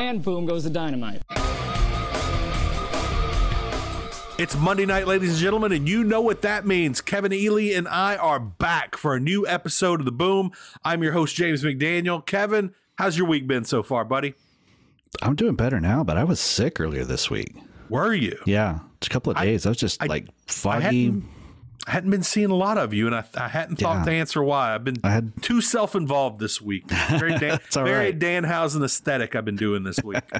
And boom goes the dynamite. It's Monday night, ladies and gentlemen, and you know what that means. Kevin Ely and I are back for a new episode of The Boom. I'm your host, James McDaniel. Kevin, how's your week been so far, buddy? I'm doing better now, but I was sick earlier this week. Were you? Yeah, just a couple of days. I, was just I- like I foggy. I hadn't been seeing a lot of you, and I, I hadn't thought Yeah. to answer why. I've been I had- too self involved this week. Very, Dan, That's very right. Danhausen aesthetic I've been doing this week.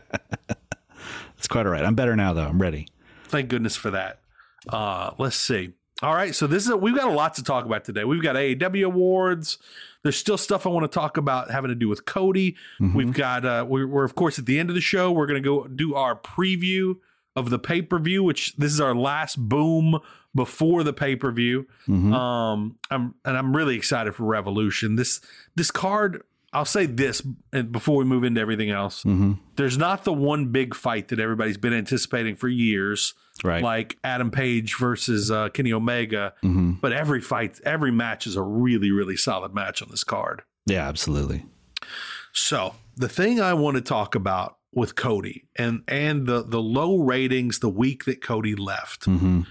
It's quite all right. I'm better now, though. I'm ready. Thank goodness for that. Uh, let's see. All right, so this is a, we've got a lot to talk about today. We've got AEW awards. There's still stuff I want to talk about having to do with Cody. We've got uh, we're, we're of course at the end of the show. We're going to go do our preview of the pay per view, which this is our last boom before the pay per view. Mhm. Um, I'm and I'm really excited for Revolution. This this card. I'll say this and before we move into everything else. Mhm. There's not the one big fight that everybody's been anticipating for years Right. like Adam Page versus uh, Kenny Omega. hmm But every fight, every match is a really, really solid match on this card. Yeah, absolutely. So the thing I want to talk about with Cody and and the the low ratings the week that Cody left, hmm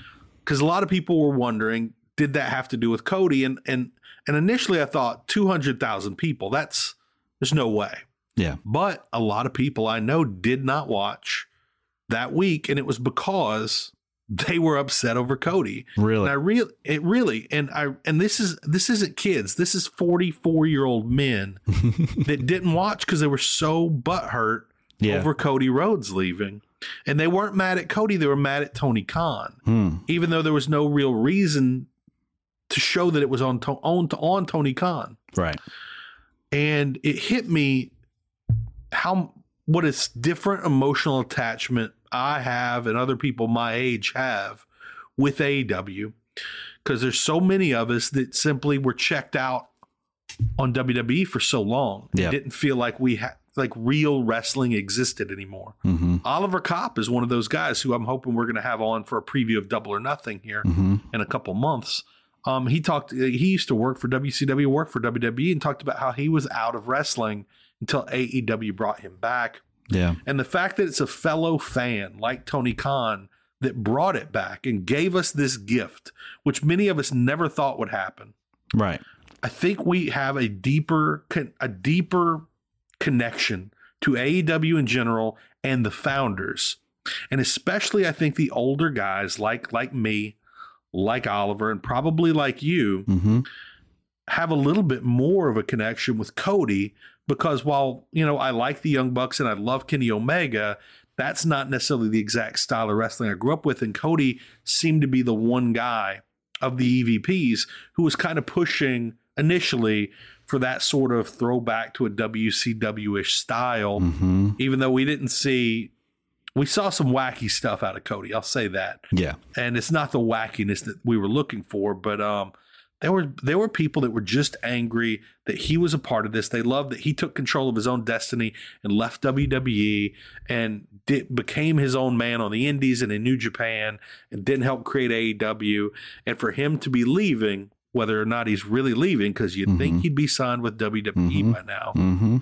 because a lot of people were wondering, did that have to do with Cody? And and and initially I thought two hundred thousand people. That's there's no way. Yeah. But a lot of people I know did not watch that week, and it was because they were upset over Cody. Really. And I really, it really, and I, and this is this isn't kids. This is forty four year old men that didn't watch because they were so butthurt Yeah. over Cody Rhodes leaving, and they weren't mad at Cody. They were mad at Tony Khan, Hmm. even though there was no real reason to show that it was on to, on on Tony Khan Right. and it hit me how what is different emotional attachment I have and other people my age have with AEW because there's so many of us that simply were checked out on WWE for so long. Yeah. It didn't feel like we had like real wrestling existed anymore. hmm Oliver Kopp is one of those guys who I'm hoping we're going to have on for a preview of Double or Nothing here hmm in a couple months. Um, he talked. He used to work for WCW, work for WWE, and talked about how he was out of wrestling until AEW brought him back. Yeah. And the fact that it's a fellow fan like Tony Khan that brought it back and gave us this gift, which many of us never thought would happen. Right. I think we have a deeper a deeper connection to AEW in general and the founders. And especially I think the older guys like like me, like Oliver and probably like you hmm have a little bit more of a connection with Cody because while, you know, I like the Young Bucks and I love Kenny Omega, that's not necessarily the exact style of wrestling I grew up with and Cody seemed to be the one guy of the EVPs who was kind of pushing initially for that sort of throwback to a WCW-ish style, hmm even though we didn't see we saw some wacky stuff out of Cody. I'll say that. Yeah. And it's not the wackiness that we were looking for, but um there were there were people that were just angry that he was a part of this. They loved that he took control of his own destiny and left WWE and did, became his own man on the Indies and in New Japan and didn't help create AEW. And for him to be leaving, whether or not he's really leaving, because you'd think Mhm. he'd be signed with WWE Mhm. by now, Mm-hmm.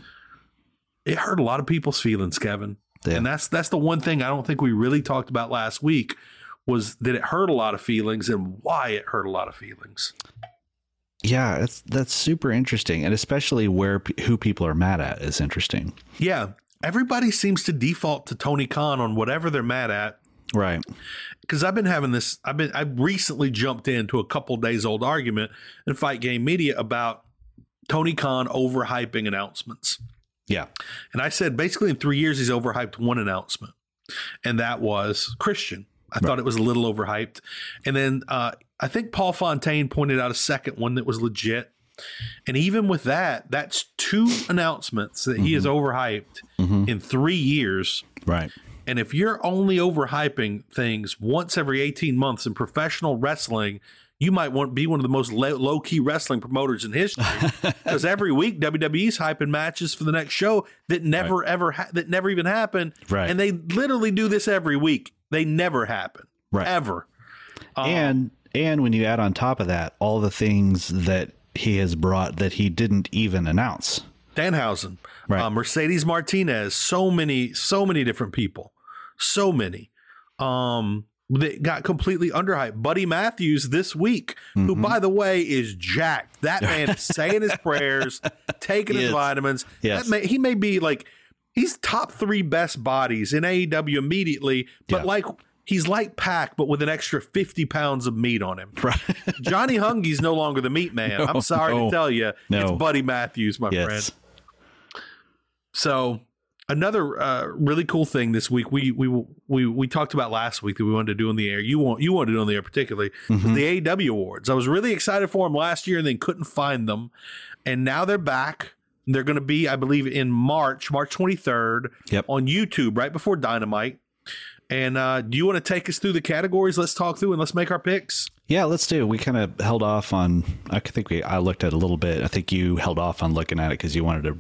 it hurt a lot of people's feelings, Kevin. Yeah. And that's that's the one thing I don't think we really talked about last week was that it hurt a lot of feelings and why it hurt a lot of feelings. Yeah, that's that's super interesting, and especially where who people are mad at is interesting. Yeah, everybody seems to default to Tony Khan on whatever they're mad at. Right. Because I've been having this, I've been, I recently jumped into a couple days old argument in Fight Game Media about Tony Khan overhyping announcements. Yeah. And I said basically in three years, he's overhyped one announcement, and that was Christian. I thought it was a little overhyped. And then uh, I think Paul Fontaine pointed out a second one that was legit. And even with that, that's two announcements that he has overhyped Mhm. in three years. Right. And if you're only overhyping things once every 18 months in professional wrestling, you might want be one of the most low key wrestling promoters in history because every week WWE's hyping matches for the next show that never ever ha- that never even happen. Right. And they literally do this every week. They never happen. Right. Ever. Um, and and when you add on top of that all the things that he has brought that he didn't even announce. Danhausen, Right. uh, Mercedes Martinez, so many, so many different people, so many. Um, that got completely underhyped. Buddy Matthews this week, who Mm-hmm. by the way is jacked. That man is saying his prayers, taking his is. vitamins. Yes. That may, he may be like he's top three best bodies in AEW immediately, but Yeah. like he's like Pac, but with an extra fifty pounds of meat on him. Right. Johnny Hungie's no longer the meat man. No, I'm sorry no, to tell you, no. it's Buddy Matthews, my friend. So another uh, really cool thing this week we we we we talked about last week that we wanted to do on the air. You want you wanted to do on the air particularly Mhm. the AW awards. I was really excited for them last year and then couldn't find them, and now they're back. They're going to be, I believe, in March, March 23rd, Yep. on YouTube, right before Dynamite. And uh, do you want to take us through the categories? Let's talk through and let's make our picks. Yeah, let's do. We kind of held off on. I think we. I looked at it a little bit. I think you held off on looking at it because you wanted to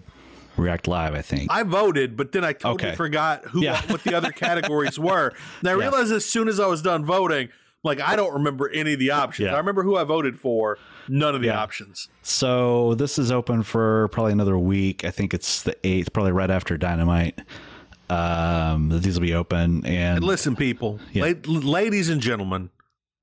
react live. I think. I voted, but then I totally Okay. forgot who Yeah. what the other categories were. And I Yeah. realized as soon as I was done voting, like I don't remember any of the options. Yeah. I remember who I voted for, none of the options. So this is open for probably another week. I think it's the eighth, probably right after Dynamite. Um, these will be open, and And listen, people, la- ladies and gentlemen,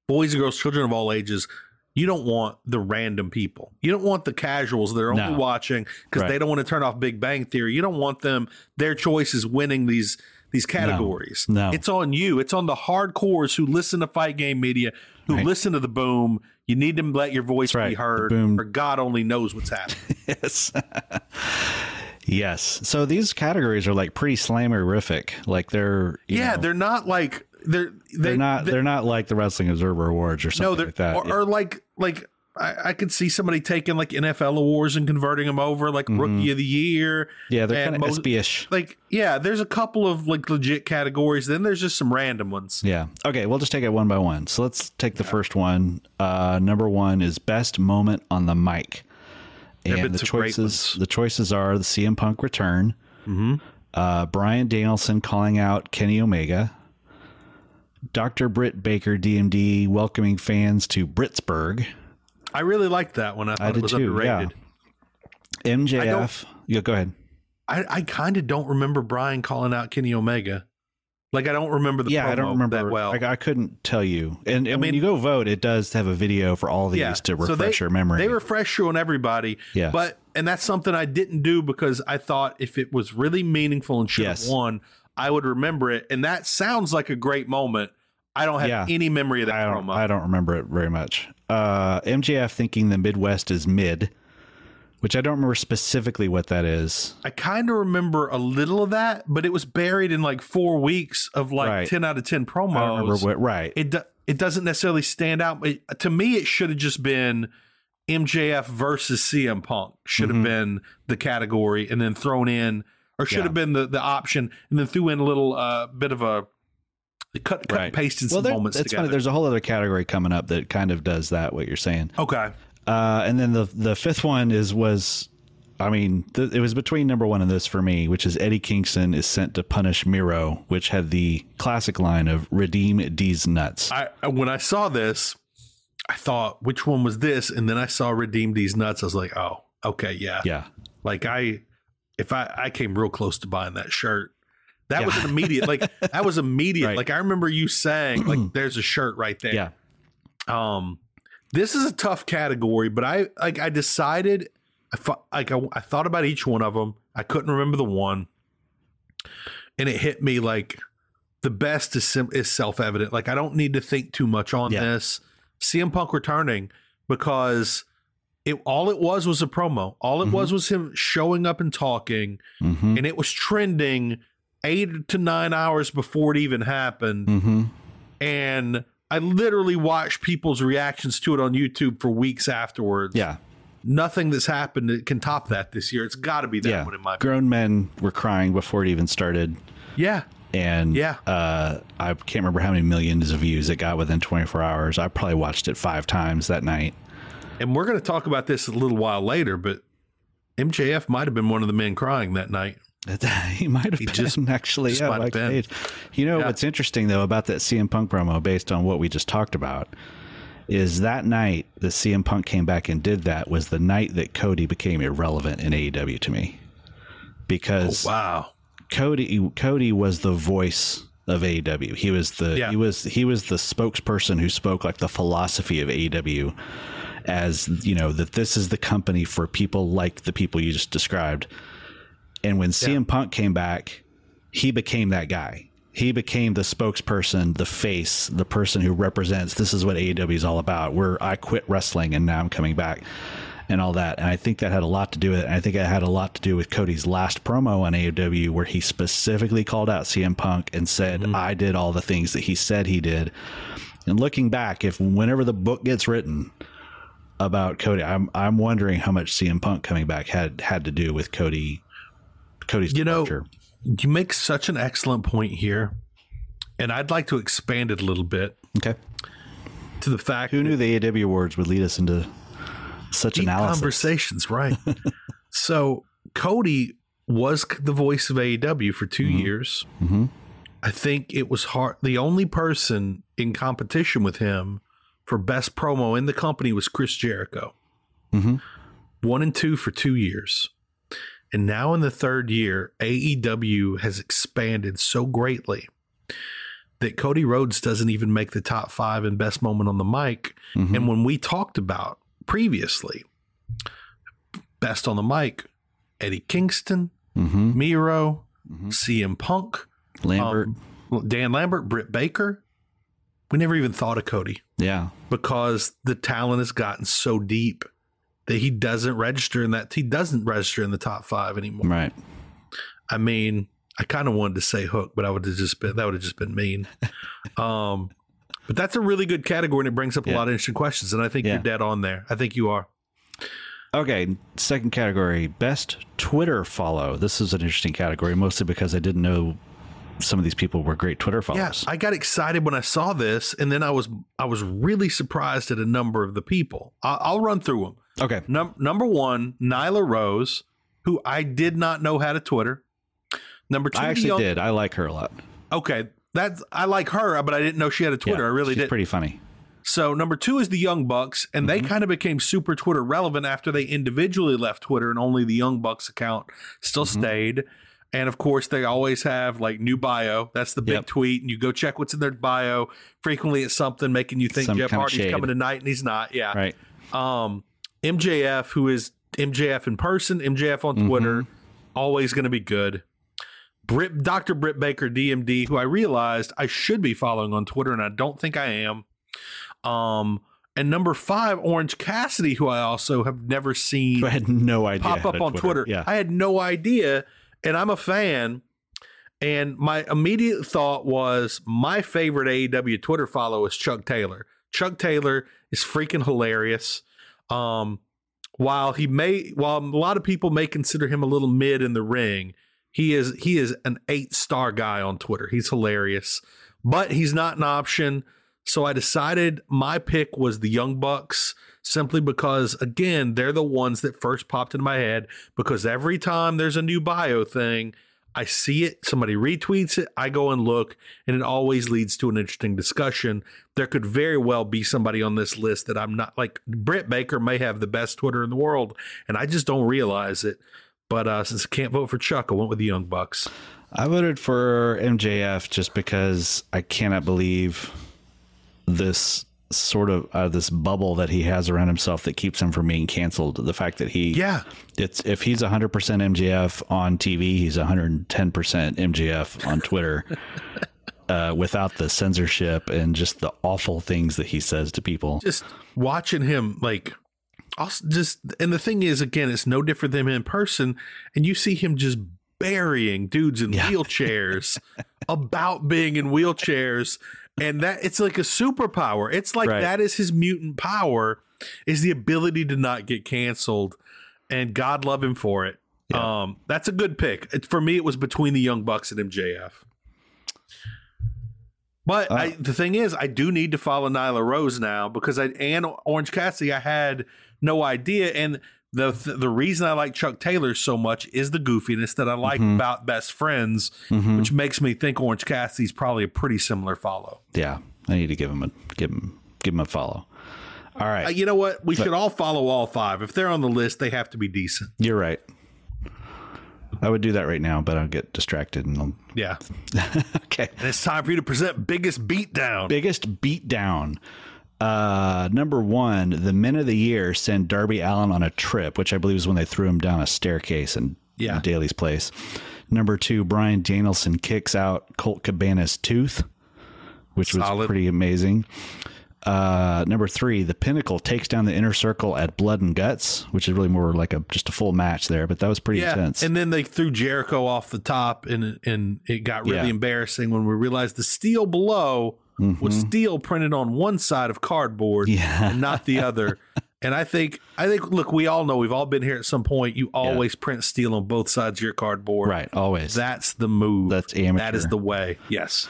boys and girls, children of all ages, you don't want the random people. You don't want the casuals that are only No. watching because Right. they don't want to turn off Big Bang Theory. You don't want them. Their choice is winning these these categories. No. It's on you. It's on the hardcores who listen to Fight Game Media, who Right. listen to the Boom. You need to let your voice right. be The heard, Boom. or God only knows what's happening. yes, yes. So these categories are like pretty slamerific. Like they're yeah, know, they're not like they're they, they're not they- they're not like the Wrestling Observer Awards or something no, like that. or, or like like I, I could see somebody taking like NFL awards and converting them over like Rookie of the Year. yeah, they're kind of most- ESPY-ish. Like yeah, there's a couple of like legit categories. Then there's just some random ones. Yeah. Okay, we'll just take it one by one. So let's take the first one. Uh, number one is best moment on the mic, and the choices the choices are the CM Punk return, Mm-hmm. uh, Bryan Danielson calling out Kenny Omega, Dr. Britt Baker DMD welcoming fans to Britsburg, I really liked that one. I thought I it did was too, yeah. MJF. Yeah, go ahead. I, I kind of don't remember Bryan calling out Kenny Omega. Like I don't remember the yeah, I don't remember that well. I, I couldn't tell you. And, and when mean- you go vote, it does have a video for all these to So refresh they, your memory. They refresh you on everybody. Yeah. But and that's something I didn't do because I thought if it was really meaningful and should Yes. have won, I would remember it. And that sounds like a great moment. I don't have Yeah. any memory of that I don't, promo. I don't remember it very much. Uh, MJF thinking the Midwest is mid, which I don't remember specifically what that is. I kind of remember a little of that, but it was buried in like four weeks of like Right. ten out of ten promos. I don't remember what. Right. it do, it doesn't necessarily stand out. It, to me, it should have just been MJF versus CM Punk should have Mhm. been the category, and then thrown in, or should Yeah. have been the the option, and then threw in a little uh, bit of a cut cut Right. and pasted well, some there, moments it's together. funny. There's a whole other category coming up that kind of does that. What you're saying. okay, Uh, and then the the fifth one is was, I mean, th- it was between number one and this for me, which is Eddie Kingston is sent to punish Miro, which had the classic line of "Redeem these nuts." I when I saw this, I thought which one was this, and then I saw "Redeem these nuts." I was like, oh, okay, yeah, yeah. Like I, if I I came real close to buying that shirt. That Yeah. was an immediate, like that was immediate. Right. Like I remember you saying, like, "There's a shirt right there." Yeah. Um, this is a tough category, but I like I decided, I thought like I, I thought about each one of them. I couldn't remember the one, and it hit me like the best is sim- is self evident. Like I don't need to think too much on Yeah. this. CM Punk returning because it all it was was a promo. All it was was him showing up and talking, Mm-hmm. and it was trending eight to nine hours before it even happened Mm-hmm. and I literally watched people's reactions to it on YouTube for weeks afterwards. Yeah. Nothing that's happened that can top that this year. It's got to be that yeah. one in my Grown men were crying before it even started. Yeah. and Yeah. uh, I can't remember how many millions of views it got within 24 hours. I probably watched it five times that night. And we're going to talk about this a little while later, but MJF might have been one of the men crying that night. he might have He been just- actually. just yeah, have been. You know Yeah. what's interesting though about that CM Punk promo, based on what we just talked about, is that night that CM Punk came back and did that was the night that Cody became irrelevant in AEW to me, because oh, Wow. Cody Cody was the voice of AEW. He was the Yeah. he was he was the spokesperson who spoke like the philosophy of AEW as you know that this is the company for people like the people you just described. And when CM Punk came back, he became that guy. He became the spokesperson, the face, the person who represents this is what AEW is all about. Where I quit wrestling and now I'm coming back and all that. And I think that had a lot to do with it. And I think it had a lot to do with Cody's last promo on AEW where he specifically called out CM Punk and said, mm-hmm. I did all the things that he said he did. And looking back, if whenever the book gets written about Cody, I'm I'm wondering how much CM Punk coming back had had to do with Cody Cody's You know, departure. You make such an excellent point here. And I'd like to expand it a little bit Okay. to the fact Who knew the AW awards would lead us into such analysis? conversations, right? so Cody was the voice of AEW for 2 years. Mhm. I think it was hard. The only person in competition with him for best promo in the company was Chris Jericho. Mhm. One and two for two years. And now in the third year, AEW has expanded so greatly that Cody Rhodes doesn't even make the top five in best moment on the mic. Mhm. And when we talked about previously, best on the mic, Eddie Kingston, Mhm. Miro, Mhm. CM Punk, Lambert. um, Dan Lambert, Britt Baker. We never even thought of Cody yeah. because the talent has gotten so deep that he doesn't register in that he doesn't register in the top five anymore. Right. I mean, I kind of wanted to say Hook, but I would have just been that would have just been mean. um, but that's a really good category, and it brings up a Yeah. lot of interesting questions. And I think Yeah. you're dead on there. I think you are. Okay, second category, best Twitter follow. This is an interesting category, mostly because I didn't know some of these people were great Twitter Yeah, followers. I got excited when I saw this, and then I was I was really surprised at a number of the people. I'll, I'll run through them. okay, Num- number one, Nyla Rose, who I did not know had a Twitter. Number two, I actually young- did. I like her a lot. Okay, that's I like her, but I didn't know she had a Twitter. Yeah, I really she's did. Pretty funny. So number two is the Young Bucks, and they Mhm. kind of became super Twitter relevant after they individually left Twitter, and only the Young Bucks account still Mhm. stayed. And of course, they always have like new bio. That's the big Yep. tweet, and you go check what's in their bio. Frequently, it's something making you think Some Jeff Hardy's coming tonight, and he's not. Yeah. Right. Um, MJF, who is MJF in person, MJF on Mhm. Twitter, always going to be good. Britt, Dr. Britt Baker, DMD, who I realized I should be following on Twitter, and I don't think I am. Um, and number five, Orange Cassidy, who I also have never seen I had no idea. pop up on Twitter. Yeah. I had no idea, and I'm a fan. And my immediate thought was my favorite AEW Twitter follow is Chuck Taylor. Chuck Taylor is freaking hilarious. Um, while he may, while a lot of people may consider him a little mid in the ring, he is he is an eight star guy on Twitter. He's hilarious, but he's not an option. So I decided my pick was the Young Bucks simply because, again, they're the ones that first popped into my head. Because every time there's a new bio thing, I see it, somebody retweets it, I go and look, and it always leads to an interesting discussion. There could very well be somebody on this list that I'm not like Britt Baker may have the best Twitter in the world, and I just don't realize it. But uh, since I can't vote for Chuck, I went with the Young Bucks. I voted for MJF just because I cannot believe this sort of uh, this bubble that he has around himself that keeps him from being canceled. The fact that he, yeah, it's if he's 100% MJF on TV, he's 110% MJF on Twitter. uh, without the censorship and just the awful things that he says to people. Just watching him, like, also just, and the thing is, again, it's no different than him in person, and you see him just burying dudes in yeah. wheelchairs about being in wheelchairs and that it's like a superpower. It's like right. that is his mutant power is the ability to not get canceled, and God love him for it. Yeah. Um, that's a good pick. It, for me, it was between the Young Bucks and MJF. But uh, I, the thing is, I do need to follow Nyla Rose now because I and Orange Cassidy, I had no idea, and the the reason I like Chuck Taylor so much is the goofiness that I like mm-hmm. about Best Friends, mm-hmm. which makes me think Orange Cassidy's probably a pretty similar follow. Yeah, I need to give him a give him give him a follow. All right, uh, you know what? We but, should all follow all five. If they're on the list, they have to be decent. You're right. I would do that right now, but I'll get distracted and I'll... yeah. okay, and it's time for you to present biggest beatdown. Biggest beatdown. Uh, number one, the men of the year send Darby Allin on a trip, which I believe is when they threw him down a staircase in, yeah. in Daily's place. Number two, Bryan Danielson kicks out Colt Cabana's tooth, which Solid. was pretty amazing. Uh, number three, the Pinnacle takes down the Inner Circle at Blood and Guts, which is really more like a just a full match there, but that was pretty yeah. intense. And then they threw Jericho off the top, and and it got really yeah. embarrassing when we realized the steel below mm-hmm. with steel printed on one side of cardboard yeah. and not the other. and I think I think look, we all know we've all been here at some point. You always yeah. print steel on both sides of your cardboard. Right, always. That's the move. That's amateur. That is the way. Yes.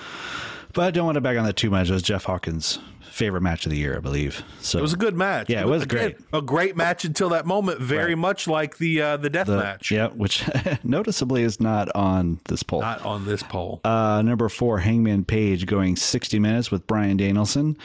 But I don't want to bag on that too much. It was Jeff Hawkins' favorite match of the year, I believe. So it was a good match. Yeah, it was Again, great. A great match until that moment. Very right. much like the uh, the death the, match. Yeah, which noticeably is not on this poll. Not on this poll. Uh, number four, Hangman Page going sixty minutes with Bryan Danielson.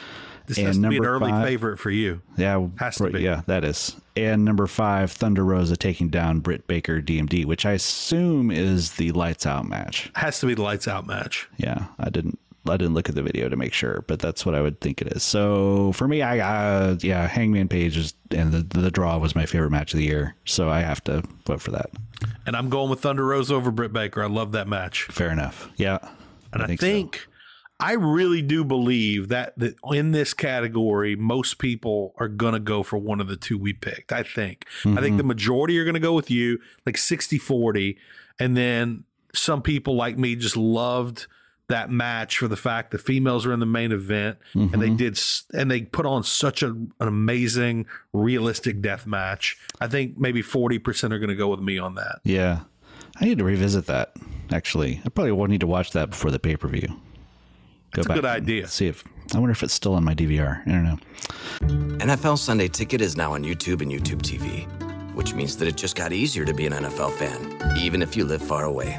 This and has to be an early five, favorite for you. Yeah, has to be. Yeah, that is. And number five, Thunder Rosa taking down Britt Baker DMD, which I assume is the lights out match. Has to be the lights out match. Yeah, I didn't I didn't look at the video to make sure, but that's what I would think it is. So for me, I uh, yeah, Hangman Page is, and the the draw was my favorite match of the year, so I have to vote for that. And I'm going with Thunder Rosa over Britt Baker. I love that match. Fair enough. Yeah, and I, think, I, think so. I really do believe that that in this category, most people are going to go for one of the two we picked. I think. Mm-hmm. I think mm-hmm. the majority are going to go with you, like 60-40, and then some people like me just loved that match for the fact the females are in the main event mm-hmm. and they mm-hmm. did and they put on such a, an amazing realistic death match. I think maybe 40% are going to go with me on that. Yeah. I need to revisit that actually. I probably will need to watch that before the pay-per-view. Go That's a good idea. See if I wonder if it's still on my DVR. I don't know. NFL Sunday Ticket is now on YouTube and YouTube TV, which means that it just got easier to be an NFL fan, even if you live far away.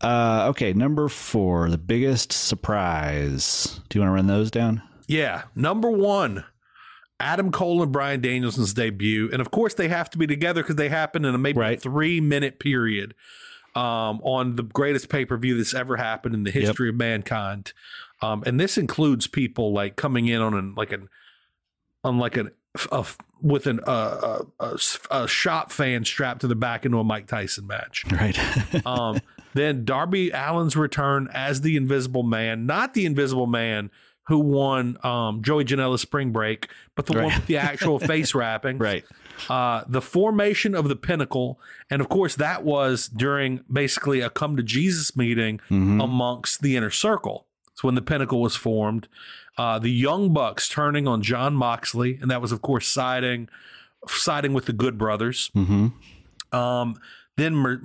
Uh, okay, number four, the biggest surprise. Do you want to run those down? Yeah, number one, Adam Cole and Bryan Danielson's debut, and of course they have to be together because they happen in a maybe right. three minute period. um, on the greatest pay per view that's ever happened in the history of mankind. Um, and this includes people like coming in on an like an on like an a, with an uh, a, a, a shop fan strapped to the back into a Mike Tyson match. Right. Um, then Darby Allin's return as the Invisible Man, not the Invisible Man who won um, Joey Janela's Spring Break, but the one with the actual face wrapping. right. Uh, the formation of the Pinnacle, and of course that was during basically a come to Jesus meeting Mhm. amongst the inner circle. It's when the Pinnacle was formed. Uh, the Young Bucks turning on Jon Moxley, and that was of course siding siding with the Good Brothers. hmm Um, then Mer-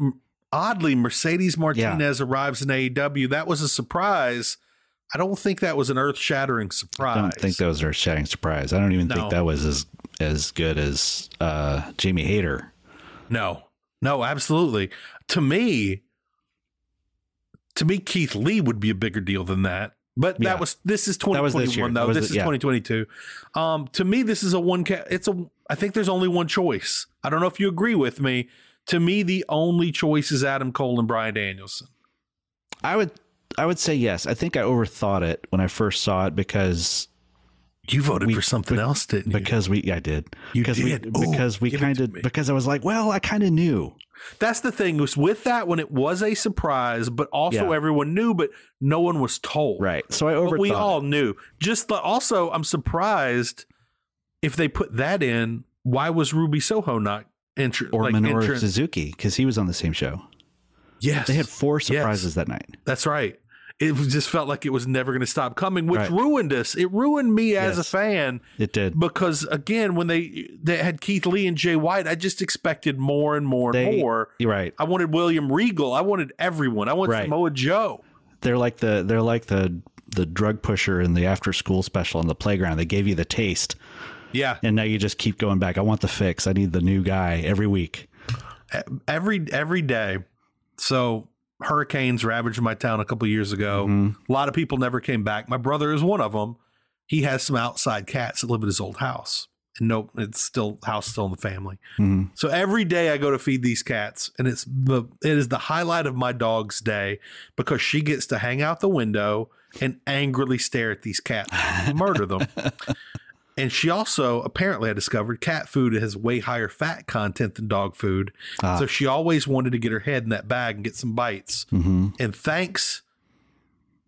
oddly, Mercedes Martinez arrives in AEW. That was a surprise. I don't think that was an earth shattering surprise. I don't think those are shattering surprise. I don't even No. think that was as as good as uh, Jamie Hayter. No, no, absolutely. To me, to me, Keith Lee would be a bigger deal than that. But Yeah. that was this is That this 2021 though. This the- is yeah. 2022. Um, to me, this is a one. Ca- it's a. I think there's only one choice. I don't know if you agree with me. To me, the only choice is Adam Cole and Bryan Danielson. I would I would say yes. I think I overthought it when I first saw it because You voted We- for something be- else, didn't you? because we I did You because did? we Ooh, because we kind of because I was like, well, I kind of knew. That's the thing was with that when it was a surprise, but also Yeah. everyone knew, but no one was told. Right. So I overthought. But we it. all knew. Just the, also, I'm surprised if they put that in. Why was Ruby Soho not entr- or like Minoru Suzuki because he was on the same show. Yes, They had four Yes. surprises that night. That's right. It just felt like it was never going to stop coming, which Right. ruined us. It ruined me as a fan It did. because again, when they they had Keith Lee and Jay White, I just expected more and more and They- more. You're right. I wanted William Regal. I wanted everyone. I wanted Right. Samoa Joe. They're like the they're like the the drug pusher in the after school special on the playground. They gave you the taste, Yeah, and now you just keep going back. I want the fix. I need the new guy every week. every every day. So hurricanes ravaged my town a couple years ago. Mhm. A lot of people never came back. My brother is one of them. He has some outside cats that live at his old house. And nope, it's still house still in the family. Mhm. So every day I go to feed these cats, and it's the it is the highlight of my dog's day because she gets to hang out the window and angrily stare at these cats, murder them. And she also apparently I discovered cat food has way higher fat content than dog food. Ah. So she always wanted to get her head in that bag and get some bites. Mhm. And thanks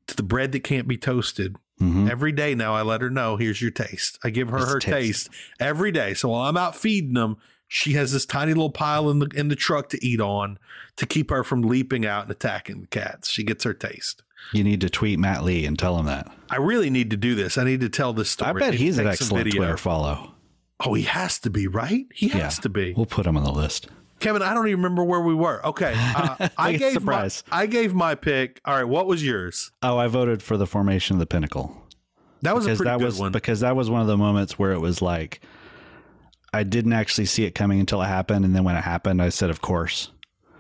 to the bread that can't be toasted, Mhm. every day now I let her know here's your taste. I give her her taste. taste every day. So while I'm out feeding them, she has this tiny little pile in the in the truck to eat on to keep her from leaping out and attacking the cats. She gets her taste. You need to tweet Matt Lee and tell him that. I really need to do this. I need to tell this story. I bet he's an excellent. Twitter follow. Oh, he has to be, right? He has Yeah. to be. We'll put him on the list. Kevin, I don't even remember where we were. Okay, uh, I a gave my. I gave my pick. All right, what was yours? Oh, I voted for the formation of the Pinnacle. That was a because pretty that good was one. because that was one of the moments where it was like I didn't actually see it coming until it happened, and then when it happened, I said, "Of course."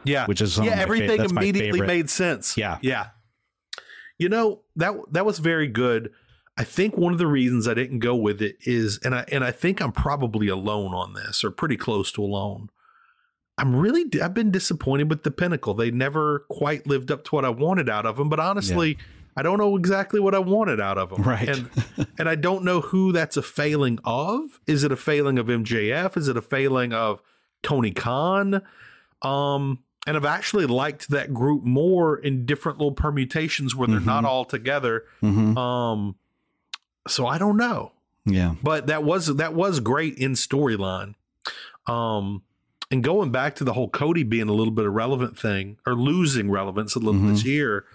Yeah, which is yeah, everything immediately made sense. Yeah. yeah. You know that that was very good. I think one of the reasons I didn't go with it is, and I and I think I'm probably alone on this, or pretty close to alone. I'm really I've been disappointed with the Pinnacle. They never quite lived up to what I wanted out of them. But honestly, I don't know exactly what I wanted out of them. Right. And and I don't know who that's a failing of. Is it a failing of MJF? Is it a failing of Tony Khan? Um, and I've actually liked that group more in different little permutations where they're not all together. hmm Um, so I don't know, Yeah, but that was that was great in storyline. Um, and going back to the whole Cody being a little bit irrelevant thing or losing relevance a little this year,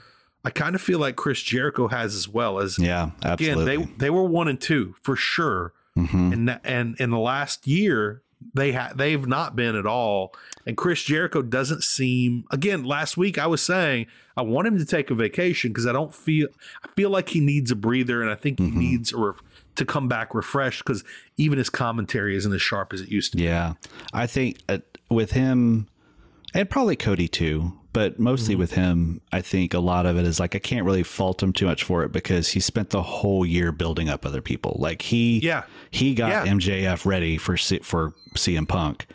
I kind of feel like Chris Jericho has as well as yeah, absolutely. again they they were one and two for sure Mhm. and and in the last year they ha- they've not been at all. And Chris Jericho doesn't seem again last week I was saying I want him to take a vacation because I don't feel I feel like he needs a breather and I think he needs a ref- to come back refreshed because even his commentary isn't as sharp as it used to be. Yeah, I think uh, with him, and probably Cody too, but Mm-hmm. mostly with him, I think a lot of it is like I can't really fault him too much for it because he spent the whole year building up other people. Like he, Yeah. he got Yeah. MJF ready for C- for CM Punk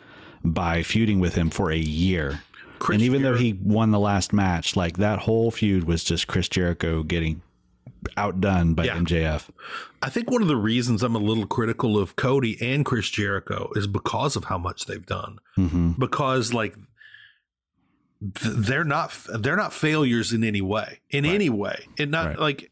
by feuding with him for a year. Chris and even though he won the last match, like that whole feud was just Chris Jericho getting outdone by Yeah. MJF. I think one of the reasons I'm a little critical of Cody and Chris Jericho is because of how much they've done. hmm Because like they're not they're not failures in any way, in any way, and not Right. like.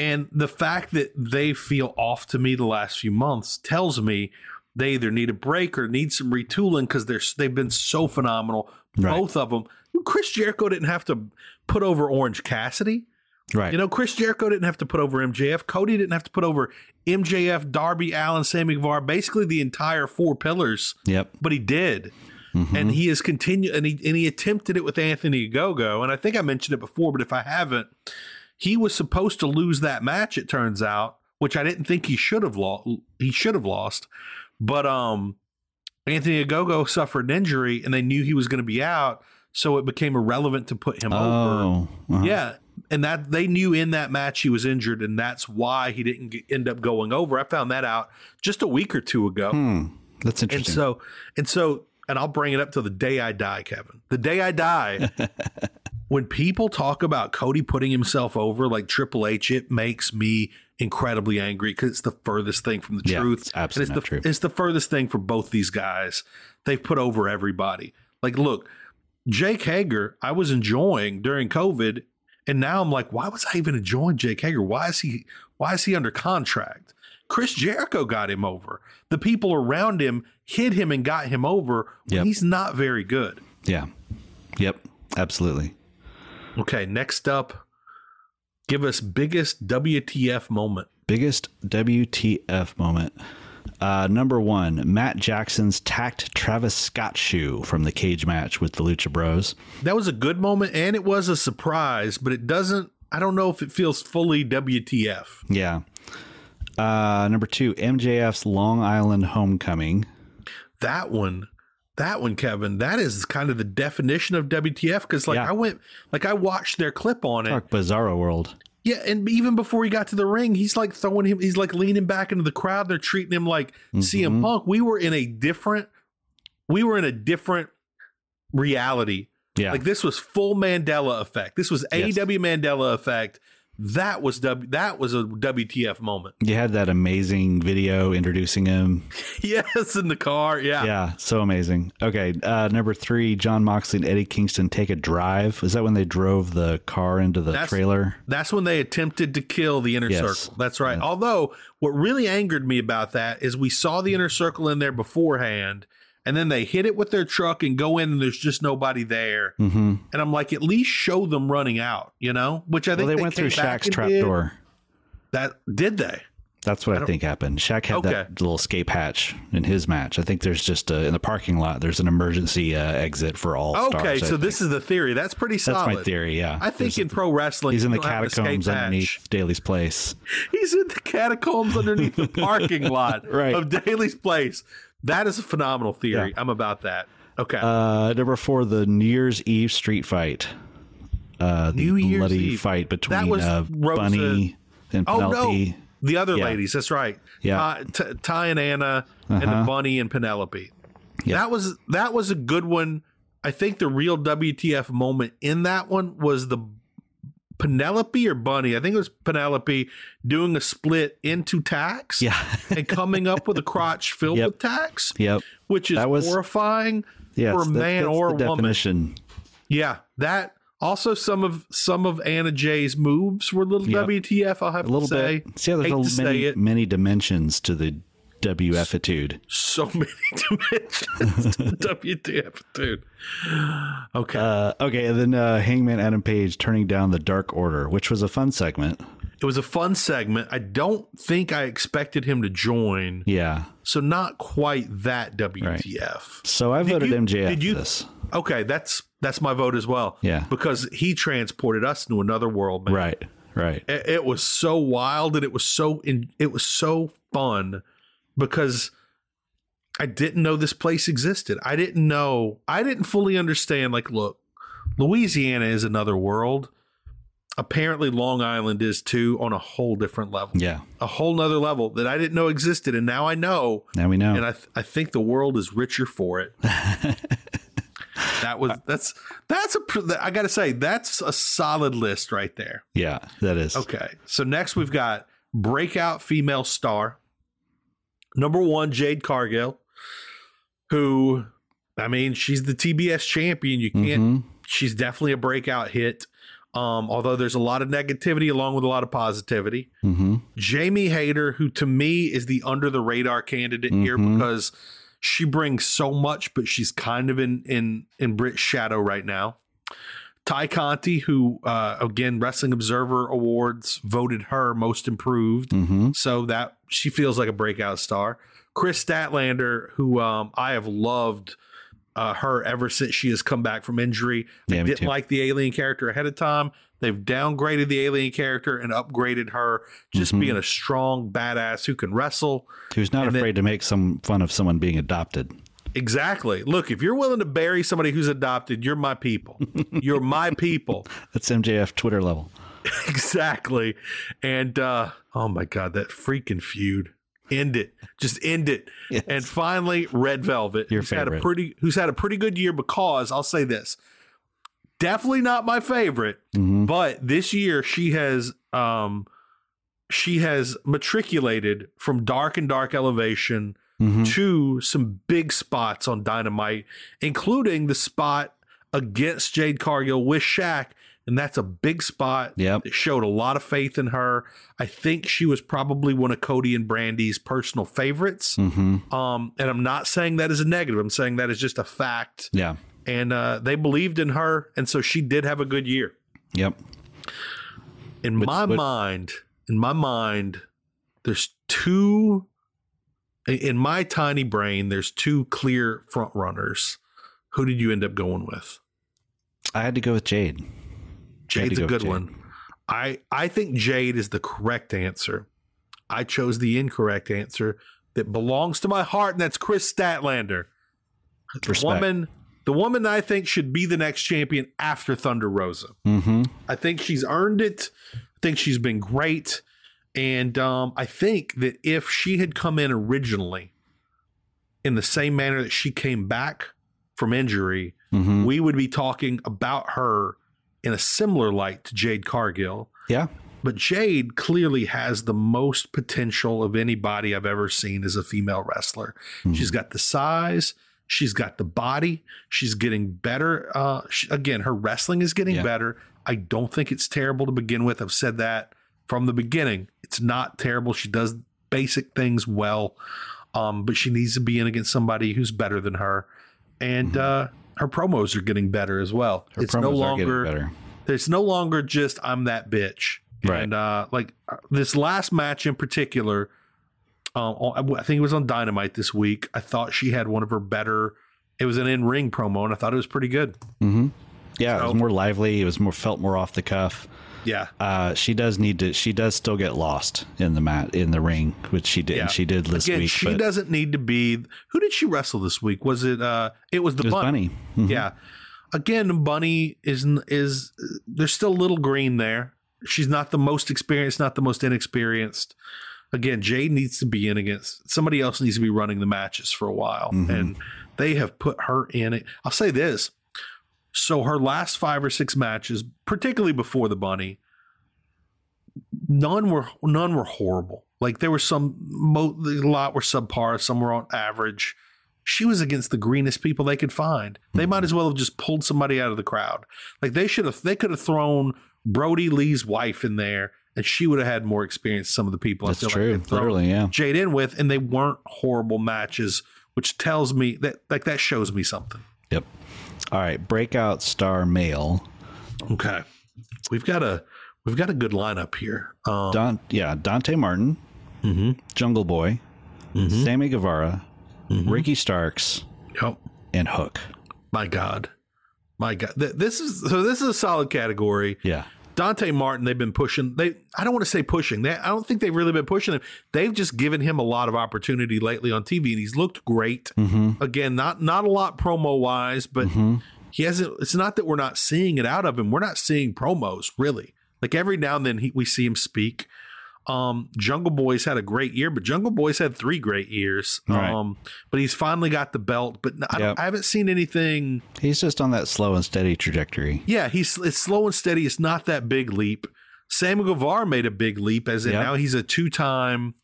And the fact that they feel off to me the last few months tells me they either need a break or need some retooling because they're they've been so phenomenal, Right. both of them. Chris Jericho didn't have to put over Orange Cassidy. Right. You know, Chris Jericho didn't have to put over MJF. Cody didn't have to put over MJF, Darby, Allin, Sammy Guevara, basically the entire four pillars, yep. but he did. Mm-hmm. And he has continued and he and he attempted it with Anthony Ogogo. And I think I mentioned it before, but if I haven't, he was supposed to lose that match, it turns out, which I didn't think he should have lost he should have lost. But um Anthony Ogogo suffered an injury and they knew he was going to be out, so it became irrelevant to put him over. Oh, uh-huh. Yeah, and that they knew in that match he was injured, and that's why he didn't get, end up going over. I found that out just a week or two ago, Hmm. That's and interesting. so and so, and I'll bring it up till the day I die, Kevin. The day I die. when people talk about Cody putting himself over like Triple H, it makes me incredibly angry because it's the furthest thing from the Yeah, truth. it's absolutely and not it's true. It's the furthest thing for both these guys. They've put over everybody. Like, look, Jake Hager, I was enjoying during COVID, and now I'm like, why was I even enjoying Jake Hager? Why is he why is he under contract? Chris Jericho got him over. The people around him hit him and got him over when Yep. he's not very good. yeah. Yep. Absolutely. Okay, next up, give us biggest WTF moment. Biggest WTF moment. Uh, number one, Matt Jackson's tacked Travis Scott shoe from the cage match with the Lucha Bros. That was a good moment and it was a surprise, but it doesn't I don't know if it feels fully WTF. Yeah. Uh, number two, MJF's Long Island Homecoming. That one that one, Kevin, that is kind of the definition of WTF because, like, Yeah. I went, like, I watched their clip on it. Talk Bizarro World. Yeah, and even before he got to the ring, he's like throwing him. He's like leaning back into the crowd. They're treating him like Mm-hmm. CM Punk. We were in a different. We were in a different reality. Yeah. Like this was full Mandela effect. This was Yes. AEW Mandela effect. That was W. That was a WTF moment. you had that amazing video introducing him. yes, in the car. Yeah. Yeah, so amazing. Okay, uh, number three, Jon Moxley and Eddie Kingston take a drive. Is that when they drove the car into the That's- trailer? That's when they attempted to kill the inner Yes. circle. That's right. Although what really angered me about that is we saw the inner circle in there beforehand, and then they hit it with their truck and go in, and there's just nobody there. Mm-hmm. And I'm like, at least show them running out, you know? Which I Well, think they, went through came back Shaq's and trap did. door. That did they? That's what I, don't- think happened. Shaq had Okay. that little escape hatch in his match. I think there's just a, in the parking lot. There's an emergency uh, exit for all. Okay, stars, so this is the theory. That's pretty think. that's solid. my theory. Yeah, I think There's- in pro wrestling, he's in the you don't have an escape catacombs hatch. underneath Daily's place. He's in the catacombs underneath the parking lot Right. of Daily's place. That is a phenomenal theory. Yeah. I'm about that. Okay. Uh, number four, the New Year's Eve street fight. Uh, the New Year's bloody Eve. fight That between was uh, Bunny and oh no, the other Yeah. ladies. That's right. Yeah. Uh, T- Tay and Anna and the Uh-huh. Bunny and Penelope. Yeah. That was that was a good one. I think the real WTF moment in that one was the Penelope or Bunny. I think it was Penelope doing a split into tax. Yeah. and coming up with a crotch filled Yep. with tax. Yep. Which is That was- horrifying Yes, for a that- man that's or a woman. definition. Yeah, that also some of some of Anna Jay's moves were little Yep. WTF. I'll have A little to say. bit. See, there's a many, many dimensions to the WFitude. So many dimensions to WTF, dude. Okay, Uh, okay, and then uh, Hangman Adam Page turning down the Dark Order, which was a fun segment. it was a fun segment. I don't think I expected him to join, Yeah. so not quite that WTF. So I Did voted you- MJF did you- this. Okay, that's that's my vote as well. Yeah. because he transported us into another world, man. Right. Right. it, it was so wild and it was so in, it was so fun because I didn't know this place existed. I didn't know I didn't fully understand like look, Louisiana is another world. Apparently Long Island is too on a whole different level. Yeah. A whole nother level that I didn't know existed and now I know Now we know. and I th- I think the world is richer for it. That was that's that's a pr- I got to say that's a solid list right there. Yeah, that is. Okay. So next we've got breakout female star. Number 1 Jade Cargill who I mean, she's the TBS champion. You can't Mhm. she's definitely a breakout hit. Um, although there's a lot of negativity along with a lot of positivity. Mm-hmm. Jamie Hayter, who to me is the under the radar candidate here Mhm. because she brings so much, but she's kind of in in in Brit's shadow right now. Tay Conti, who uh, again Wrestling Observer Awards voted her most improved, Mm-hmm. so that she feels like a breakout star. Kris Statlander, who um, I have loved uh, her ever since she has come back from injury. Yeah, I didn't too. like the alien character ahead of time. They've downgraded the alien character and upgraded her just Mhm. being a strong badass who can wrestle. Who's not And then- afraid to make some fun of someone being adopted? Exactly. Look, if you're willing to bury somebody who's adopted, you're my people. You're my people. That's MJF Twitter level. exactly. And uh oh my god, that freaking feud. End it. Just end it. Yes. And finally, Red Velvet, Your who's had a favorite. pretty who's had a pretty good year because I'll say this. Definitely not my favorite, Mhm. but this year she has um she has matriculated from dark and dark elevation Mhm. to some big spots on Dynamite, including the spot against Jade Cargill with Shaq. And that's a big spot. Yeah, It showed a lot of faith in her. I think she was probably one of Cody and Brandi's personal favorites. Mhm. Um, and I'm not saying that as a negative. I'm saying that is just a fact. Yeah. And uh, they believed in her, and so she did have a good year. Yep. In Which- my what- mind, in my mind, there's two. In my tiny brain, there's two clear front runners. Who did you end up going with? I had to go with Jade. I had to Jade's a go good Jade. one. I I think Jade is the correct answer. I chose the incorrect answer that belongs to my heart, and that's Kris Statlander. The woman, the woman I think should be the next champion after Thunder Rosa. Mm-hmm. I think she's earned it. I think she's been great. And um, I think that if she had come in originally in the same manner that she came back from injury, Mm-hmm. we would be talking about her in a similar light to Jade Cargill. Yeah. But Jade clearly has the most potential of anybody I've ever seen as a female wrestler. Mhm. She's got the size, she's got the body, she's getting better. Uh, she, again, her wrestling is getting Yeah. better. I don't think it's terrible to begin with. I've said that from the beginning. It's not terrible. She does basic things well, um, but she needs to be in against somebody who's better than her. And uh, her promos are getting better as well. Her it's no promos are getting longer better. it's no longer just I'm that bitch. Right. And uh, like uh, this last match in particular, uh, I think it was on Dynamite this week. I thought she had one of her better. It was an in ring promo, and I thought it was pretty good. Mm-hmm. Yeah, it was more lively. It was more felt more off the cuff. Yeah, Uh, she does need to. She does still get lost in the mat in the ring, which she did. Yeah. She did this again, week. she but doesn't need to be. Who did she wrestle this week? Was it? uh It was the it was bunny. Bunny. Mhm. Yeah. Again, Bunny is is there's still a little green there. She's not the most experienced, not the most inexperienced. Again, Jade needs to be in against somebody else needs to be running the matches for a while, Mhm. and they have put her in it. I'll say this: so her last five or six matches, particularly before the Bunny, none were none were horrible. Like there were some, mo- a lot were subpar, some were on average she was against the greenest people they could find. They might as mm-hmm. well have just pulled somebody out of the crowd. Like they should have, they could have thrown Brodie Lee's wife in there, and she would have had more experience. than Some of the people That's I feel true. like Literally, yeah. Jade in with, and they weren't horrible matches, which tells me that like that shows me something. Yep. All right. Breakout star male. Okay, we've got a we've got a good lineup here. Um, Don. Yeah. Dante Martin. mhm, Jungle Boy. mhm, Sammy Guevara. mhm. Ricky Starks. Yep. And Hook. My God, my God. Th- This is so. This is a solid category. Yeah. Dante Martin, they've been pushing. They, I don't want to say pushing. They, I don't think they've really been pushing him. They've just given him a lot of opportunity lately on TV, and he's looked great. Mm-hmm. Again, not not a lot promo wise, but Mm-hmm. he hasn't. It's not that we're not seeing it out of him. We're not seeing promos really. Like every now and then, he, we see him speak. Um, Jungle Boy's had a great year, but Jungle Boy's had three great years. Right. Um, but he's finally got the belt. But I, Yep. I haven't seen anything. He's just on that slow and steady trajectory. Yeah, he's it's slow and steady. It's not that big leap. Samuel Guevara made a big leap, as in Yep. now he's a two time,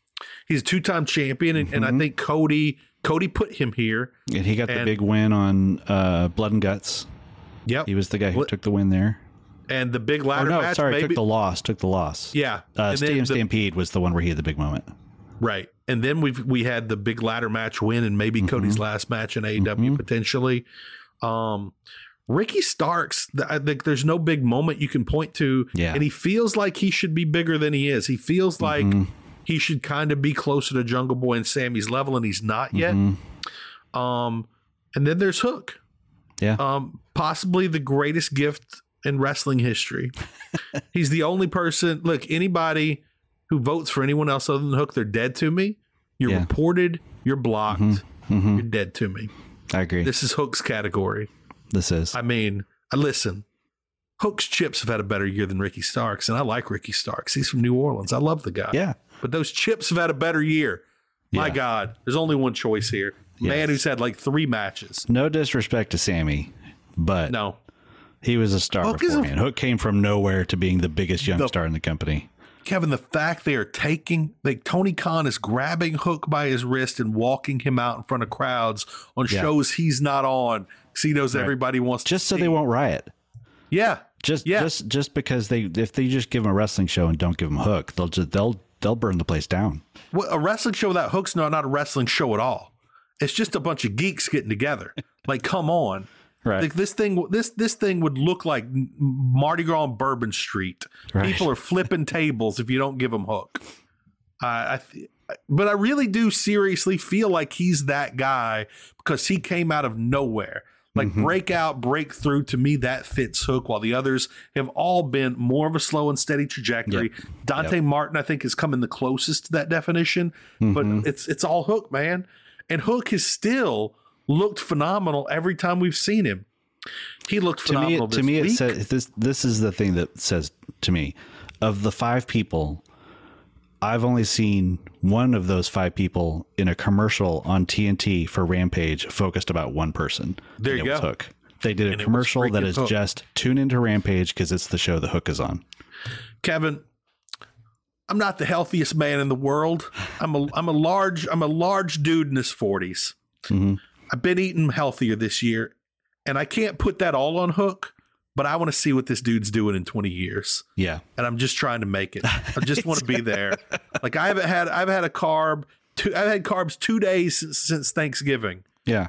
he's a two time champion, and, and I Mhm. think Cody Cody put him here. And he got the big win on uh, Blood and Guts. Yep, He was the guy who took the win there. And the big ladder Oh no, match. sorry, maybe, took the loss. Took the loss. yeah, Uh, Stadium Stampede was the one where he had the big moment. Right. And then we've we had the big ladder match win and maybe Mm-hmm. Cody's last match in AEW potentially. Um Ricky Starks, I think there's no big moment you can point to. Yeah. And he feels like he should be bigger than he is. He feels like Mm-hmm. he should kind of be closer to Jungle Boy and Sammy's level, and he's not yet. Mm-hmm. Um, and then there's Hook. Yeah. Um, possibly the greatest gift in wrestling history. He's the only person. Look, anybody who votes for anyone else other than Hook, they're dead to me. You're Yeah. reported. You're blocked. Mhm. You're dead to me. I agree. This, is Hook's category. This is. I mean, I listen. Hook's chips have had a better year than Ricky Starks, and I like Ricky Starks. He's from New Orleans. I love the guy. yeah. But those chips have had a better year. My Yeah. God, there's only one choice here. Man who's had like three matches. No disrespect to Sammy, but No, he was a star a- beforehand. Hook came from nowhere to being the biggest young The- star in the company. Kevin, the fact they are taking, like Tony Khan is grabbing Hook by his wrist and walking him out in front of crowds on Yeah. shows he's not on because he knows everybody wants Just so see. they won't riot. Yeah, Just Yeah. just just because they if they just give him a wrestling show and don't give him Hook, they'll just they'll they'll burn the place down. Well, a wrestling show without Hook's not not a wrestling show at all. It's just a bunch of geeks getting together. like, come on. Right. Like this thing, this this thing would look like Mardi Gras on Bourbon Street. Right. People are flipping tables if you don't give them Hook. I, I th- but I really do seriously feel like he's that guy because he came out of nowhere. Like Mm-hmm. breakout, breakthrough to me, that fits Hook, while the others have all been more of a slow and steady trajectory. Dante Martin, I think, has come in the closest to that definition, Mm-hmm. but it's it's all Hook, man. And Hook is still looked phenomenal every time we've seen him. He looked to me, phenomenal. to me, it says this. This is the thing that says to me, of the five people, I've only seen one of those five people in a commercial on TNT for Rampage focused about one person. There you go. Hook. They did a commercial that is Hook. just tune into Rampage because it's the show the Hook is on. Kevin, I'm not the healthiest man in the world. I'm a I'm a large I'm a large dude in his 40s. Mhm. I've been eating healthier this year, and I can't put that all on Hook. But I want to see what this dude's doing in 20 years, Yeah, and I'm just trying to make it. I just want to be there. Like I haven't had I've had a carb. Two, I've had carbs two days since, since Thanksgiving. yeah,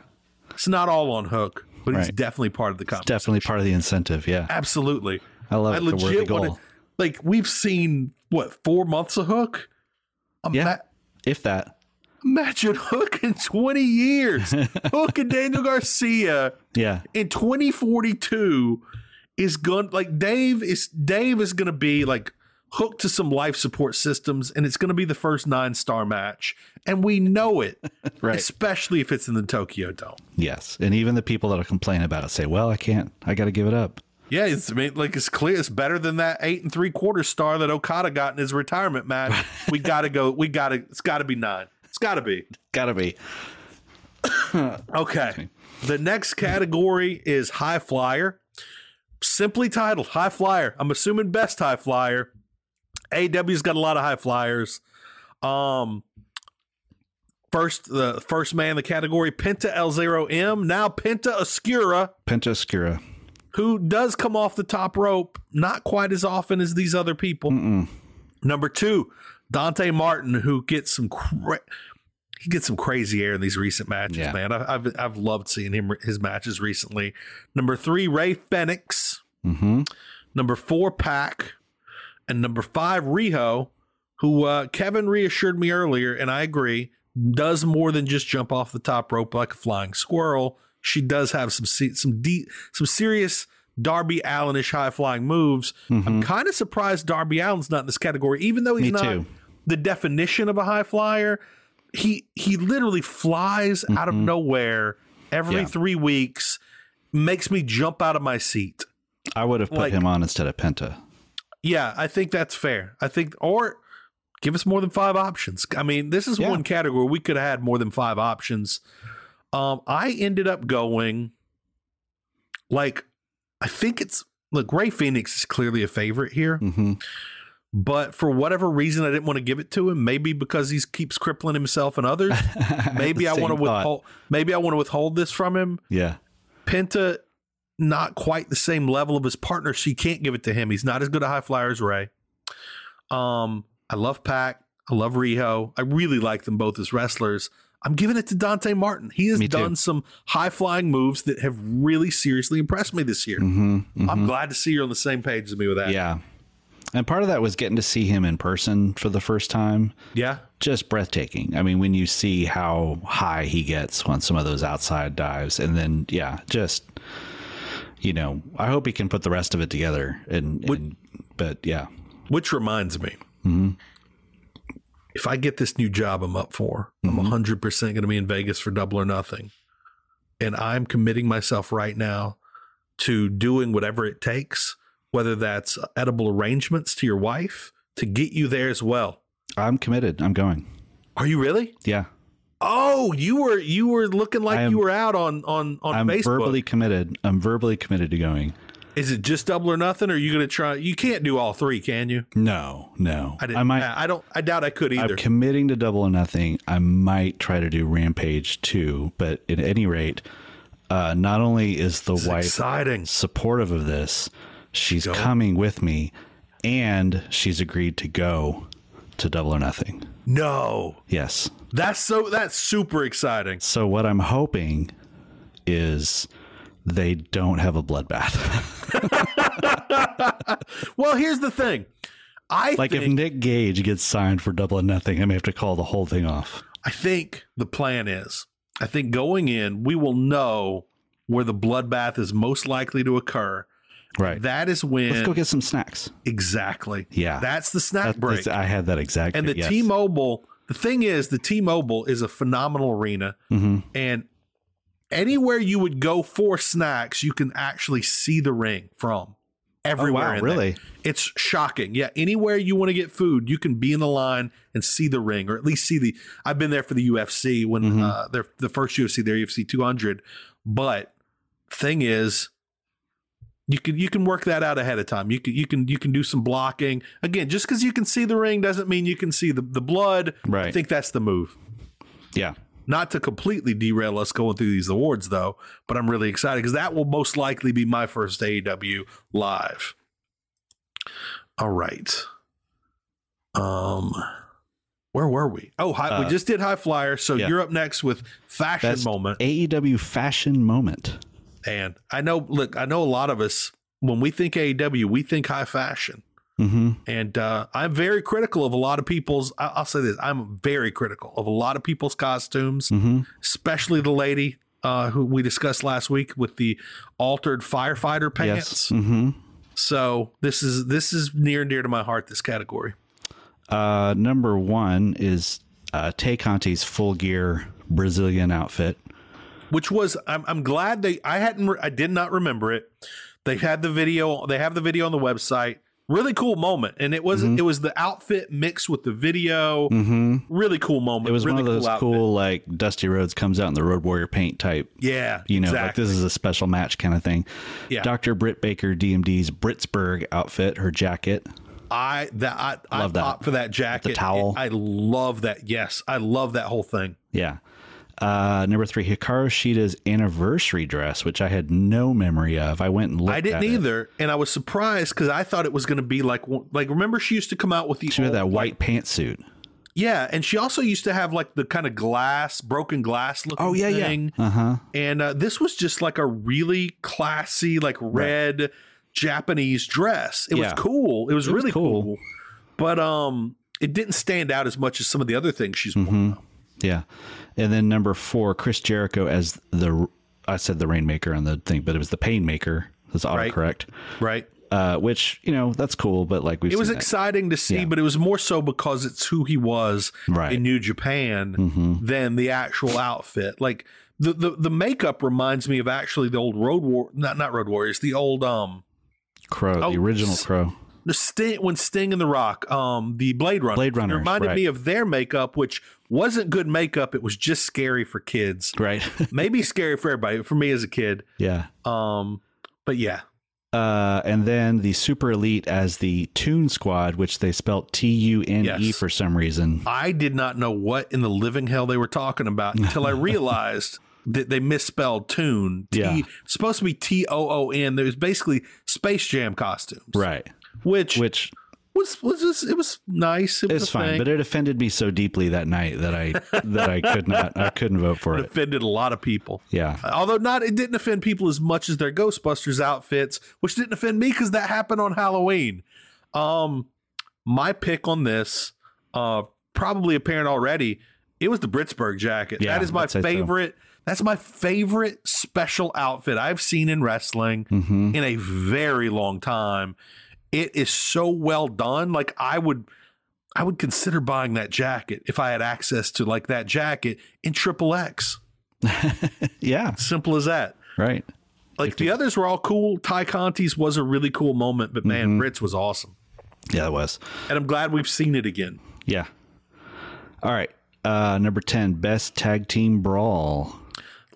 It's not all on Hook, but he's Right. definitely part of the it's definitely part of the incentive. Yeah, Absolutely. I love I it. Legit goal. want to. Like we've seen what four months of Hook. Ima- Yeah. if that. Imagine Hook in 20 years. Hook and Daniel Garcia Yeah, in 2042 is going like Dave is Dave is going to be like hooked to some life support systems and it's going to be the first nine star match and we know it Right. especially if it's in the Tokyo Dome yes, and even the people that'll complain about it say, "Well, I can't. I got to give it up." yeah it's I mean, like it's clear it's better than that eight and three quarter star that Okada got in his retirement match we got to go we got to it's got to be nine it's got to be Got to be. Okay. The next category is high flyer. Simply titled high flyer. I'm assuming best high flyer. AW's got a lot of high flyers. Um first the first man in the category Penta L0M, now Penta Oscura, Pentascura. who does come off the top rope not quite as often as these other people. Mm-mm. Number 2, Dante Martin who gets some cra- he gets some crazy air in these recent matches, Yeah. man. I, I've I've loved seeing him his matches recently. Number three, Rey Fenix. Mm-hmm. Number four, Pac, and number five, Riho, who uh, Kevin reassured me earlier, and I agree, does more than just jump off the top rope like a flying squirrel. She does have some some deep, some serious Darby Allinish high flying moves. I'm kind of surprised Darby Allin's not in this category, even though he's Me not too. the definition of a high flyer. He he literally flies out of nowhere every Yeah. three weeks, makes me jump out of my seat. I would have put Like- him on instead of Penta. Yeah, I think that's fair. I think, or Give us more than five options. I mean, this is Yeah. one category we could have had more than five options. Um, I ended up going like I think it's look, Rey Fenix is clearly a favorite here, hmm but for whatever reason I didn't want to give it to him. Maybe because he keeps crippling himself and others. maybe I want to withhold maybe I want to withhold this from him. Yeah. Penta, not quite the same level of his partner. She can't give it to him. He's not as good a high flyer as Ray. Um, I love Pac. I love Riho. I really like them both as wrestlers. I'm giving it to Dante Martin. He has done some high flying moves that have really seriously impressed me this year. hmm I'm glad to see you're on the same page as me with that. Yeah. And part of that was getting to see him in person for the first time. Yeah. Just breathtaking. I mean, when you see how high he gets on some of those outside dives, and then, yeah, just, you know, I hope he can put the rest of it together. And, and but yeah, Which reminds me, Mm-hmm. If I get this new job I'm up for, Mm-hmm. I'm 100% going to be in Vegas for double or nothing. And I'm committing myself right now to doing whatever it takes, whether that's edible arrangements to your wife to get you there as well. I'm committed. I'm going. Are you really? Yeah. Oh, you were you were looking like am- you were out on on on I'm Facebook. verbally committed. I'm verbally committed to going. Is it just double or nothing? Or are you going to try? You can't do all three, can you? No, no. I didn't. I might. I don't. I doubt I could either. I'm committing to double or nothing. I might try to do Rampage too, but at any rate, uh, not only is the It's wife exciting. supportive of this, she's Go. coming with me, and she's agreed to go to double or nothing. No, Yes. that's so. That's super exciting. So what I'm hoping is they don't have a bloodbath. Well, here's the thing. I like if Nick Gage gets signed for double or nothing, I may have to call the whole thing off. I think the plan is. I think going in, we will know where the bloodbath is most likely to occur. Right. That is when Let's go get some snacks. exactly. Yeah. that's the snack That- break. I had that exact. and the yes. T-Mobile. The thing is, the T-Mobile is a phenomenal arena, Mhm. and anywhere you would go for snacks, you can actually see the ring from everywhere. Oh, wow, really? there. It's shocking. Yeah, anywhere you want to get food, you can be in the line and see the ring, or at least see the. I've been there for the UFC when Mhm. uh, they're the first UFC, their UFC 200. But thing is, you can you can work that out ahead of time. You can you can you can do some blocking. Again, just because you can see the ring doesn't mean you can see the the blood. I think that's the move. Yeah. Not to completely derail us going through these awards, though, but I'm really excited because that will most likely be my first AEW live. All right. Um, where were we? Oh, high, we Uh, just did high flyer. So yeah. you're up next with fashion moment. AEW fashion moment. And I know, look, I know a lot of us when we think AEW, we think high fashion. Mm-hmm. And uh, I'm very critical of a lot of people's. I'll say this: I'm very critical of a lot of people's costumes, Mm-hmm. especially the lady uh, who we discussed last week with the altered firefighter pants. Yes. Mm-hmm. So this is this is near and dear to my heart. This category. Uh, number one is uh, Tay Conti's full gear Brazilian outfit. which was I'm, I'm glad they I hadn't I did not remember it. They had the video. They have the video on the website. Really cool moment, and it was Mhm. it was the outfit mixed with the video. Mm-hmm. Really cool moment. It was really one of those outfit. cool, like Dusty Rhodes comes out in the Road Warrior paint type. Yeah, You know, like this is a special match kind of thing. Yeah. Dr. Britt Baker, DMD's Brittsburgh outfit, her jacket. I that I, I Love that. for that jacket. the towel. I love that. Yes, I love that whole thing. Yeah. Uh, number three, Hikaru Shida's anniversary dress, which I had no memory of. I went and looked I didn't at it. either, and I was surprised because I thought it was going to be like like remember she used to come out with the She had old, that like- white pantsuit. yeah, and she also used to have like the kind of glass, broken glass looking Oh, yeah, yeah. Uh huh. And uh, this was just like a really classy, like red Japanese dress. It was cool. It was It was really cool. cool. But um, it didn't stand out as much as some of the other things she's worn. Mm-hmm. Yeah. And then number four, Chris Jericho as the, I said the Rainmaker on the thing, but it was the Painmaker. That's autocorrect. Right. Uh, which, you know, that's cool, but like we've It was seen that. exciting to see, Yeah. but it was more so because it's who he was Right. in New Japan Mhm. than the actual outfit. Like the, the the makeup reminds me of actually the old Road War, not not Road Warriors, the old um Crow, Oh, the original Crow. The Sting when Sting and The Rock, um, the Blade Runner, Blade Runners, it reminded right. me of their makeup, which wasn't good makeup. It was just scary for kids, Right. maybe scary for everybody. For me as a kid, yeah. um, but yeah, Uh, and then the Super Elite as the Tune Squad, which they spelt T U N E for some reason. I did not know what in the living hell they were talking about until I realized that they misspelled tune. T, Yeah. supposed to be T O O N. There was basically Space Jam costumes, Right. Which, Which was was just, it was nice. It was a fine, thing. but it offended me so deeply that night that I that I could not I couldn't vote for it it. offended a lot of people. Yeah. Although not, it didn't offend people as much as their Ghostbusters outfits, which didn't offend me because that happened on Halloween. Um, my pick on this, uh, probably apparent already. It was the Brittsburgh jacket. Yeah, that is my I'd so. favorite. That's my favorite special outfit I've seen in wrestling Mm-hmm. in a very long time. It is so well done. Like I would, I would consider buying that jacket if I had access to like that jacket in triple X. Yeah. Simple as that. Right. Like the others were all cool. Tay Conti's was a really cool moment, but man, Mm-hmm. Ritz was awesome. Yeah, it was. And I'm glad we've seen it again. Yeah. All right. Uh, number ten, best tag team brawl.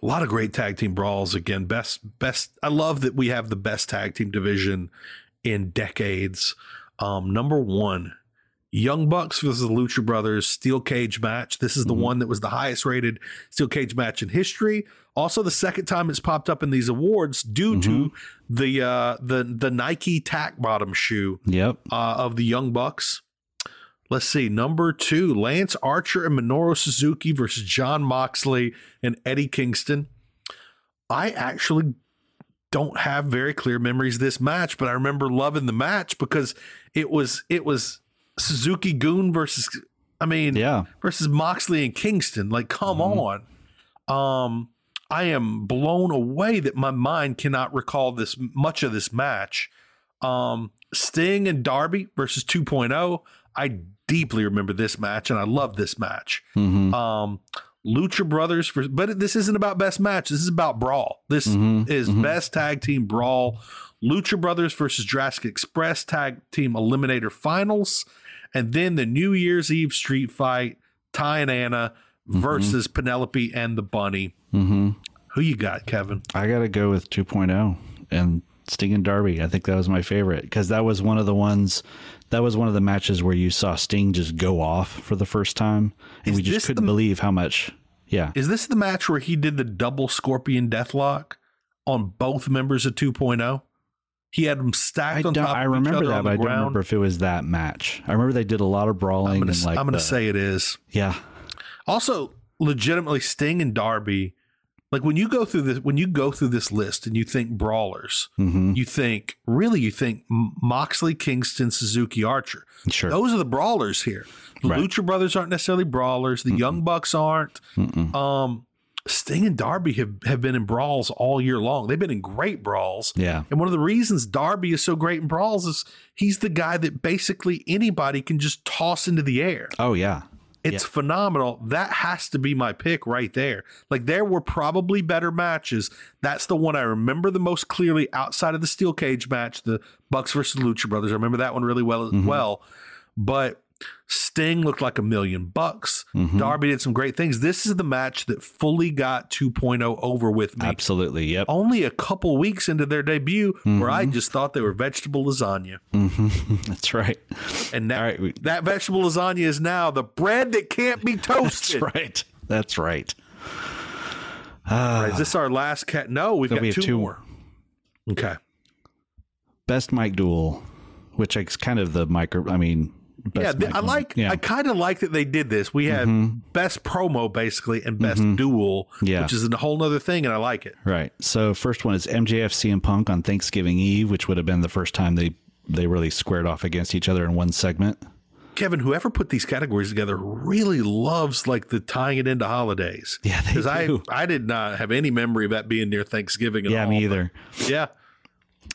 A lot of great tag team brawls again. Best, best. I love that we have the best tag team division in decades. Um, number one, Young Bucks versus the Lucha Brothers steel cage match. This is the one that was the highest rated steel cage match in history. Also, the second time it's popped up in these awards due to the uh, the the Nike tack bottom shoe. Yep. uh, of the Young Bucks. Let's see. Number two, Lance Archer and Minoru Suzuki versus Jon Moxley and Eddie Kingston. I actually don't have very clear memories of this match, but I remember loving the match because it was it was Suzuki-gun versus I mean Yeah. versus Moxley and Kingston. Like, come on. Um, I am blown away that my mind cannot recall this much of this match. Um, Sting and Darby versus 2.0. I deeply remember this match and I love this match. Mm-hmm. Um, Lucha Brothers for, but this isn't about best match. This is about brawl. This Mhm, is mhm. best tag team brawl. Lucha Brothers versus Jurassic Express tag team eliminator finals, and then the New Year's Eve street fight. Tay and Anna versus Penelope and the Bunny. Mm-hmm. Who you got, Kevin? I got to go with 2.0 and Sting and Darby. I think that was my favorite because that was one of the ones. That was one of the matches where you saw Sting just go off for the first time, and Is we just couldn't the- believe how much. Yeah. Is this the match where he did the double Scorpion Deathlock on both members of 2.0? He had them stacked I on top I of each remember other that, but I don't remember if it was that match. I remember they did a lot of brawling I'm gonna, like. I'm gonna the- say it is. Yeah. Also, legitimately, Sting and Darby. Like when you go through this, when you go through this list and you think brawlers, Mm-hmm. you think really you think Moxley, Kingston, Suzuki, Archer. Sure. Those are the brawlers here. The Right. Lucha Brothers aren't necessarily brawlers. The Young Bucks aren't. Um, Sting and Darby have, have been in brawls all year long. They've been in great brawls. Yeah. And one of the reasons Darby is so great in brawls is he's the guy that basically anybody can just toss into the air. Oh yeah. It's phenomenal. That has to be my pick right there. Like there were probably better matches. That's the one I remember the most clearly outside of the steel cage match, the Bucks versus Lucha Brothers. I remember that one really well as Mhm. well. But Sting looked like a million bucks. Mhm. Darby did some great things. This is the match that fully got 2.0 over with me. Absolutely. Yep. Only a couple weeks into their debut, where I Mhm. just thought they were vegetable lasagna. hmm That's right. And that, right. We, that vegetable lasagna is now the bread that can't be toasted. that's right. That's right. Ah, right, is this our last cat? No, we've got we two, two more. Okay. best mic duel, which is kind of the micro. I mean, yeah, I like. Yeah. I kind of like that they did this. We had Mhm. best promo basically and best Mhm. duel, Yeah. which is a whole nother thing, and I like it. Right. So first one is MJF CM Punk on Thanksgiving Eve, which would have been the first time they they really squared off against each other in one segment. Kevin, whoever put these categories together really loves like the tying it into holidays. Yeah, because I. I did not have any memory of that being near Thanksgiving. At yeah, all, me either. Yeah,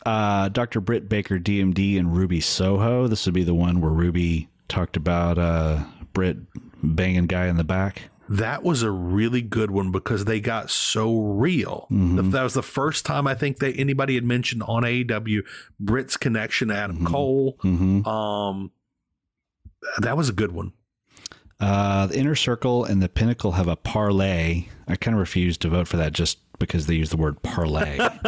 Uh, Dr. Britt Baker, DMD, and Ruby Soho. This would be the one where Ruby talked about uh, Britt banging guy in the back. that was a really good one because they got so real. Mhm. That was the first time I think that anybody had mentioned on AEW Britt's connection to Adam Mhm. Cole. hmm Um, that was a good one. Uh, the inner circle and the pinnacle have a parlay. I kind of refuse to vote for that just because they use the word parlay.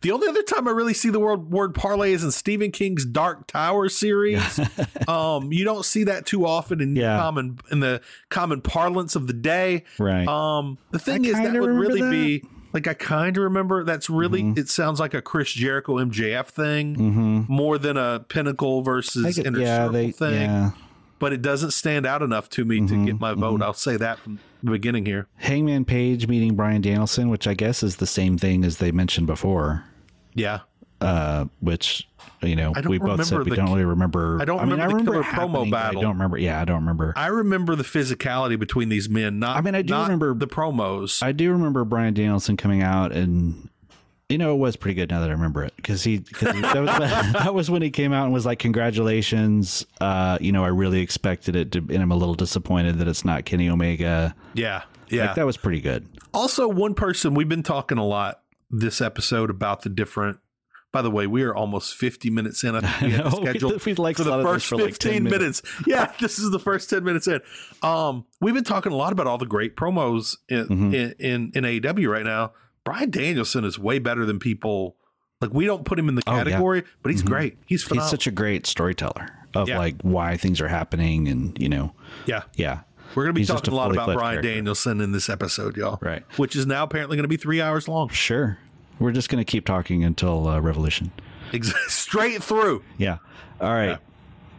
the only other time I really see the word word parlay is in Stephen King's Dark Tower series. um, you don't see that too often in Yeah. common in the common parlance of the day. right. Um, the thing I is that would really that. be like I kind of remember. That's really Mhm. it sounds like a Chris Jericho MJF thing hmm more than a Pinnacle versus Inner yeah, Circle they, thing. yeah. But it doesn't stand out enough to me to Mhm, get my vote. mhm. I'll say that from the beginning here. Hangman Page meeting Bryan Danielson, which I guess is the same thing as they mentioned before. Yeah, Uh, which you know we both said we the- don't really remember. I don't mean, remember the remember promo battle. I don't remember. Yeah, I don't remember. I remember the physicality between these men. Not I mean, I do remember- the promos. I do remember Bryan Danielson coming out and you know it was pretty good now that I remember it because he, 'cause he- that, was, that was when he came out and was like congratulations uh you know I really expected it to and I'm a little disappointed that it's not Kenny Omega yeah, yeah. like that was pretty good Also, one person we've been talking a lot this episode about the different. By the way, we are almost 50 minutes in. I think we had I know, we- we like for the first for like 10 15 minutes. Yeah, this is the first 10 minutes in. Um, we've been talking a lot about all the great promos in Mhm. in, in in AEW right now. Bryan Danielson is way better than people. Like we don't put him in the Oh, yeah. category, but he's Mhm. great. He's phenomenal. he's such a great storyteller of Yeah. like why things are happening and you know yeah. yeah We're going to be He's talking a a lot about Bryan character. Danielson in this episode, y'all. Right. Which is now apparently going to be three hours long. sure we're just gonna keep talking until uh, Revolution Ex- Straight through. yeah all right Yeah.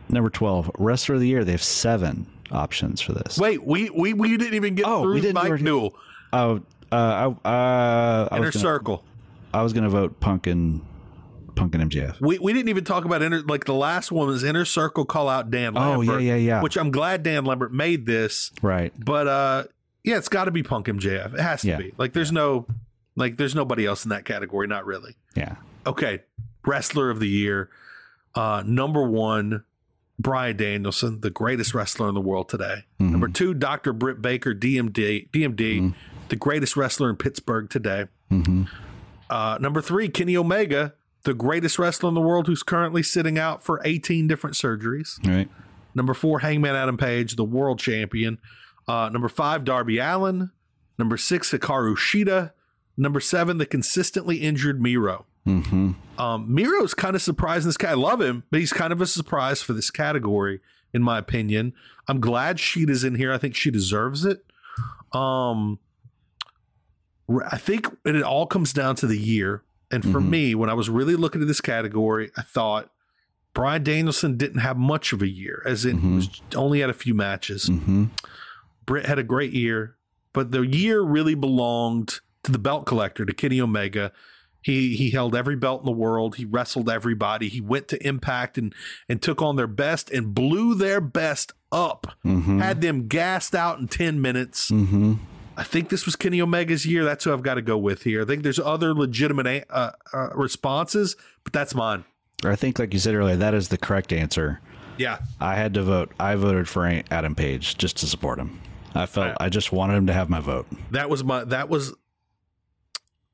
number twelve wrestler of the year they have seven options for this Wait, we we, we didn't even get Oh, through we didn't Mike Newell. Oh, uh, I, uh, I Inner gonna, Circle. I was gonna vote Punk and Punk and MJF. We we didn't even talk about inner like the last one was Inner Circle call out Dan Lambert, Oh, yeah, yeah, yeah. Which I'm glad Dan Lambert made this, Right. but uh yeah, it's got to be Punk MJF. It has to Yeah. be. Like there's no like there's nobody else in that category, not really. Yeah. Okay, wrestler of the year, uh number 1 Bryan Danielson, the greatest wrestler in the world today. Mhm. Number 2 Dr. Britt Baker, DMD, DMD, Mhm. The greatest wrestler in Pittsburgh today. hmm Uh, number three, Kenny Omega, the greatest wrestler in the world who's currently sitting out for 18 different surgeries. Right. Number four, Hangman Adam Page, the world champion. Uh, number five, Darby Allin. Number six, Hikaru Shida. Number seven, the consistently injured Miro. hmm Um, Miro's kind of surprising this guy. I love him, but he's kind of a surprise for this category, in my opinion. I'm glad Shida's in here. I think she deserves it. Um, I think it all comes down to the year. And for Mhm. me, when I was really looking at this category, I thought Bryan Danielson didn't have much of a year, as in he Mhm. was only had a few matches. hmm Britt had a great year, but the year really belonged to the belt collector, to Kenny Omega. He he held every belt in the world. He wrestled everybody. He went to Impact and and took on their best and blew their best up. hmm Had them gassed out in 10 minutes. I think this was Kenny Omega's year. That's who I've got to go with here. I think there's other legitimate uh, uh, responses, but that's mine. I think, like you said earlier, that is the correct answer. Yeah. I had to vote. I voted for Adam Page just to support him. I felt Right. I just wanted him to have my vote. That was my that was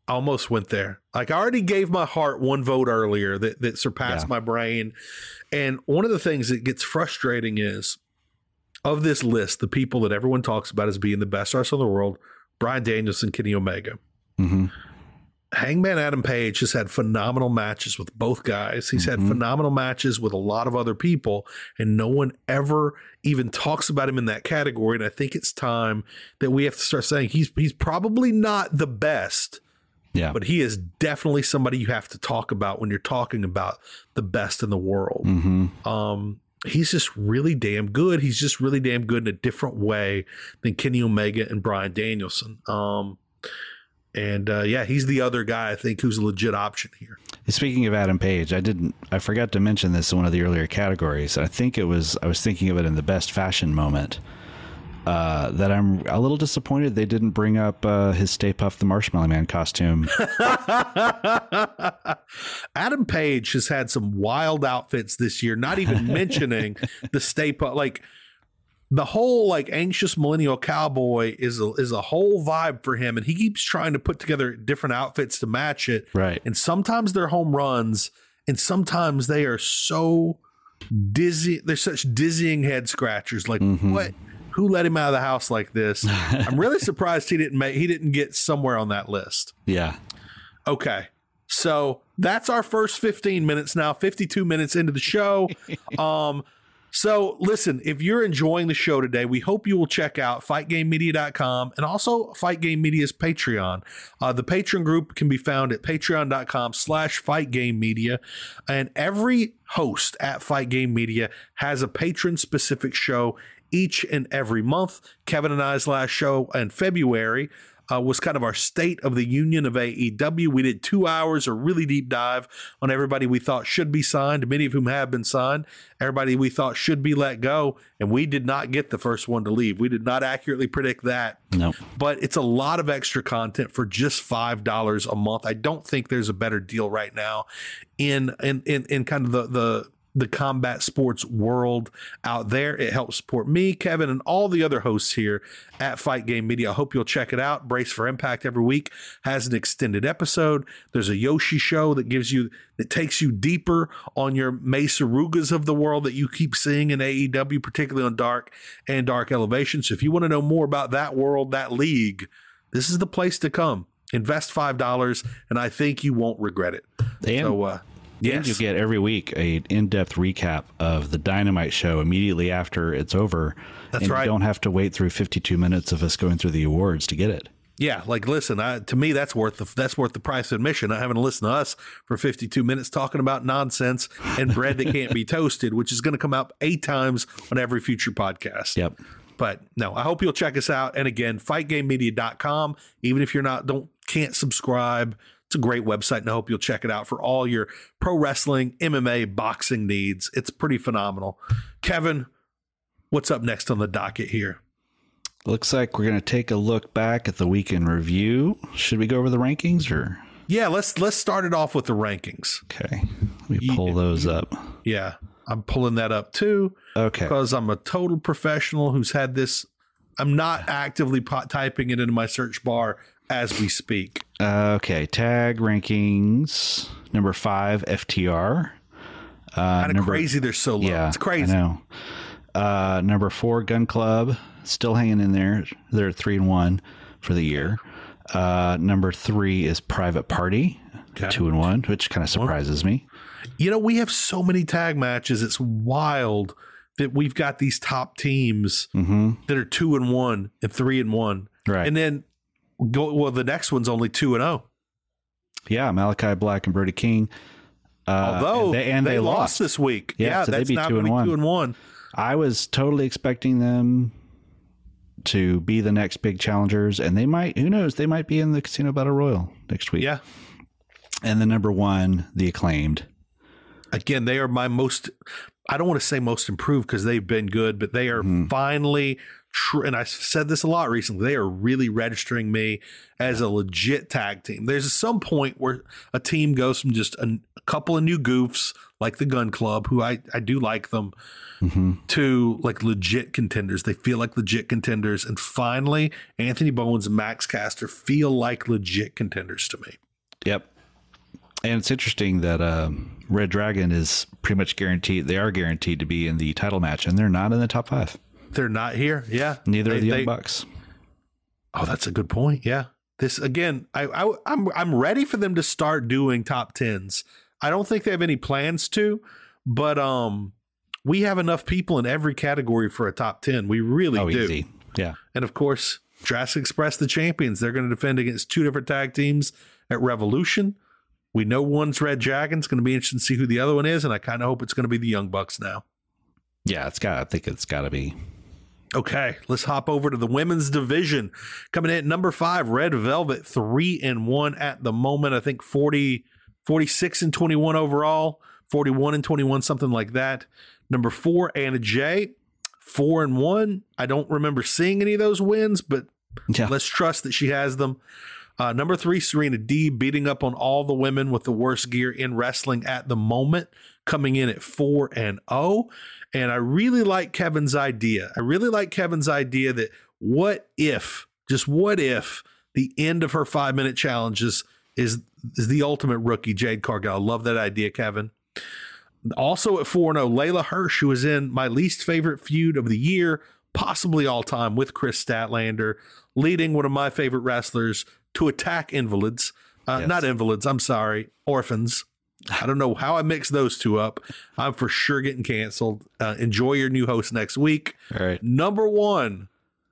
I almost went there. Like I already gave my heart one vote earlier that that surpassed Yeah. my brain. And one of the things that gets frustrating is of this list, the people that everyone talks about as being the best wrestler in the world, Bryan Danielson, and Kenny Omega. hmm Hangman Adam Page has had phenomenal matches with both guys. He's had Mhm. phenomenal matches with a lot of other people, and no one ever even talks about him in that category. And I think it's time that we have to start saying he's he's probably not the best, Yeah. but he is definitely somebody you have to talk about when you're talking about the best in the world. hmm Um, he's just really damn good. He's just really damn good in a different way than Kenny Omega and Bryan Danielson. Um, and uh, yeah, he's the other guy I think who's a legit option here. Speaking of Adam Page, I didn't. I forgot to mention this in one of the earlier categories. I think it was. I was thinking of it in the best fashion moment. Uh, that I'm a little disappointed they didn't bring up uh, his Stay Puft the Marshmallow Man costume. Adam Page has had some wild outfits this year, not even mentioning the Stay Puft. Like, the whole like anxious millennial cowboy is a, is a whole vibe for him, and he keeps trying to put together different outfits to match it. Right. And sometimes they're home runs, and sometimes they are so dizzy. They're such dizzying head scratchers. Like Mhm. what? Who let him out of the house like this? I'm really surprised he didn't make he didn't get somewhere on that list. Yeah. Okay. So that's our first 15 minutes now, 52 minutes into the show. um, so listen, if you're enjoying the show today, we hope you will check out fightgamemedia.com and also Fight Game Media's Patreon. Uh, the Patreon group can be found at patreon.com slash fightgamemedia. And every host at Fight Game Media has a Patreon specific show each and every month. Kevin and I's last show in February uh, was kind of our state of the union of AEW. We did two hours, a really deep dive on everybody we thought should be signed, many of whom have been signed, everybody we thought should be let go, and we did not get the first one to leave. We did not accurately predict that. Nope. But it's a lot of extra content for just five dollars a month. I don't think there's a better deal right now in in in, in kind of the the the combat sports world out there. It helps support me, Kevin, and all the other hosts here at Fight Game Media. I hope you'll check it out. Brace for Impact every week has an extended episode. There's a Yoshi show that gives you that takes you deeper on your Mesa Rugas of the world that you keep seeing in AEW, particularly on Dark and Dark Elevation. So if you want to know more about that world, that league, this is the place to come. Invest five dollars, and I think you won't regret it. And, so, uh, and you get every week a in-depth recap of the Dynamite show immediately after it's over. That's and right. You don't have to wait through 52 minutes of us going through the awards to get it. Yeah, like listen, I, to me that's worth the that's worth the price of admission. Not having to listen to us for 52 minutes talking about nonsense and bread that can't be toasted, which is going to come out eight times on every future podcast. Yep. But no, I hope you'll check us out. And again, fightgamemedia.com. Even if you're not don't can't subscribe, it's a great website, and I hope you'll check it out for all your pro wrestling, MMA, boxing needs. It's pretty phenomenal. Kevin, what's up next on the docket here? Looks like we're going to take a look back at the weekend review. Should we go over the rankings or? Yeah, let's let's start it off with the rankings. Okay. Let me pull those up. Yeah, I'm pulling that up too. Okay. Because I'm a total professional who's had this. I'm not actively po- typing it into my search bar as we speak. Uh, okay. Tag rankings. Number five, FTR. Uh, Kind of number- crazy they're so low. Yeah, it's crazy. I know. Uh, number four, Gun Club, still hanging in there. They're three and one for the year. Uh, number three is Private Party, Okay. two and one, which kind of surprises me. You know, we have so many tag matches. It's wild that we've got these top teams Mm-hmm. that are two and one and three and one. Right. And then go well, the next one's only two and oh. Yeah, Malakai Black and Brody King. Uh, Although and they, and they, lost. lost. this week. Yeah, Yeah, so they'd that's be now two and one. two and one. I was totally expecting them to be the next big challengers, and they might. Who knows? They might be in the Casino Battle Royal next week. Yeah. And the number one, the acclaimed. again, they are my most, I don't want to say most improved because they've been good, but they are Mm-hmm. finally, tr- and I've said this a lot recently, they are really registering me as a legit tag team. There's some point where a team goes from just a, a couple of new goofs like the Gun Club, who I, I do like them, Mm-hmm. to like legit contenders. They feel like legit contenders. And finally, Anthony Bowens and Max Caster feel like legit contenders to me. Yep. And it's interesting that um, Red Dragon is pretty much guaranteed. They are guaranteed to be in the title match, and they're not in the top five. They're not here. Yeah. Neither They- are the Young they- Bucks. Oh, that's a good point. Yeah. This again, I, I I'm I'm ready for them to start doing top tens. I don't think they have any plans to, but um we have enough people in every category for a top ten. We really oh, do. easy. Yeah. And of course, Jurassic Express, the champions, they're going to defend against two different tag teams at Revolution. We know one's Red Dragon. It's going to be interesting to see who the other one is, and I kind of hope it's going to be the Young Bucks now. Yeah, it's got. I think it's got to be. Okay, let's hop over to the women's division. Coming in at number five, Red Velvet, three and one at the moment. I think 40, 46 and 21 overall, 41 and 21, something like that. Number four, Anna Jay, four and one. I don't remember seeing any of those wins, but Yeah. let's trust that she has them. Uh, number three, Serena D, beating up on all the women with the worst gear in wrestling at the moment, coming in at four and oh. And I really like Kevin's idea. I really like Kevin's idea that what if, just what if the end of her five minute challenges is, is the ultimate rookie, Jade Cargill. I love that idea, Kevin. Also at 4 0, Leyla Hirsch, who is in my least favorite feud of the year, possibly all time, with Kris Statlander, leading one of my favorite wrestlers to attack invalids. Uh, Yes. Not invalids, I'm sorry, orphans. I don't know how I mix those two up. I'm for sure getting canceled. Uh, enjoy your new host next week. All right. Number one,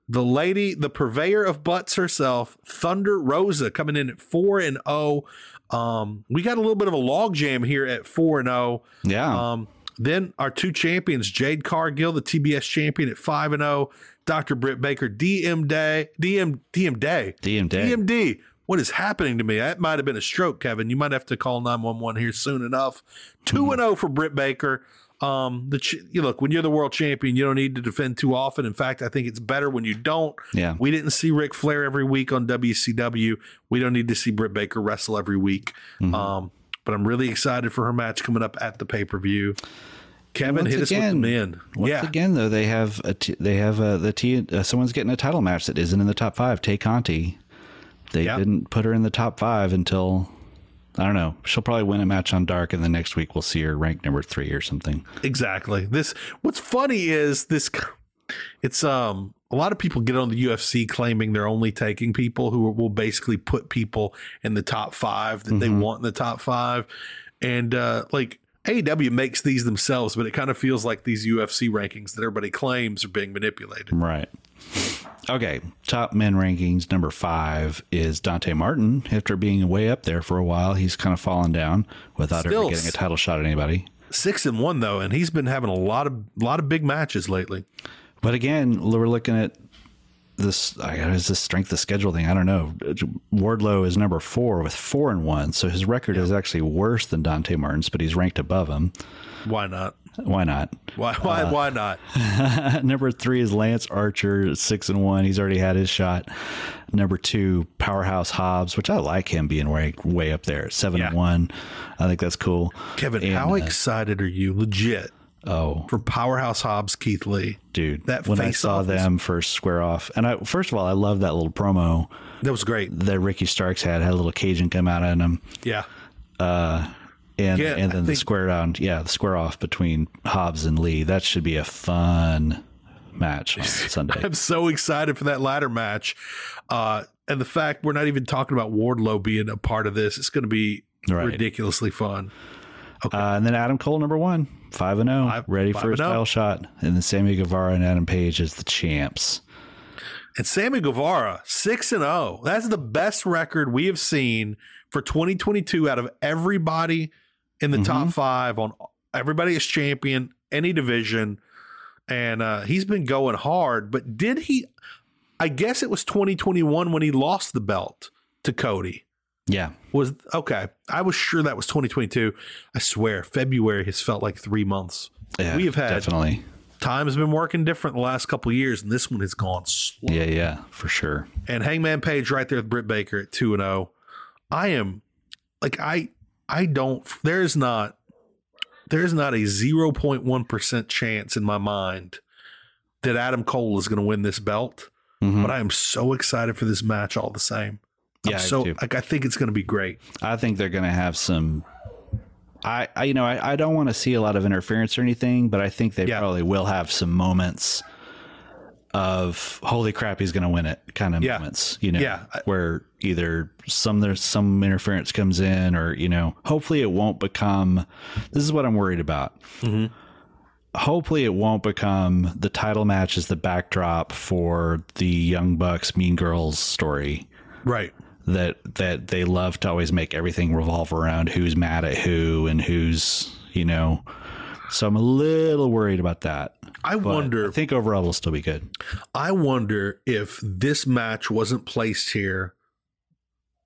the lady, the purveyor of butts herself, Thunder Rosa, coming in at four and zero. Um, we got a little bit of a logjam here at four and zero. Yeah. Um, then our two champions, Jade Cargill, the TBS champion at five and zero. Dr. Britt Baker, DM Day, DM DM Day, DM Day. DMD. What is happening to me? That might have been a stroke, Kevin. You might have to call 911 here soon enough. 2 and 0 for Britt Baker. Um, the ch- you look, when you're the world champion, you don't need to defend too often. In fact, I think it's better when you don't. Yeah. We didn't see Ric Flair every week on WCW. We don't need to see Britt Baker wrestle every week. Mm-hmm. Um, but I'm really excited for her match coming up at the pay per view. Kevin, hit us with the men. Once yeah, again, though, they have a t- they have a, the T. Uh, someone's getting a title match that isn't in the top five. Tay Conti. They Yeah. didn't put her in the top five until I don't know. She'll probably win a match on Dark, and the next week we'll see her ranked number three or something. exactly. This. What's funny is this. It's um a lot of people get on the UFC claiming they're only taking people who will basically put people in the top five that they want in the top five, and uh like AEW makes these themselves, but it kind of feels like these UFC rankings that everybody claims are being manipulated. Right. Okay. Top men rankings number five is Dante Martin. After being way up there for a while, he's kind of fallen down without Still ever getting a title shot at anybody. Six and one though, and he's been having a lot of lot of big matches lately. But again, we're looking at this. I guess is this strength of schedule thing. I don't know. Wardlow is number four with four and one, so his record is actually worse than Dante Martin's, but he's ranked above him. Why not? Why not? Why why why not? number three is Lance Archer, six and one. He's already had his shot. Number two, Powerhouse Hobbs, which I like him being way way up there, seven and one. I think that's cool. Kevin, And, how uh, excited are you, legit, oh, for Powerhouse Hobbs Keith Lee? dude, that when I saw them first square off, and I first of all, I love that little promo That was great. that Ricky Starks had. Had a little Cajun come out at him. Yeah. and Yeah, and then the square down, yeah, the square off between Hobbs and Lee. That should be a fun match on Sunday. I'm so excited for that ladder match. Uh, and the fact we're not even talking about Wardlow being a part of this, it's going to be Right. ridiculously fun. Uh, and then Adam Cole, number one, five and zero, Five- ready five for his and oh. title shot. And then Sammy Guevara and Adam Page as the champs. And Sammy Guevara, 6 and 0. That's the best record we have seen for 2022 out of everybody in the top 5 on everybody is champion any division and uh he's been going hard, but did he I guess it was 2021 when he lost the belt to Cody. Yeah, Was okay. I was sure that was 2022. I swear, February has felt like 3 months. yeah, we have had definitely. time has been working different the last couple of years and this one has gone slow. Yeah, yeah, for sure. and Hangman Page right there with Britt Baker at two and zero. I am like I I don't. There's not there's not a zero point one percent chance in my mind that Adam Cole is going to win this belt. Mhm. But I am so excited for this match all the same. Yeah, I so like I think it's going to be great. I think they're going to have some. I, I you know I, I don't want to see a lot of interference or anything, but I think they Yeah. probably will have some moments of holy crap he's going to win it kind of Yeah. moments. You know, Yeah. where either some there's some interference comes in, or you know, hopefully it won't become. This is what I'm worried about. Mm-hmm. Hopefully it won't become the title match is the backdrop for the Young Bucks Mean Girls story Right. That that they love to always make everything revolve around who's mad at who and who's you know so i'm a little worried about that I But wonder. i think overall it'll still be good I wonder if this match wasn't placed here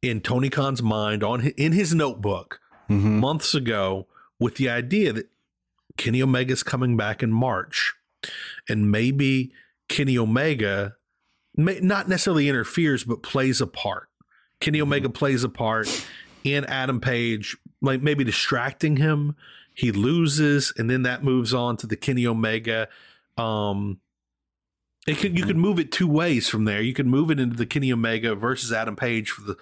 in Tony Khan's mind on in his notebook Mm-hmm. months ago with the idea that Kenny Omega's coming back in March, and maybe Kenny Omega may, not necessarily interferes, but plays a part. Kenny Omega plays a part in Adam Page, like maybe distracting him he loses, and then that moves on to the Kenny Omega. Um, it could you could move it two ways from there. You could move it into the Kenny Omega versus Adam Page for the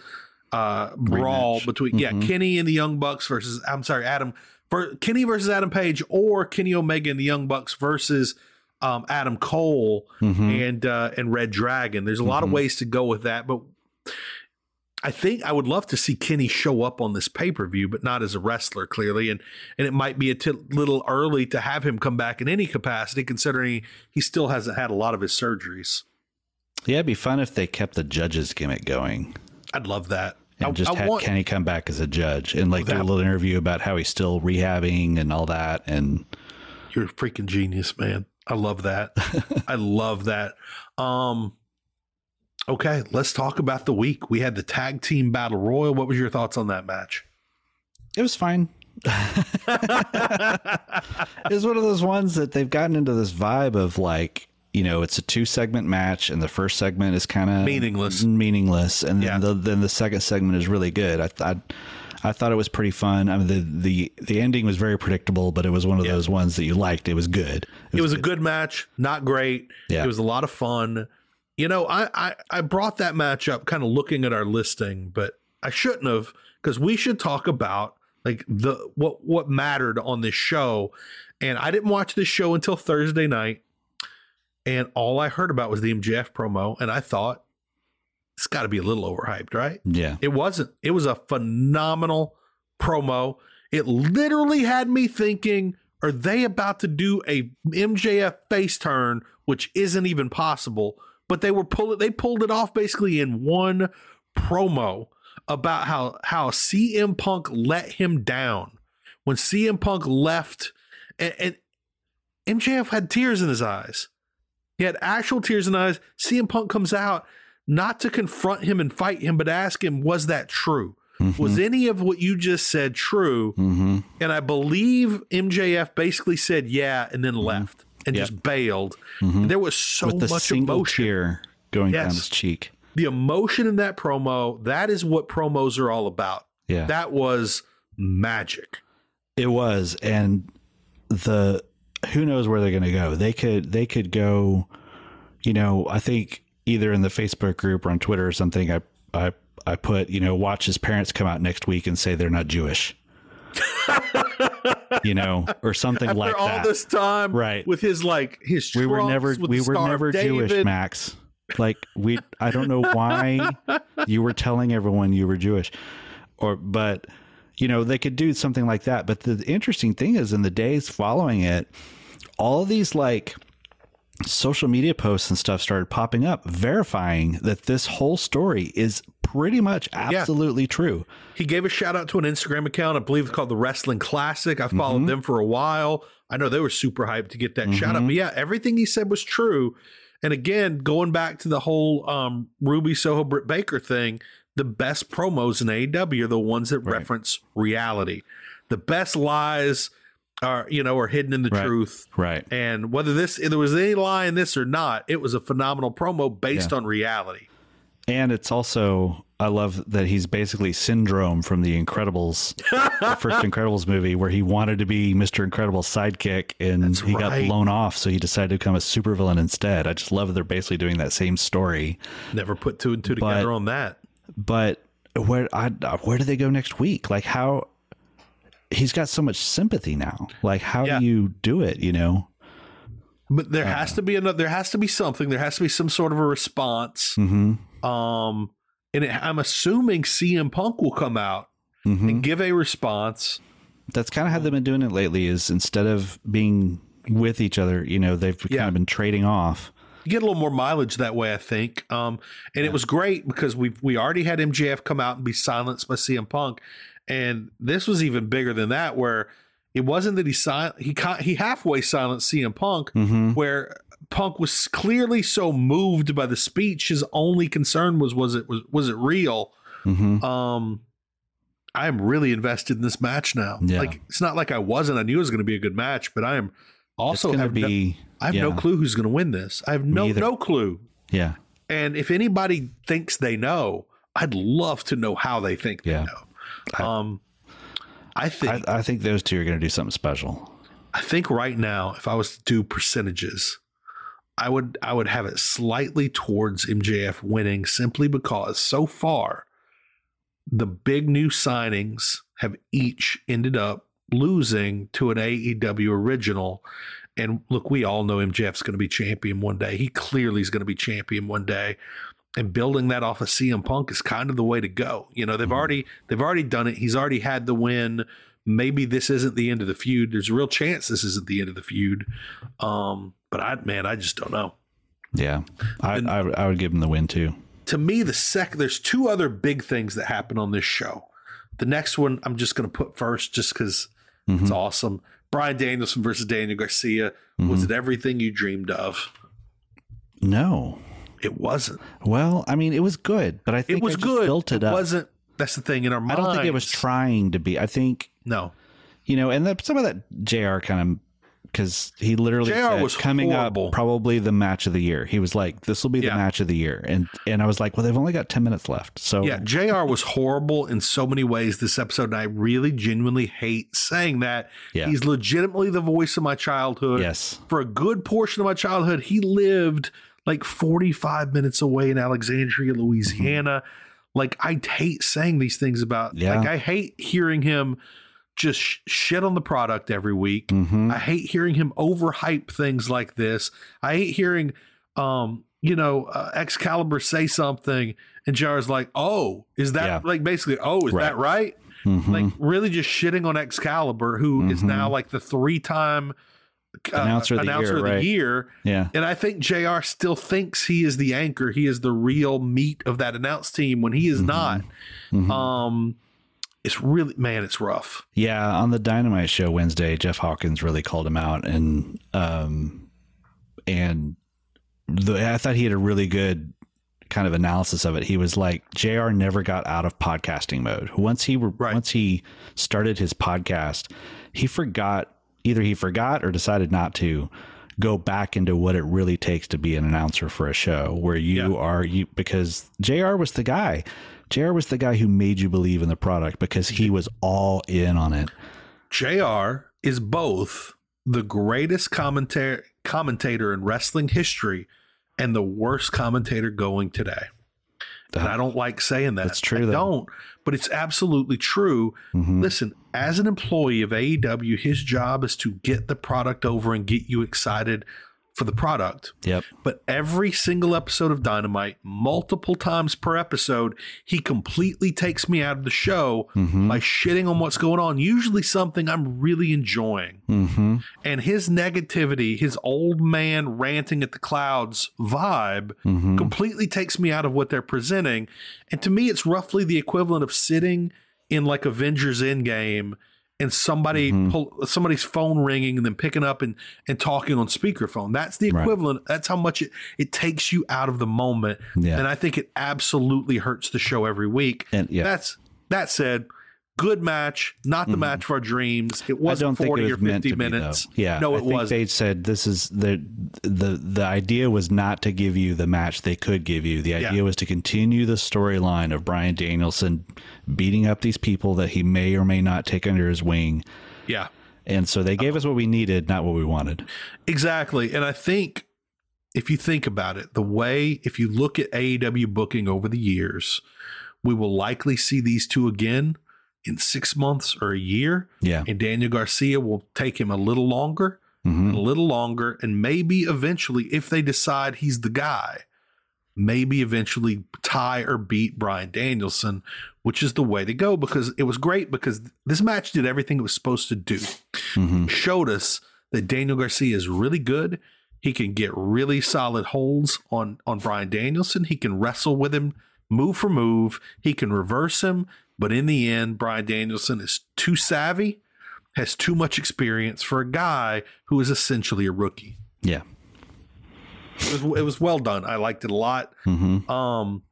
uh, brawl Rematch. between yeah Mhm. Kenny and the Young Bucks versus I'm sorry Adam for Kenny versus Adam Page or Kenny Omega and the Young Bucks versus um, Adam Cole Mhm. and uh, and Red Dragon. There's a lot of Mhm. ways to go with that, but I think I would love to see Kenny show up on this pay per view, but not as a wrestler, clearly, and and it might be a t- little early to have him come back in any capacity, considering he still hasn't had a lot of his surgeries. Yeah, it'd be fun if they kept the judge's gimmick going I'd love that. and I, just I had want, Kenny come back as a judge and like do a That- little interview about how he's still rehabbing and all that. And You're a freaking genius, man. I love that. I love that. Um okay, let's talk about the week. We had the tag team battle royal. What was your thoughts on that match? it was fine. it was one of those ones that they've gotten into this vibe of like, you know, it's a two segment match, and the first segment is kind of Meaningless. meaningless, and Yeah. then the then the second segment is really good. I thought. I thought it was pretty fun. I mean, the the the ending was very predictable, but it was one of those ones that you liked. It was good. It was a good match, not great. Yeah. It was a lot of fun. You know, I I, I brought that match up kind of looking at our listing, but I shouldn't have because we should talk about like the what what mattered on this show. And I didn't watch this show until Thursday night. And all I heard about was the MJF promo. And I thought it's got to be a little overhyped, right? Yeah. It wasn't. It was a phenomenal promo. It literally had me thinking, are they about to do a MJF face turn, which isn't even possible? But they were pulling they pulled it off basically in one promo about how how CM Punk let him down. When CM Punk left and, and MJF had tears in his eyes. He had actual tears in his eyes. CM Punk comes out not to confront him and fight him, but ask him, was that true? Was any of what you just said true? Mm-hmm. And I believe MJF basically said yeah and then left and Yep. just bailed. Mm-hmm. And there was so With the much single emotion. tear going down his cheek. The emotion in that promo, that is what promos are all about. Yeah. That was magic. It was, and the who knows where they're going to go. They could they could go, you know. I think either in the Facebook group or on Twitter or something. I I I put you know watch his parents come out next week and say they're not Jewish, you know, or something After like all that. this time, Right. With his like his we were never we were never Jewish, Max. Like we, I don't know why you were telling everyone you were Jewish, or but you know they could do something like that. But the interesting thing is, in the days following it, all these like social media posts and stuff started popping up, verifying that this whole story is pretty much absolutely true. He gave a shout out to an Instagram account, I believe it's called the Wrestling Classic. I followed Mm-hmm. them for a while. I know they were super hyped to get that shout out. But yeah, everything he said was true. And again, going back to the whole um, Ruby Soho Britt Baker thing, the best promos in AEW are the ones that Right. reference reality. The best lies are, you know, are hidden in the Right. truth. Right. And whether this there was any lie in this or not, it was a phenomenal promo based Yeah. on reality. And it's also, I love that he's basically Syndrome from the Incredibles, the first Incredibles movie, where he wanted to be Mr. Incredible's sidekick and That's he got blown off. So he decided to become a supervillain instead. I just love that they're basically doing that same story. Never put two and two But- together on that. But where, I, where do they go next week? Like, how he's got so much sympathy now. Like, how Yeah. do you do it? You know? But there has to be another. There has to be something. There has to be some sort of a response. Mm-hmm. Um, and it, I'm assuming CM Punk will come out Mm-hmm. and give a response. That's kind of how they've been doing it lately. Is instead of being with each other, you know, they've Yeah. kind of been trading off. You get a little more mileage that way, I think. Um, and it was great because we we already had MJF come out and be silenced by CM Punk, and this was even bigger than that, where it wasn't that he si- he he halfway silenced CM Punk, Mm-hmm. where Punk was clearly so moved by the speech, his only concern was was it was was it real? Mm-hmm. Um, I am really invested in this match now. Yeah. Like it's not like I wasn't. I knew it was going to be a good match, but I am also have to no. I have no clue who's going to win this. I have no no clue. Yeah. And if anybody thinks they know, I'd love to know how they think Yeah. they know. Um, I think I, I think those two are going to do something special. I think right now, if I was to do percentages, I would I would have it slightly towards MJF winning simply because so far the big new signings have each ended up losing to an AEW original. And look, we all know MJF's going to be champion one day. He clearly is going to be champion one day. And building that off of CM Punk is kind of the way to go. You know, they've mm-hmm. already they've already done it. He's already had the win. Maybe this isn't the end of the feud. There's a real chance this isn't the end of the feud. Um, but I man, I just don't know. Yeah, I, And- I, I would give him the win too. to me, the second there's two other big things that happen on this show. The next one I'm just going to put first, just because it's mm-hmm. awesome. Bryan Danielson versus Daniel Garcia. Was mm-hmm. it everything you dreamed of? No, It wasn't. well, I mean, it was good, but I think It was good. Built it, it up. wasn't. That's the thing in our mind. I don't think it was trying to be. I think No, you know, and the, some of that JR kind of because he literally JR said, was coming horrible. up probably the match of the year. He was like, "This will be the match of the year," and and I was like, "Well, they've only got ten minutes left." So yeah, JR was horrible in so many ways this episode, and I really genuinely hate saying that. Yeah. He's legitimately the voice of my childhood. yes, for a good portion of my childhood, he lived like 45 minutes away in Alexandria, Louisiana. Like, I hate saying these things about, Yeah. like, I hate hearing him just sh- shit on the product every week. hmm I hate hearing him overhype things like this. I hate hearing, um, you know, uh, Excalibur say something and Jar's like, oh, is that Yeah. like basically, oh, is Right. that right? hmm Like, really just shitting on Excalibur, who is Mhm. now like the three time uh, Announcer of the year, right. year. yeah, And I think JR still thinks he is the anchor. He is the real meat of that announce team when he is Mhm. not. Mhm. Um, it's really, man, it's rough. Yeah, on the Dynamite show Wednesday, Jeff Hawkins really called him out, and um, and the, I thought he had a really good kind of analysis of it. He was like, JR never got out of podcasting mode. Once he Right. once he started his podcast, he forgot either he forgot or decided not to go back into what it really takes to be an announcer for a show where you Yeah. are you because JR was the guy. JR was the guy who made you believe in the product because he was all in on it. JR is both the greatest commentator commentator in wrestling history and the worst commentator going today. And I don't like saying that. That's true, I though. don't, but it's absolutely true. Mhm. Listen, as an employee of AEW, his job is to get the product over and get you excited for the product. Yep. But every single episode of Dynamite, multiple times per episode, he completely takes me out of the show Mhm. by shitting on what's going on, usually something I'm really enjoying. Mm-hmm. And his negativity, his old man ranting at the clouds vibe, Mm-hmm. completely takes me out of what they're presenting. And to me, it's roughly the equivalent of sitting in like Avengers Endgame and somebody Mhm. pull, somebody's phone ringing and then picking up and and talking on speakerphone. That's the Right. equivalent. That's how much it, it takes you out of the moment. Yeah. And I think it absolutely hurts the show every week. And yeah, That's that said, good match, not the mm-hmm. match of our dreams. It wasn't don't think 40 it was or meant 50 to be, minutes. though. Yeah, No, I it think wasn't. They said this is the the the idea was not to give you the match they could give you. The idea Yeah. was to continue the storyline of Bryan Danielson beating up these people that he may or may not take under his wing. Yeah. And so they gave us what we needed, not what we wanted. Exactly. And I think if you think about it, the way, if you look at AEW booking over the years, we will likely see these two again in six months or a year. Yeah. And Daniel Garcia will take him a little longer, Mhm. a little longer, and maybe eventually, if they decide he's the guy, maybe eventually tie or beat Bryan Danielson, which is the way to go because it was great because this match did everything it was supposed to do Mhm. showed us that Daniel Garcia is really good. He can get really solid holds on on Bryan Danielson. He can wrestle with him move for move. He can reverse him, but in the end, Bryan Danielson is too savvy, has too much experience for a guy who is essentially a rookie. Yeah. It was, it was well done. I liked it a lot. hmm Um,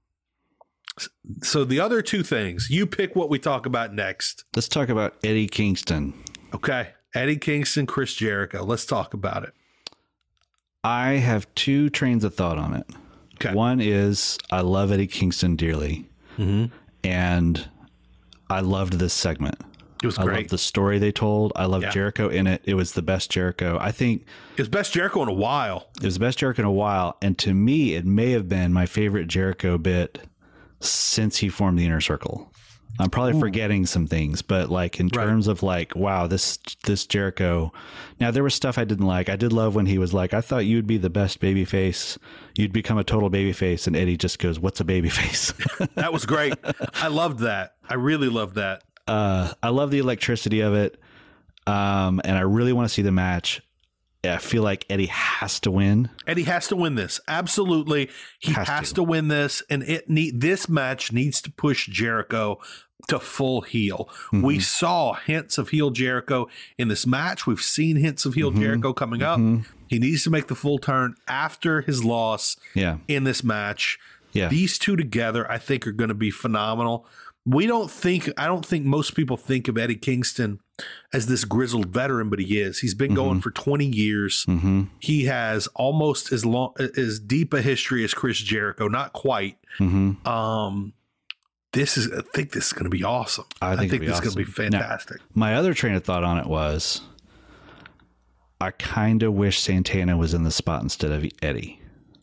so the other two things, you pick what we talk about next. Let's talk about Eddie Kingston. Okay, Eddie Kingston, Chris Jericho. Let's talk about it. I have two trains of thought on it. Okay. One is I love Eddie Kingston dearly, Mm-hmm. and I loved this segment. It was I great. love the story they told. I loved Yeah. Jericho in it. It was the best Jericho. I think It was best Jericho in a while. it was the best Jericho in a while. And to me, it may have been my favorite Jericho bit since he formed the inner circle. I'm probably forgetting some things, but like in Right. terms of like, wow, this this Jericho. Now there was stuff I didn't like. I did love when he was like, I thought you'd be the best baby face. You'd become a total baby face. And Eddie just goes, What's a baby face? That was great. I loved that. I really loved that. uh, I love the electricity of it. Um, and I really want to see the match. I feel like Eddie has to win. Eddie has to win this. Absolutely. He has, Has to. to. win this. And it need this match needs to push Jericho to full heel. Mm-hmm. We saw hints of heel Jericho in this match. We've seen hints of heel Mm-hmm. Jericho coming up. He needs to make the full turn after his loss Yeah. in this match. Yeah. These two together, I think, are going to be phenomenal. We don't think, I don't think most people think of Eddie Kingston as this grizzled veteran, but he is. He's been going for 20 years. Mm-hmm. He has almost as long, as deep a history as Chris Jericho, not quite. Mm-hmm. Um, this is, I think this is going to be awesome. I think it'd be this is going to be awesome. Now- fantastic. My other train of thought on it was I kind of wish Santana was in the spot instead of Eddie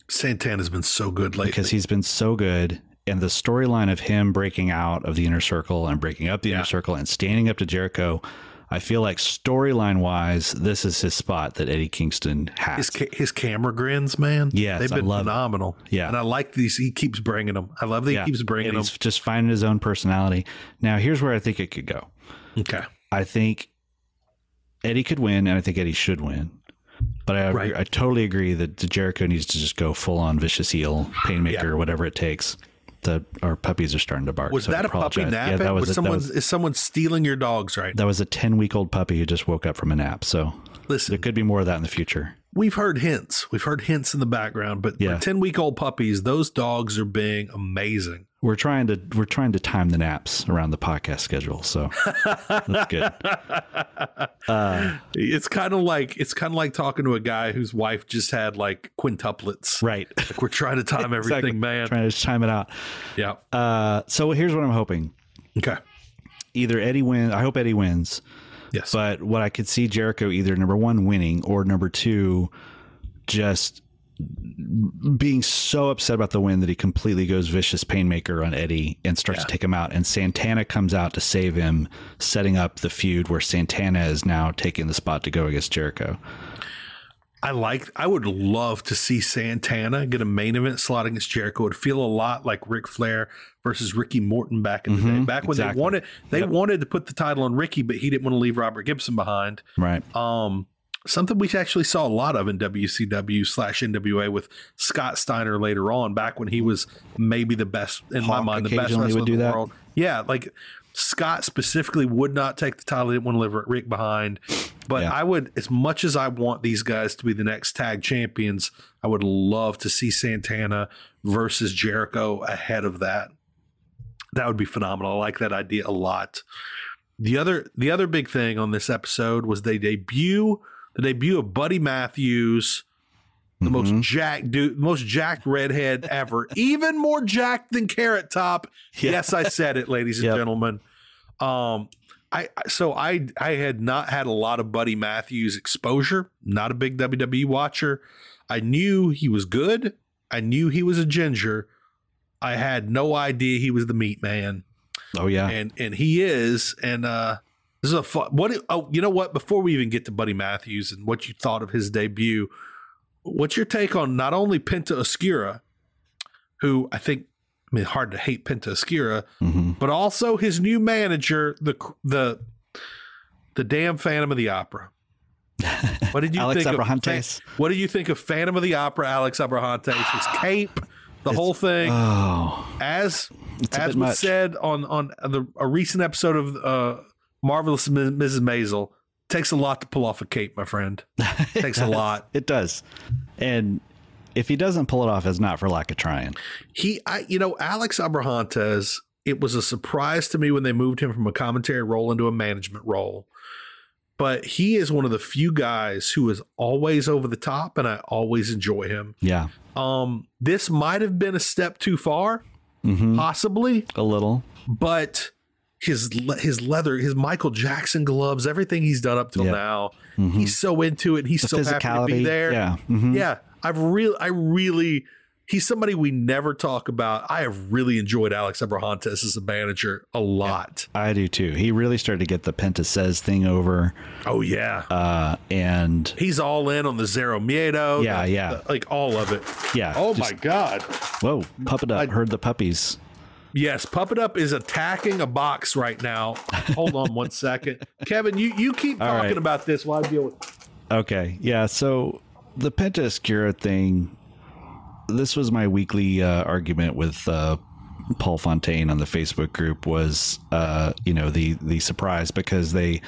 Santana's been so good lately. because he's been so good. And the storyline of him breaking out of the inner circle and breaking up the Yeah. inner circle and standing up to Jericho, I feel like storyline wise, this is his spot that Eddie Kingston has. his ca- his camera grins, man. Yes, they've been love it. phenomenal. Yeah. and I like these. He keeps bringing them. I love that he keeps bringing them. just finding his own personality. Now, here's where I think it could go. Okay, I think Eddie could win, and I think Eddie should win. But I, Right. I totally agree that Jericho needs to just go full on vicious heel, painmaker, Yeah. or whatever it takes. The our puppies are starting to bark. was so I that a puppy napping? Yeah, that was, was a, someone that was, is someone stealing your dogs right that was a ten week old puppy who just woke up from a nap. So Listen, there could be more of that in the future. we've heard hints. We've heard hints in the background, but Yeah. ten week old puppies, those dogs are being amazing. We're trying to we're trying to time the naps around the podcast schedule. So that's good. It's kind of like it's kind of like talking to a guy whose wife just had like quintuplets. Right. Like we're trying to time everything, Exactly. man. Trying to just time it out. Yeah. Uh, so here's what I'm hoping. Okay. Either Eddie wins. I hope Eddie wins. Yes. But what I could see Jericho either number one winning or number two just being so upset about the win that he completely goes vicious painmaker on Eddie and starts Yeah. to take him out. And Santana comes out to save him, setting up the feud where Santana is now taking the spot to go against Jericho. I like. I would love to see Santana get a main event slot against Jericho. It would feel a lot like Ric Flair versus Ricky Morton back in the day. Mhm, Back when exactly. they wanted, they Yep. wanted to put the title on Ricky, but he didn't want to leave Robert Gibson behind. Right. Um, something we actually saw a lot of in WCW slash NWA with Scott Steiner later on, back when he was maybe the best in my mind, the best wrestler would in do the that. world. Yeah, like Scott specifically would not take the title; he didn't want to leave Rick behind. But Yeah. I would, as much as I want these guys to be the next tag champions, I would love to see Santana versus Jericho ahead of that. That would be phenomenal. I like that idea a lot. The other the other big thing on this episode was they debut the debut of Buddy Matthews, the most Mhm. jacked dude, most jacked redhead ever, even more jacked than Carrot Top. Yeah. Yes, I said it, ladies and Yep. gentlemen. Um, I I- so I I had not had a lot of Buddy Matthews exposure. Not a big WWE watcher. I knew he was good. I knew he was a ginger. I had no idea he was the meat man Oh yeah. and and he is and uh this is a fun what oh you know what? Before we even get to buddy matthews and what you thought of his debut what's your take on not only penta oscura who i think i mean hard to hate penta oscura hmm but also his new manager the the the damn phantom of the opera. What did you Alex think Abrahantes. of what did you think of phantom of the opera alex abrahantes his cape the whole thing? Oh, as as was much. said on on the a recent episode of uh, Marvelous Mrs. Maisel, takes a lot to pull off a cape, my friend. Takes a lot. it does. And if he doesn't pull it off, it's not for lack of trying. He, I, you know, Alex Abrahantes. It was a surprise to me when they moved him from a commentary role into a management role. But he is one of the few guys who is always over the top, and I always enjoy him. Yeah. Um, this might have been a step too far, hmm possibly, A little. but his his leather, his Michael Jackson gloves, everything he's done up till Yeah. now. Mhm. He's so into it. He's The so happy to be there. yeah. Mhm. Yeah. I've real I really he's somebody we never talk about. I have really enjoyed Alex Abrahantes as a manager a lot. I do too. He really started to get the Penta says thing over. Oh yeah. Uh, and He's all in on the Zero Miedo. Yeah, the- yeah. the- like all of it. yeah. Oh just- my God. Whoa, puppet up. I- Heard the puppies. Yes, Puppet Up is attacking a box right now. Hold on one second. Kevin, you, you keep All talking right. about this while I deal with Okay. Yeah. So the Penta Oscura thing, this was my weekly uh, argument with uh, Paul Fontaine on the Facebook group was, uh, you know, the, the surprise because they,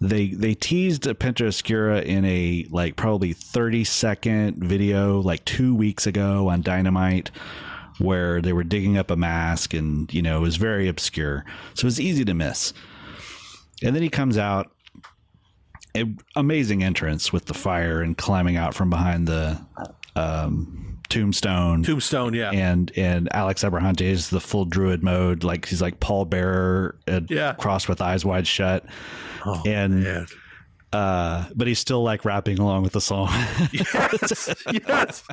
they, they teased a Penta Oscura in a like probably 30 second video like two weeks ago on Dynamite where they were digging up a mask and, you know, it was very obscure. So it was easy to miss. And then he comes out a amazing entrance with the fire and climbing out from behind the um, tombstone. Tombstone, yeah. And and Alex Abrahante is the full druid mode, like he's like Paul Bearer, Yeah. crossed with eyes wide shut, Oh, and man. Uh, but he's still like rapping along with the song. yes, yes.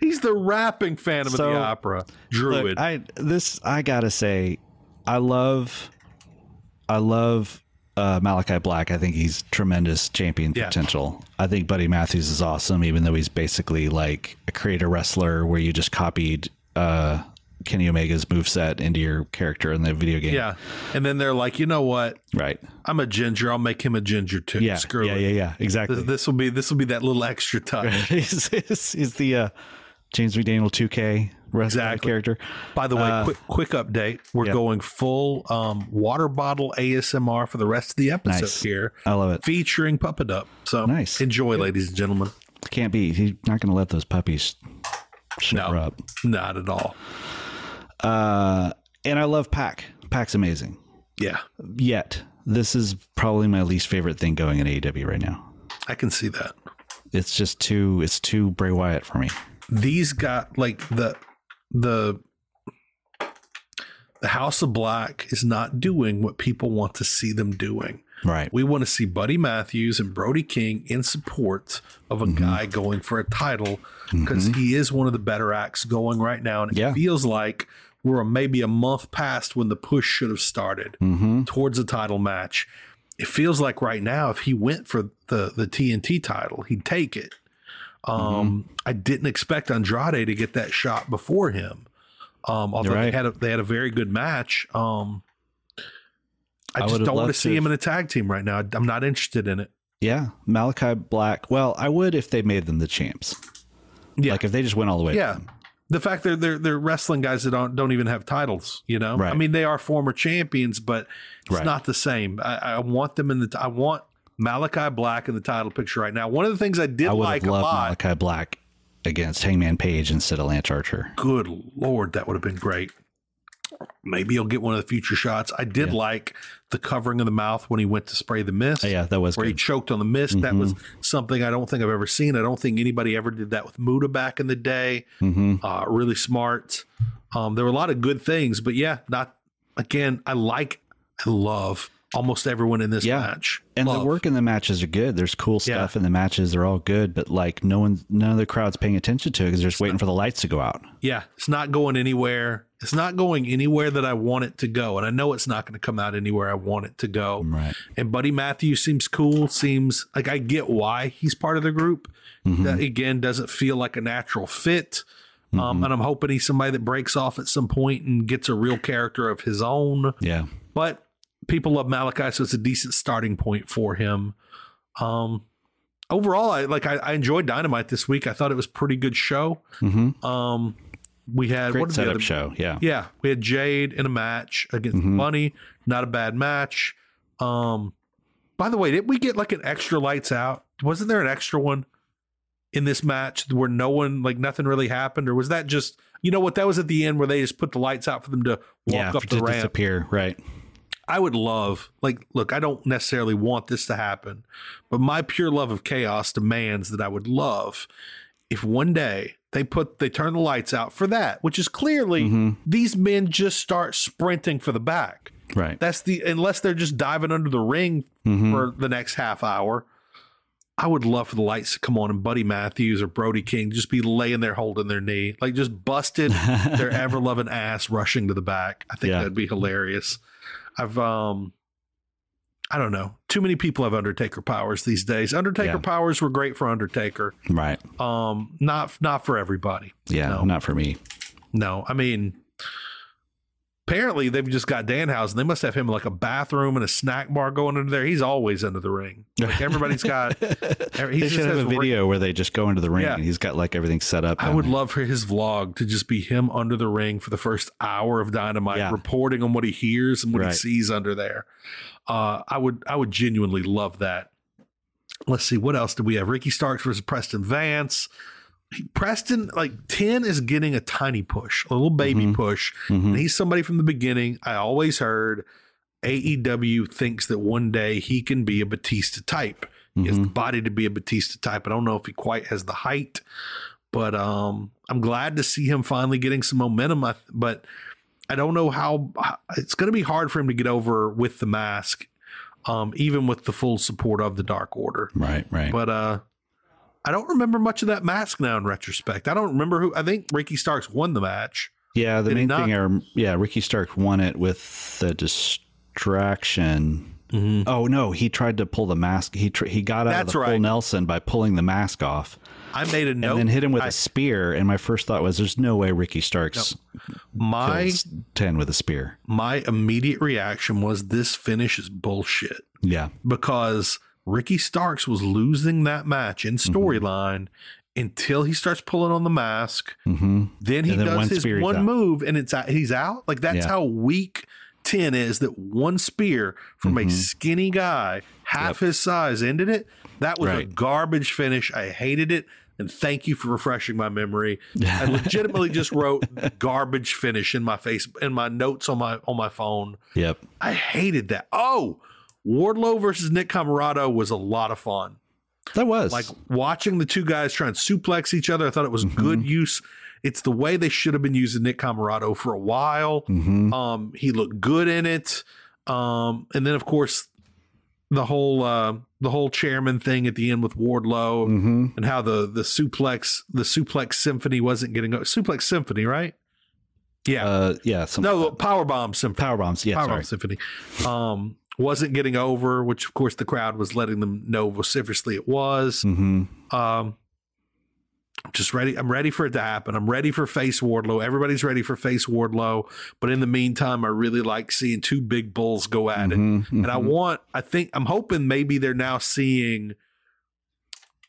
He's the rapping Phantom So, of the Opera. Druid. Look, I this I gotta say, I love, I love uh, Malakai Black. I think he's tremendous champion Yeah. potential. I think Buddy Matthews is awesome, even though he's basically like a creator wrestler where you just copied uh, Kenny Omega's moveset into your character in the video game. yeah. And then they're like, you know what? right. I'm a ginger. I'll make him a ginger too. Yeah, Screw yeah, it. yeah, yeah. Exactly. This, this will be this will be that little extra touch. he's the uh, James McDaniel 2K wrestling Exactly. character. By the way, Uh, quick quick update. We're yeah. going full um, water bottle ASMR for the rest of the episode Nice. here, I love it. featuring Puppet Up. So Nice. enjoy, ladies and gentlemen. Can't be. He's not going to let those puppies shut No. up. Not at all. Uh, and I love Pac. Pac's amazing. Yeah, Yet, this is probably my least favorite thing going in AEW right now. I can see that. It's just too. It's too Bray Wyatt for me. These got like the the the House of Black is not doing what people want to see them doing. Right. We want to see Buddy Matthews and Brody King in support of a Mm-hmm. guy going for a title because he is one of the better acts going right now. And it Yeah. feels like we're maybe a month past when the push should have started Mm-hmm. towards the title match. It feels like right now, if he went for the, the TNT title, he'd take it. Um, Mm-hmm. I didn't expect Andrade to get that shot before him. Um, although You're they had a, they had a very good match. Um, I, I just don't want to see him in a tag team right now. I'm not interested in it. Yeah. Malakai Black. Well, I would if they made them the champs. Yeah. Like if they just went all the way. to Yeah. The fact that they're they're wrestling guys that don't don't even have titles, you know. Right. I mean, they are former champions, but it's Right. not the same. I, I want them in the. I want Malakai Black in the title picture right now. One of the things I did I would like a lot. Malakai Black against Hangman Page instead of Lance Archer. Good lord, that would have been great. Maybe he'll get one of the future shots. I did Yeah. like the covering of the mouth when he went to spray the mist. Oh, yeah, that was where he choked on the mist. That Mhm. was something I don't think I've ever seen. I don't think anybody ever did that with Muta back in the day. Mm-hmm. uh, really smart. Um, there were a lot of good things, but yeah, not again. I like, I love almost everyone in this Yeah. match. And Love. the work in the matches are good. There's cool Yeah. stuff in the matches. They're all good, but like no one, none of the crowd's paying attention to it because they're just waiting for the lights to go out. yeah, it's not going anywhere. It's not going anywhere that I want it to go, and I know it's not going to come out anywhere I want it to go. Right. And Buddy Matthews seems cool. Seems like I get why he's part of the group. Mm-hmm. That again doesn't feel like a natural fit. Um, and I'm hoping he's somebody that breaks off at some point and gets a real character of his own. Yeah. but people love Malakai, so it's a decent starting point for him. Um, overall, I like I, I enjoyed Dynamite this week. I thought it was a pretty good show. Mm-hmm. Um, we had Great what are the setup other- show. Yeah. Yeah, we had Jade in a match against Mhm. Bunny. Not a bad match. Um, by the way, did we get like an extra lights out? Wasn't there an extra one in this match where no one like nothing really happened, or was that just you know what that was at the end where they just put the lights out for them to walk yeah. up the to ramp? disappear. Right. I would love, like, look, I don't necessarily want this to happen, but my pure love of chaos demands that I would love if one day they put, they turn the lights out for that, which is clearly Mhm. these men just start sprinting for the back. Right. That's the unless they're just diving under the ring Mhm. for the next half hour. I would love for the lights to come on and Buddy Matthews or Brody King just be laying there holding their knee, like just busted their ever loving ass rushing to the back. I think Yeah. that'd be hilarious. I've um I don't know. Too many people have Undertaker powers these days. Undertaker Yeah. powers were great for Undertaker. Right. Um not not for everybody. Yeah. No. Not for me. No, I mean, apparently they've just got Danhausen. They must have him like a bathroom and a snack bar going under there. He's always under the ring. Like everybody's got. he they just should have has a ring- video where they just go into the ring Yeah. and he's got like everything set up. I would there. love for his vlog to just be him under the ring for the first hour of Dynamite, Yeah. reporting on what he hears and what he sees under there. Uh, I would, I would genuinely love that. Let's see, what else do we have? Ricky Starks versus Preston Vance. Preston, like 10 is getting a tiny push, a little baby Mhm. push. Mhm. And he's somebody from the beginning. I always heard AEW thinks that one day he can be a Batista type. He has the Mhm. body to be a Batista type. I don't know if he quite has the height, but um, I'm glad to see him finally getting some momentum. I, but I don't know how it's going to be hard for him to get over with the mask, um, even with the full support of the Dark Order. Right. Right. But uh, I don't remember much of that mask now in retrospect. I don't remember who. I think Ricky Starks won the match. yeah. The main thing yeah. Ricky Stark won it with the distraction. Mm-hmm. Oh no, he tried to pull the mask. He tr- he got out That's of the right. full Nelson by pulling the mask off, I made a note. and then hit him with I- a spear. And my first thought was, "There's no way Ricky Starks my ten with a spear." my immediate reaction was this finish is bullshit Yeah, because Ricky Starks was losing that match in Mm-hmm. storyline until he starts pulling on the mask. hmm Then he then does one his one out. move and it's he's out. Like that's Yeah. how weak 10 is that one spear from a Mhm. skinny guy, half his size, ended it. That was a garbage finish. I hated it. And thank you for refreshing my memory. I legitimately just wrote garbage finish in my face in my notes on my on my phone. Yep. I hated that. Oh, Wardlow versus Nick Comoroto was a lot of fun. That was Like watching the two guys try and suplex each other, I thought it was Mm-hmm. good use. It's the way they should have been using Nick Comoroto for a while. Mhm. Um, he looked good in it. Um, and then of course the whole uh, the whole chairman thing at the end with Wardlow Mhm. and how the the suplex the suplex symphony wasn't getting suplex symphony right? Yeah, Uh, yeah. Some no, power bomb symphony. power bombs. Yeah. Power. Bomb Symphony um, wasn't getting over, which of course the crowd was letting them know vociferously it was. hmm Um, I'm just ready. I'm ready for it to happen. I'm ready for face Wardlow. Everybody's ready for face Wardlow. But in the meantime, I really like seeing two big bulls go at it. Mhm, And I mhm. want, I think, I'm hoping maybe they're now seeing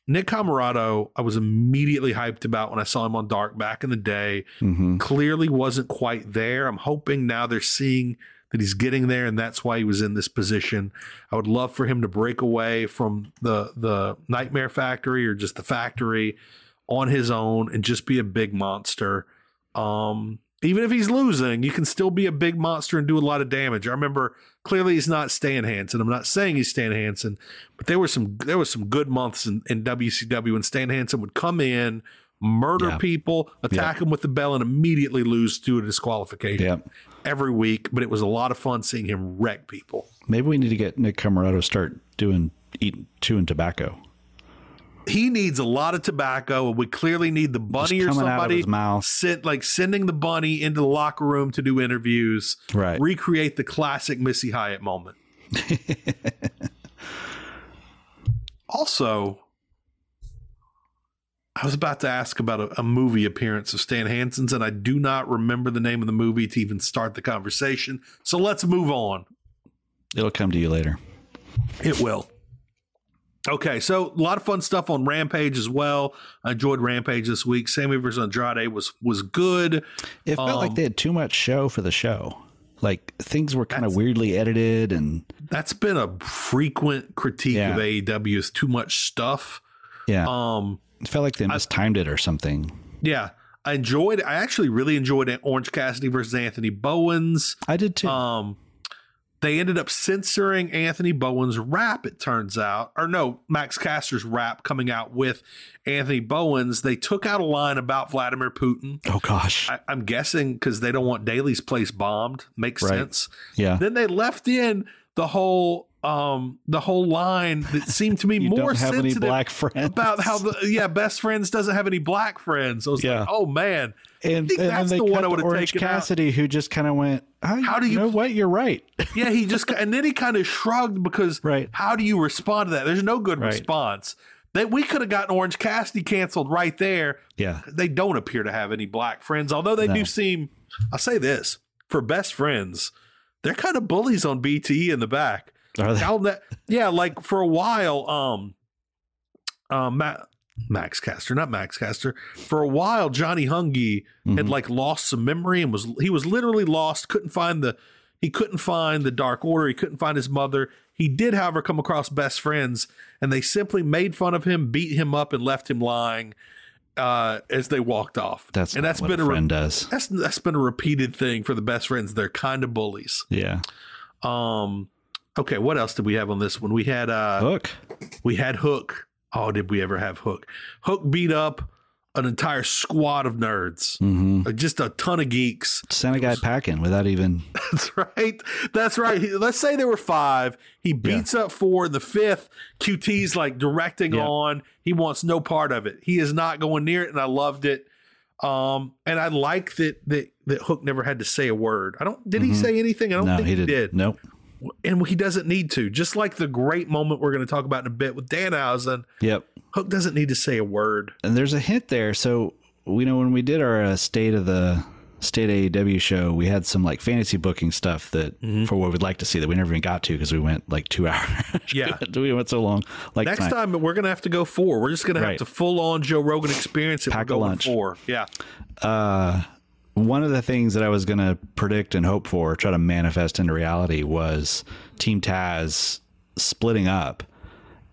Nick Comoroto. I was immediately hyped about when I saw him on Dark back in the day Mhm. clearly wasn't quite there. I'm hoping now they're seeing that he's getting there and that's why he was in this position. I would love for him to break away from the the Nightmare Factory or just the factory on his own and just be a big monster. Um even if he's losing, you can still be a big monster and do a lot of damage. I remember clearly he's not Stan Hansen. I'm not saying he's Stan Hansen, but there were some there was some good months in, in WCW when Stan Hansen would come in, murder Yeah. people, attack them with the bell, and immediately lose to a disqualification Yep. every week. But it was a lot of fun seeing him wreck people. Maybe we need to get Nick Comoroto to start doing eating chewing tobacco. He needs a lot of tobacco, and we clearly need the bunny or coming out of somebody sit like sending the bunny into the locker room to do interviews, Right. recreate the classic Missy Hyatt moment. also, I was about to ask about a, a movie appearance of Stan Hansen's, and I do not remember the name of the movie to even start the conversation. So let's move on. It'll come to you later. It will. Okay, so a lot of fun stuff on Rampage as well. I enjoyed Rampage this week. Sammy versus Andrade was was good. It felt Um, like they had too much show for the show. Like things were kind of weirdly edited and That's been a frequent critique Yeah. of AEW is too much stuff. yeah, Um, it felt like they mistimed it or something. yeah, I enjoyed. I actually really enjoyed Orange Cassidy versus Anthony Bowens. I did too. Um, they ended up censoring Anthony Bowen's rap, it turns out. Or no, Max Caster's rap coming out with Anthony Bowen's. They took out a line about Vladimir Putin. Oh gosh. I, I'm guessing because they don't want Daily's place bombed. Makes Right. sense. Yeah. Then they left in the whole um the whole line that seemed to me more have sensitive black friends. about how the yeah best friends doesn't have any black friends. I was Yeah. like, oh man, And, think and that's the one I would've to Orange taken out. Cassidy, who just kind of went, "How, How do you- know what? You're right." yeah, he just and then he kind of shrugged because Right. how do you respond to that? There's no good Right. response. That we could have gotten Orange Cassidy canceled right there. yeah. They don't appear to have any black friends, although they No. do seem. I'll say this for best friends, they're kind of bullies on BTE in the back. Are they? Tell them that, yeah, like for a while, um, um, Ma- Max Caster, not Max Caster. For a while, Johnny Hungie had Mhm. like lost some memory and was he was literally lost. Couldn't find the he couldn't find the Dark Order. He couldn't find his mother. He did, however, come across best friends, and they simply made fun of him, beat him up, and left him lying uh, as they walked off. That's and that's been a re- does. that's that's been a repeated thing for the best friends. They're kind of bullies. Yeah. Um, okay, what else did we have on this one? We had uh, Hook. we had Hook. Oh, did we ever have Hook? Hook beat up an entire squad of nerds, hmm Uh, just a ton of geeks. Sent a guy packing without even. That's right. That's right. Let's say there were five. He beats up four. The fifth, QT's like directing Yeah. on. He wants no part of it. He is not going near it, and I loved it. Um, and I like that that that Hook never had to say a word. I don't. Did he Mhm. say anything? I don't No, think he he, did. did. Nope. And he doesn't need to. Just like the great moment we're going to talk about in a bit with Danhausen, Yep. Hook doesn't need to say a word. And there's a hint there. So we know when we did our uh, state of the state AEW show, we had some like fantasy booking stuff that Mm-hmm. for what we'd like to see that we never even got to because we went like two hours. Yeah. we went so long. Like Next tonight. time we're going to have to go four. We're just going to have to full on Joe Rogan experience it. Pack a lunch. four. Yeah. uh, one of the things that I was going to predict and hope for, try to manifest into reality, was Team Taz splitting up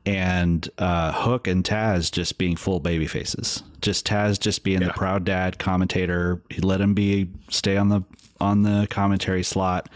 and uh, Hook and Taz just being full baby faces. Just Taz just being Yeah. the proud dad commentator. He let him be stay on the on the commentary slot.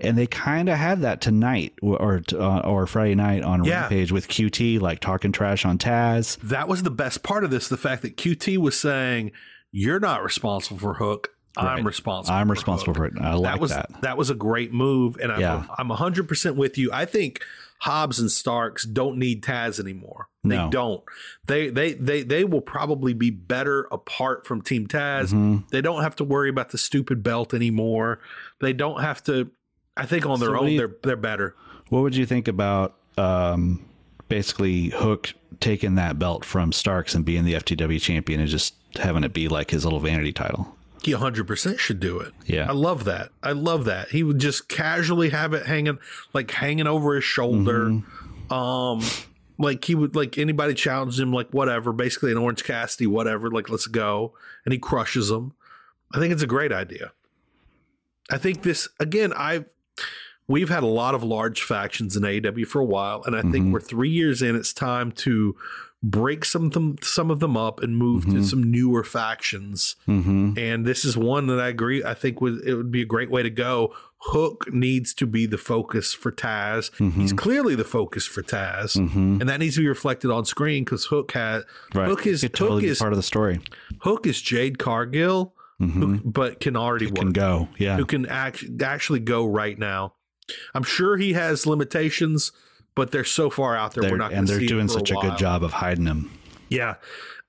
And they kind of had that tonight or uh, or Friday night on Yeah. Rampage with QT, like talking trash on Taz. that was the best part of this the fact that QT was saying you're not responsible for Hook Right. I'm responsible I'm for responsible Hook." for it. I like that was that. was a great move and I'm, Yeah. I'm 100% with you I think Hobbs and Starks don't need Taz anymore they No. don't they they they they will probably be better apart from Team Taz Mhm. they don't have to worry about the stupid belt anymore they don't have to I think on their So own you- they're they're better What would you think about um, basically Hook taking that belt from Starks and being the FTW champion and just having it be like his little vanity title? He 100% should do it. Yeah. I love that. I love that. He would just casually have it hanging like hanging over his shoulder. Mm-hmm. Um like he would like anybody challenged him like whatever, basically an Orange Cassidy whatever, like let's go and he crushes them. I think it's a great idea. I think this again, I've, we've had a lot of large factions in AEW for a while and I think Mhm. we're 3 years in it's time to break some of them some of them up and move to Mhm. some newer factions Mm-hmm. and this is one that I agree. I think would it would be a great way to go. Hook needs to be the focus for Taz. He's clearly the focus for Taz, Mm-hmm. and that needs to be reflected on screen because Hook had Right. Hook is totally Hook is part of the story. Hook is Jade Cargill, Mm-hmm. who, but can already work. Can go. Yeah. Who can act, actually go right now? I'm sure he has limitations, but they're so far out there. They're- we're not, and they're doing such a, while. good job of hiding them. Yeah.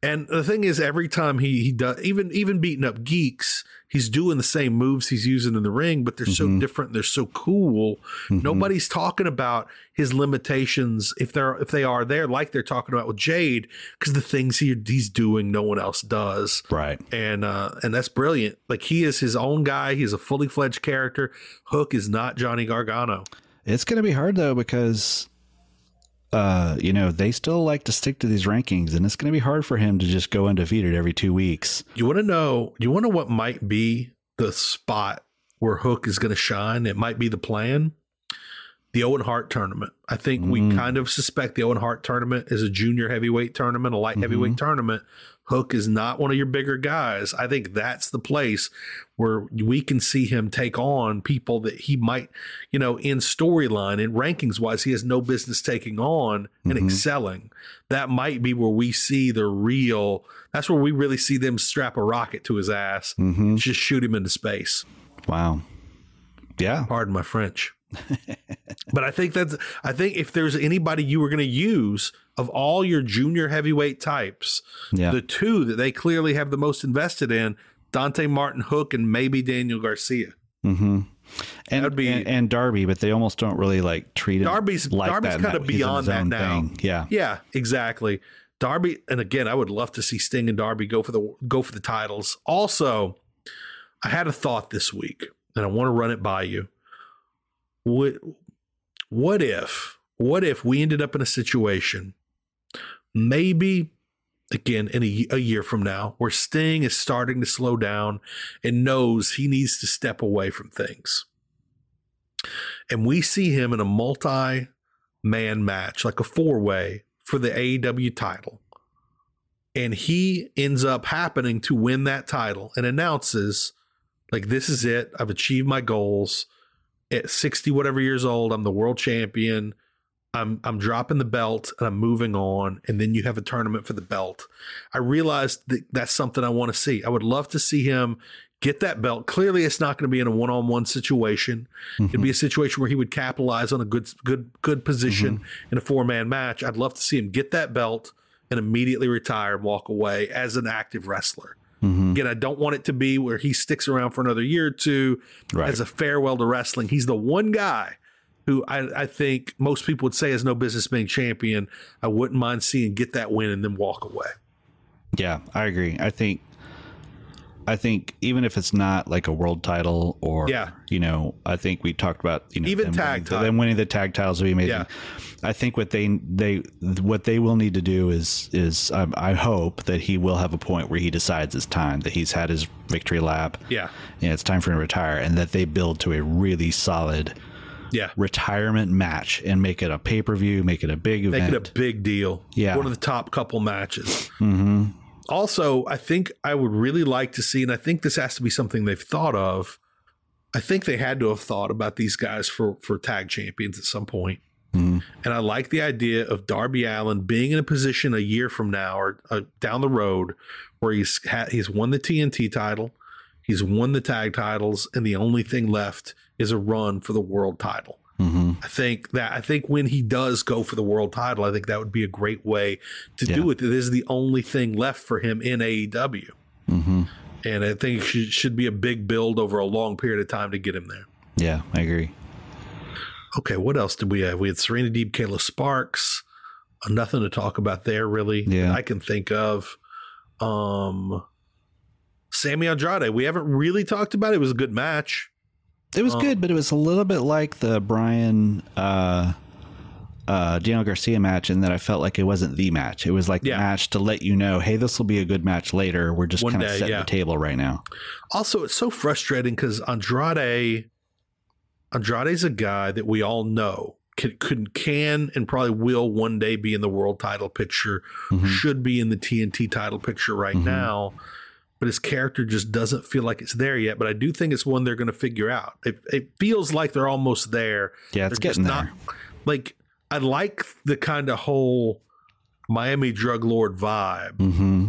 And the thing is, every time he he does, even even beating up geeks, he's doing the same moves he's using in the ring, but they're so Mhm. different. They're so cool. Mhm. Nobody's talking about his limitations if they're if they are there, like they're talking about with Jade, because the things he he's doing, no one else does. Right. And uh, and that's brilliant. Like he is his own guy. He's a fully fledged character. Hook is not Johnny Gargano. It's going to be hard though because, uh, you know, they still like to stick to these rankings, and it's going to be hard for him to just go undefeated every two weeks. You want to know? You want to know what might be the spot where Hook is going to shine? It might be the plan. The Owen Hart tournament. I think we Mm. kind of suspect the Owen Hart tournament is a junior heavyweight tournament, a light Mhm. heavyweight tournament. Hook is not one of your bigger guys. I think that's the place where we can see him take on people that he might, you know, in storyline and rankings wise, he has no business taking on and Mhm. excelling. That might be where we see the real, that's where we really see them strap a rocket to his ass, Mm-hmm. just shoot him into space. Wow. Yeah. Pardon my French. But I think that's I think if there's anybody you were going to use of all your junior heavyweight types, Yeah. the two that they clearly have the most invested in, Dante Martin Hook and maybe Daniel Garcia. Mm-hmm. And, be- and and Darby, but they almost don't really like treat. Darby's like Darby's kind of beyond that now. thing. Yeah. Yeah, exactly. Darby, and again, I would love to see Sting and Darby go for the go for the titles. Also, I had a thought this week, and I want to run it by you. What what if what if we ended up in a situation, maybe again in a, a year from now, where Sting is starting to slow down and knows he needs to step away from things, and we see him in a multi man match, like a four way for the AEW title. And he ends up happening to win that title and announces, like, this is it. I've achieved my goals. At 60 whatever years old, I'm the world champion. I'm I'm dropping the belt and I'm moving on. And then you have a tournament for the belt. I realized that that's something I want to see. I would love to see him get that belt. Clearly, it's not going to be in a one on one situation. It'd be mm-hmm. a situation where he would capitalize on a good good good position mm-hmm. in a four man match. I'd love to see him get that belt and immediately retire and walk away as an active wrestler. Mhm. Again, I don't want it to be where he sticks around for another year or two Right. as a farewell to wrestling. He's the one guy who I, I think most people would say has no business being champion. I wouldn't mind seeing get that win and then walk away. Yeah, I agree. I think I think even if it's not like a world title or Yeah. you know, I think we talked about you know Even them tag winning, them winning the tag titles would be amazing. Yeah. I think what they they what they will need to do is is um, I hope that he will have a point where he decides it's time that he's had his victory lap. Yeah. yeah, it's time for him to retire, and that they build to a really solid Yeah. retirement match and make it a pay per view, make it a big event. Make it a big deal. Yeah. One of the top couple matches. hmm Also, I think I would really like to see, and I think this has to be something they've thought of. I think they had to have thought about these guys for for tag champions at some point. Mhm. And I like the idea of Darby Allin being in a position a year from now or uh, down the road where he's ha- he's won the TNT title, he's won the tag titles, and the only thing left is a run for the world title. Hmm I think that I think when he does go for the world title, I think that would be a great way to Yeah. do it. This is the only thing left for him in AEW, hmm and I think it should, should be a big build over a long period of time to get him there. Yeah, I agree. Okay, what else did we have? We had Serena Deeb, Kayla Sparks. Uh, Nothing to talk about there, really. Yeah. I can think of. Um, Sammy Andrade. We haven't really talked about it. It was a good match. It was Oh. good, but it was a little bit like the Bryan uh uh Daniel Garcia match in that I felt like it wasn't the match. It was like Yeah. the match to let you know, hey, this will be a good match later. We're just kind of setting yeah. the table right now. Also, it's so frustrating because Andrade, Andrade's a guy that we all know can, could, can and probably will one day be in the world title picture, Mhm. should be in the TNT title picture right Mhm. now. But his character just doesn't feel like it's there yet. But I do think it's one they're going to figure out. It, it feels like they're almost there. Yeah, it's They're getting there. like I like the kind of whole Miami drug lord vibe hmm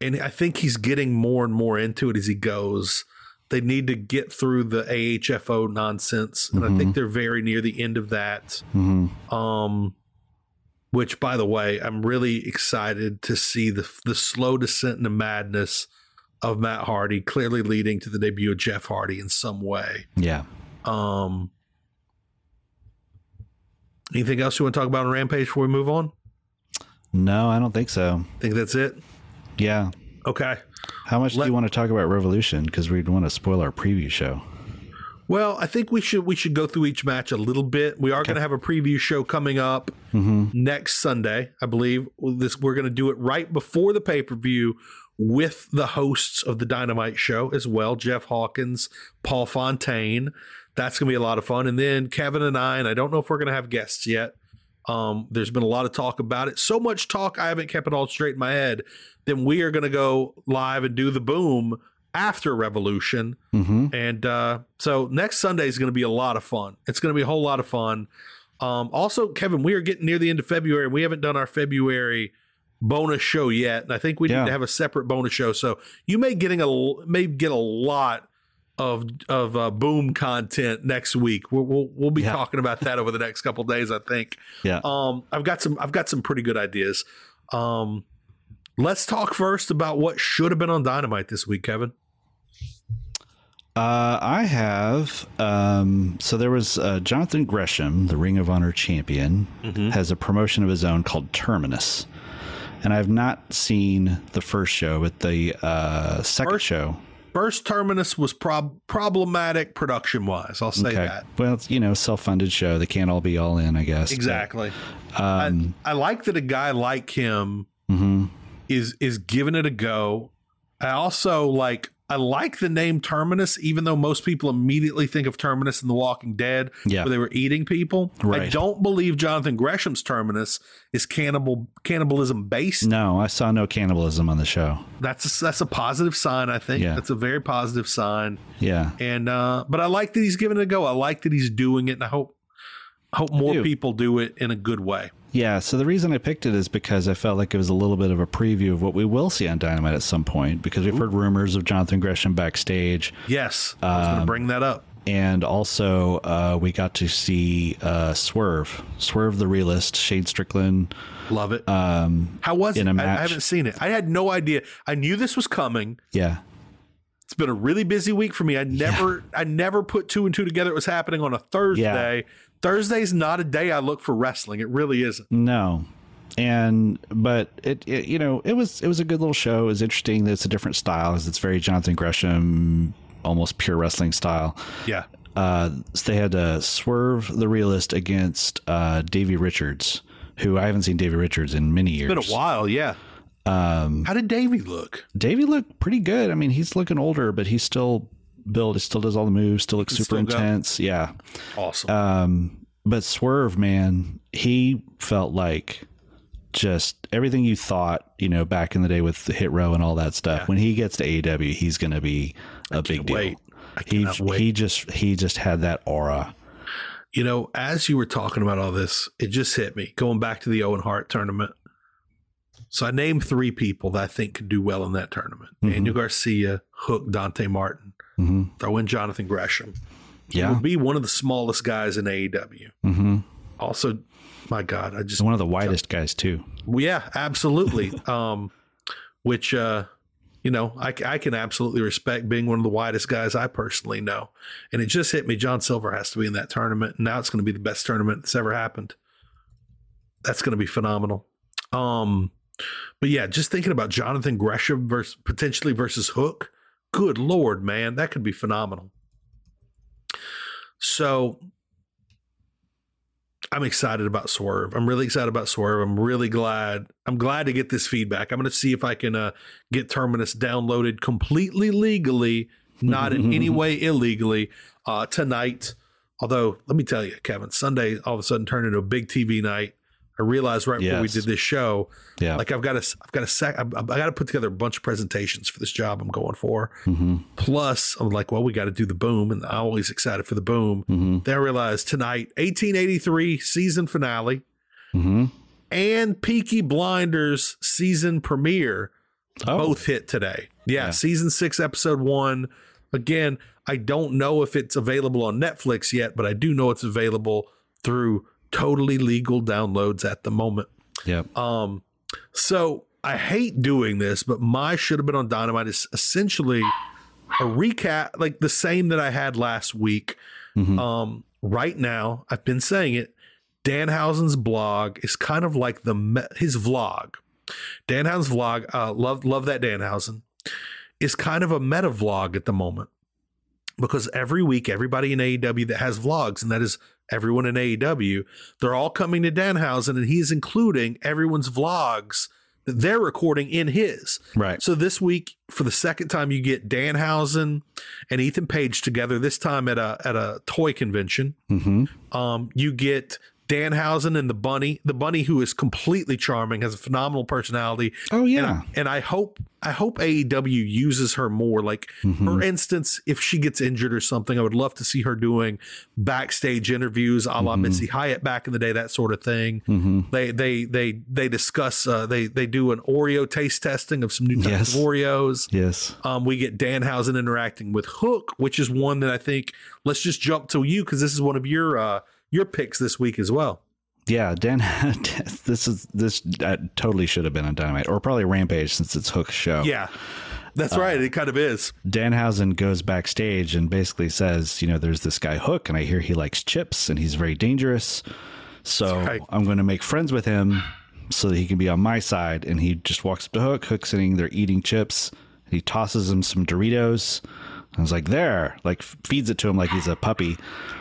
and I think he's getting more and more into it as he goes. They need to get through the AHFO nonsense, and I think they're very near the end of that. hmm Um, which, by the way, I'm really excited to see the the slow descent into madness of Matt Hardy, clearly leading to the debut of Jeff Hardy in some way. Yeah. Um, anything else you want to talk about on Rampage before we move on? No, I don't think so. think that's it. Yeah. Okay. How much Let- do you want to talk about Revolution? Because we'd want to spoil our preview show. Well, I think we should we should go through each match a little bit. We are going to have a preview show coming up hmm next Sunday, I believe. This we're going to do it right before the pay per view with the hosts of the Dynamite show as well, Jeff Hawkins, Paul Fontaine. That's going to be a lot of fun. And then Kevin and I, and I don't know if we're going to have guests yet. Um, there's been a lot of talk about it. So much talk, I haven't kept it all straight in my head. Then we are going to go live and do the boom after Revolution. Mm-hmm. And uh, so next Sunday is going to be a lot of fun. It's going to be a whole lot of fun. Um, also, Kevin, we are getting near the end of February, and we haven't done our February bonus show yet. And I think we Yeah. need to have a separate bonus show. So you may getting a may get a lot of of uh, boom content next week. We'll we'll, we'll be Yeah. talking about that over the next couple days. I think. Yeah. Um, I've got some I've got some pretty good ideas. Um, let's talk first about what should have been on Dynamite this week, Kevin. Uh, I have. Um, so there was uh, Jonathan Gresham, the Ring of Honor champion, has a promotion of his own called Terminus. And I've not seen the first show, but the uh, second First- show. First Terminus was prob- problematic production wise. I'll say that. Well, it's, you know, self funded show. They can't all be all in, I guess. but, Exactly. um, I, I like that a guy like him mhm. Is is giving it a go. I also like I like the name Terminus, even though most people immediately think of Terminus in The Walking Dead, Yeah. where they were eating people. I don't believe Jonathan Gresham's Terminus is cannibal cannibalism based. No, I saw no cannibalism on the show. That's a, that's a positive sign. I think Yeah. that's a very positive sign. Yeah. And uh, but I like that he's giving it a go. I like that he's doing it, and I hope I hope more do. people do it in a good way. Yeah, so the reason I picked it is because I felt like it was a little bit of a preview of what we will see on Dynamite at some point because we've heard rumors of Jonathan Gresham backstage. Yes, I was going to Um, bring that up. And also, uh, we got to see uh, Swerve, Swerve the realist, Shane Strickland. Love it. Um, How was it? I, I haven't seen it. I had no idea. I knew this was coming. yeah, It's been a really busy week for me. I never, I never put two and two together. It was happening on a Thursday. Thursday's not a day I look for wrestling. It really isn't. no, and but it, it, you know, it was it was a good little show. It was interesting that it's a different style. It's very Jonathan Gresham, almost pure wrestling style. Yeah. uh, so they had to Swerve the Realist against uh, Davey Richards, who I haven't seen Davey Richards in many years. It's been a while. Yeah. Um, How did Davey look? Davey looked pretty good. I mean, he's looking older, but he's still built. He still does all the moves. Still looks super still go. intense. Yeah. Awesome. Um, but Swerve, man, he felt like just everything you thought, you know, back in the day with the hit row and all that stuff. Yeah. When he gets to AEW, he's going to be a big deal. I He wait. he just he just had that aura. You know, as you were talking about all this, it just hit me going back to the Owen Hart tournament. So I named three people that I think could do well in that tournament: Mhm. Daniel Garcia, Hook, Dante Martin. Hmm Throw in Jonathan Gresham. Yeah. Would be one of the smallest guys in AEW. hmm Also, my God, I just one of the widest guys too. Yeah, absolutely. um, which uh, you know, I, I can absolutely respect being one of the widest guys I personally know. And it just hit me. John Silver has to be in that tournament. And now it's going to be the best tournament that's ever happened. That's going to be phenomenal. Um, but yeah, just thinking about Jonathan Gresham versus potentially versus Hook. Good lord, man, that could be phenomenal. So I'm excited about Swerve. I'm really excited about Swerve. I'm really glad. I'm glad to get this feedback. I'm going to see if I can uh, get Terminus downloaded completely legally, not in any way illegally, uh, tonight. Although, let me tell you, Kevin, Sunday all of a sudden turned into a big TV night. I realized right before we did this show, Yeah. like I've got to, I've got to, sec, I, I got to put together a bunch of presentations for this job I'm going for. hmm Plus, I'm like, well, we got to do the boom, and I'm always excited for the boom. hmm Then I realized tonight, 1883 season finale hmm and Peaky Blinders season premiere Oh. both hit today. Yeah, Yeah. season six, episode one. Again, I don't know if it's available on Netflix yet, but I do know it's available through totally legal downloads at the moment. Yeah. Um, so I hate doing this, but my should have been on Dynamite is essentially a recap, like the same that I had last week. Mhm. Um, right now, I've been saying it. Danhausen's blog is kind of like the me- his vlog. Danhausen's vlog, uh, love love that Danhausen, is kind of a meta vlog at the moment because every week everybody in AEW that has vlogs, and that is everyone in AEW, they're all coming to Danhausen, and he's including everyone's vlogs that they're recording in his. Right. So this week, for the second time, you get Danhausen and Ethan Page together. This time at a at a toy convention. hmm Um, you get Danhausen and the bunny, the bunny who is completely charming, has a phenomenal personality. Oh yeah. I, and I hope I hope AEW uses her more. Like Mm-hmm. for instance, if she gets injured or something, I would love to see her doing backstage interviews, a la Mm-hmm. Missy Hyatt back in the day, that sort of thing. They they they they discuss uh, they they do an Oreo taste testing of some new types Yes. of Oreos. yes. Um, we get Danhausen interacting with Hook, which is one that I think. Let's just jump to you because this is one of your uh, your picks this week as well. Yeah, Dan. this is this uh, totally should have been on Dynamite or probably Rampage since it's Hook's show. Yeah, that's Uh, right. It kind of is. Danhausen goes backstage and basically says, you know, there's this guy Hook, and I hear he likes chips and he's very dangerous. So right. I'm going to make friends with him so that he can be on my side. And he just walks up to Hook. Hook's sitting there eating chips. He tosses him some Doritos. I was like, there, like feeds it to him like he's a puppy.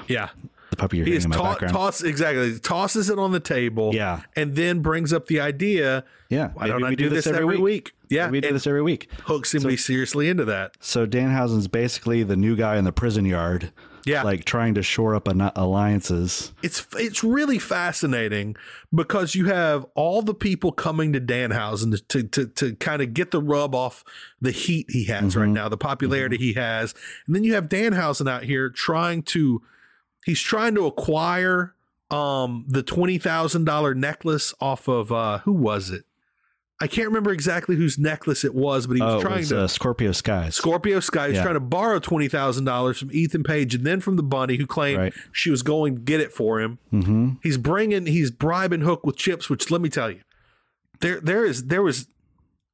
Yeah. The puppy you're He hearing is in my ta- background. toss exactly tosses it on the table. Yeah. and then brings up the idea. yeah. why don't I we do this every week? Yeah, Maybe we do this every week. Hook seems to be seriously into that. So Danhausen's basically the new guy in the prison yard. Yeah. Like trying to shore up an- alliances. It's it's really fascinating because you have all the people coming to Danhausen to to to kind of get the rub off the heat he has Mm-hmm. right now, the popularity he has, and then you have Danhausen out here trying to he's trying to acquire um the twenty thousand dollar necklace off of uh who was it? I can't remember exactly whose necklace it was, but he was Oh, trying was to uh, Scorpio Sky's. Scorpio Sky is Yeah. trying to borrow twenty thousand dollars from Ethan Page and then from the bunny who claimed Right. she was going to get it for him. mm-hmm. He's bringing, he's bribing Hook with chips. Which let me tell you, there there is there was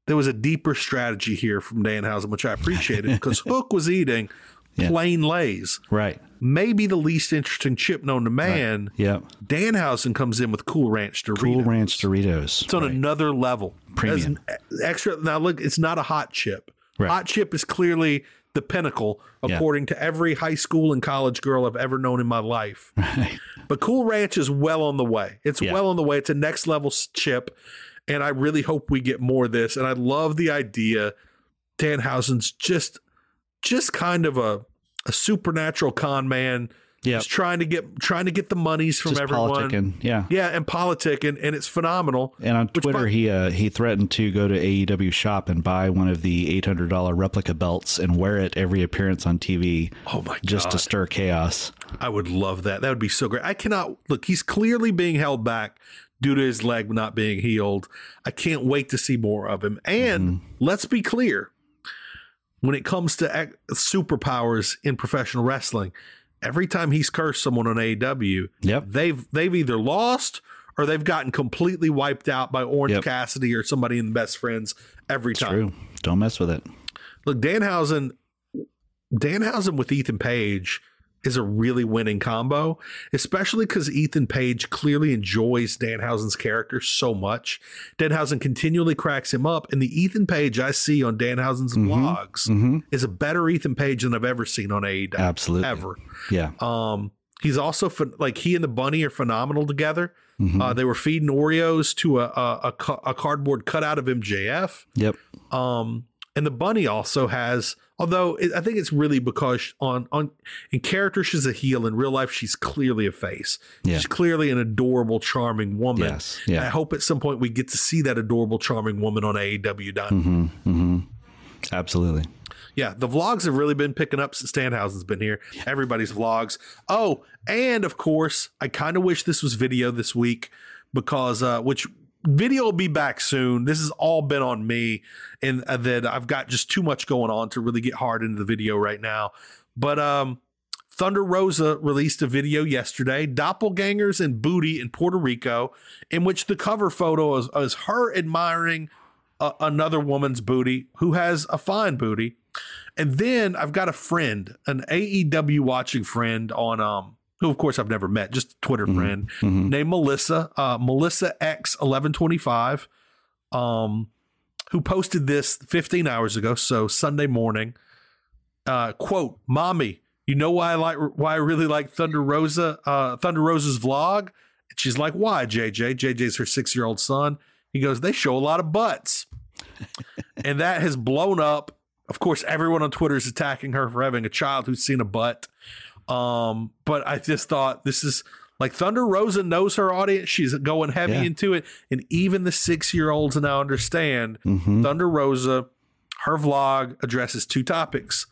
there was a deeper strategy here from Dan Danhausen, which I appreciated because Hook was eating Yeah. plain Lays, Right. maybe the least interesting chip known to man. Yep. Danhausen comes in with Cool Ranch Doritos. Cool Ranch Doritos. It's on Right. another level. Premium. Extra. Now look, it's not a hot chip. Right. Hot chip is clearly the pinnacle, Yeah. according to every high school and college girl I've ever known in my life. Right. But Cool Ranch is well on the way. It's Yeah. well on the way. It's a next level chip, and I really hope we get more of this. And I love the idea. Danhausen's just, just kind of a, a supernatural con man. Just trying to get trying to get the monies from Just everyone. politicking. Yeah. Yeah, and politicking, and it's phenomenal. And on Twitter, he uh, he threatened to go to AEW shop and buy one of the eight hundred dollar replica belts and wear it every appearance on TV, Oh my god! just to stir chaos. I would love that. That would be so great. I cannot look. He's clearly being held back due to his leg not being healed. I can't wait to see more of him. And let's be clear: when it comes to ac- superpowers in professional wrestling, every time he's cursed someone on AEW, Yep. they've they've either lost or they've gotten completely wiped out by Orange Yep. Cassidy or somebody in the Best Friends every time. True. Don't mess with it. Look, Danhausen, Danhausen with Ethan Page is a really winning combo, especially because Ethan Page clearly enjoys Danhausen's character so much. Danhausen continually cracks him up, and the Ethan Page I see on Danhausen's vlogs hmm is a better Ethan Page than I've ever seen on AEW. Absolutely. Ever. Yeah. Um, he's also like he and the bunny are phenomenal together. Mhm. Uh, they were feeding Oreos to a, a, a, a cardboard cutout of MJF. yep. Um, and the bunny also has, although it, I think it's really because on on in character she's a heel, in real life she's clearly a face. Yeah. She's clearly an adorable, charming woman. Yes. Yeah. I hope at some point we get to see that adorable, charming woman on AEW done. hmm hmm Absolutely. Yeah, the vlogs have really been picking up since Danhausen's been here. Everybody's vlogs. Oh, and of course, I kind of wish this was video this week because uh which video will be back soon. This has all been on me and uh, that I've got just too much going on to really get hard into the video right now. But um Thunder Rosa released a video yesterday, Doppelgangers and Booty in Puerto Rico, in which the cover photo is, is her admiring a, another woman's booty who has a fine booty. And then I've got a friend, an AEW watching friend on um who of course I've never met, just a Twitter friend Mhm. named Melissa, uh Melissa X eleven twenty five, um, who posted this 15 hours ago, so Sunday morning. Uh quote, Mommy, you know why I like why I really like Thunder Rosa, uh Thunder Rosa's vlog? And she's like, Why, JJ? JJ's her six-year-old son. He goes, They show a lot of butts. and that has blown up. Of course, everyone on Twitter is attacking her for having a child who's seen a butt. Um, but I just thought this is Like Thunder Rosa knows her audience. She's going heavy Yeah. into it. And even the six year olds now understand Mhm. Thunder Rosa, her vlog addresses two topics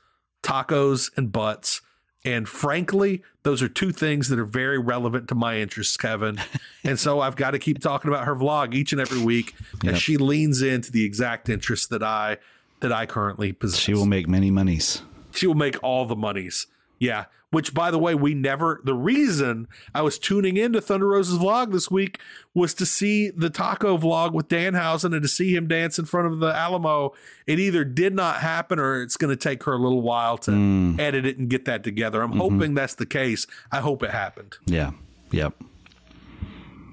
tacos and butts. And frankly, those are two things that are very relevant to my interests, Kevin. and so I've got to keep talking about her vlog each and every week Yep. as she leans into the exact interests that I that I currently possess. She will make many monies. She will make all the monies. Yeah. Which, by the way, we never. The reason I was tuning into Thunder Rosa's vlog this week was to see the taco vlog with Dan Danhausen and to see him dance in front of the Alamo. It either did not happen or it's going to take her a little while to Mm. edit it and get that together. I'm hoping that's the case. I hope it happened. Yeah. Yep.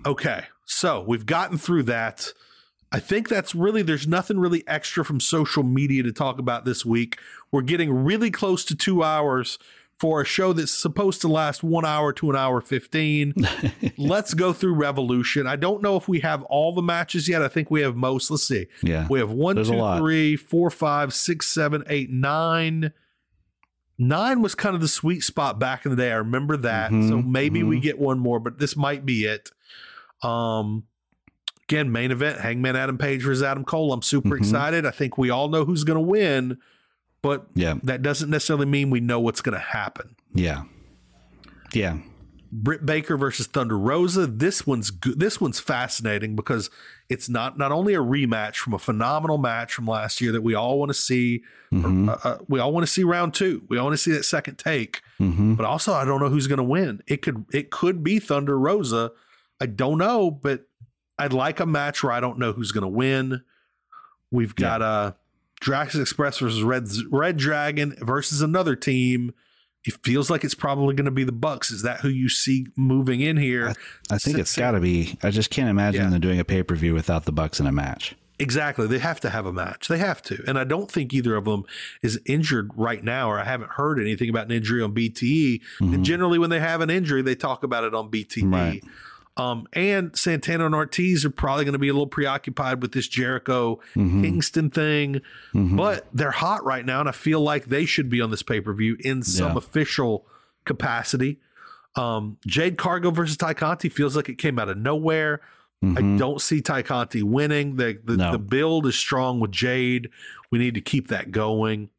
Okay. So we've gotten through that. I think that's really, there's nothing really extra from social media to talk about this week. We're getting really close to two hours for a show that's supposed to last one hour to an hour 15. Let's go through Revolution. I don't know if we have all the matches yet. I think we have most. Let's see. Yeah. We have one, There's two, three, four, five, six, seven, eight, nine. Nine was kind of the sweet spot back in the day. I remember that. Mhm, So maybe we mhm. get one more, but this might be it. Um, again, main event: Hangman Adam Page versus Adam Cole. I'm super Mhm. excited. I think we all know who's going to win, but Yeah. that doesn't necessarily mean we know what's going to happen. Yeah. Yeah. Britt Baker versus Thunder Rosa. This one's good. This one's fascinating because it's not not only a rematch from a phenomenal match from last year that we all want to see. Mhm. Uh, uh, we all want to see round two. We all want to see that second take. hmm But also, I don't know who's going to win. It could it could be Thunder Rosa. I don't know, but I'd like a match where I don't know who's going to win. We've got uh Jurassic Express versus Red Red Dragon versus another team. It feels like it's probably going to be the Bucks. Is that who you see moving in here? I think it's got to be. I just can't imagine Yeah. them doing a pay per view without the Bucks in a match. Exactly. They have to have a match. They have to. And I don't think either of them is injured right now, or I haven't heard anything about an injury on BTE. And mm-hmm. generally, when they have an injury, they talk about it on BTE. Right. Um, and Santana and Ortiz are probably going to be a little preoccupied with this Jericho Kingston thing, but they're hot right now, and I feel like they should be on this pay per view in some Yeah. official capacity. Um, Jade Cargill versus Tay Conti feels like it came out of nowhere. I don't see Tay Conti winning. The the, No. the build is strong with Jade. We need to keep that going.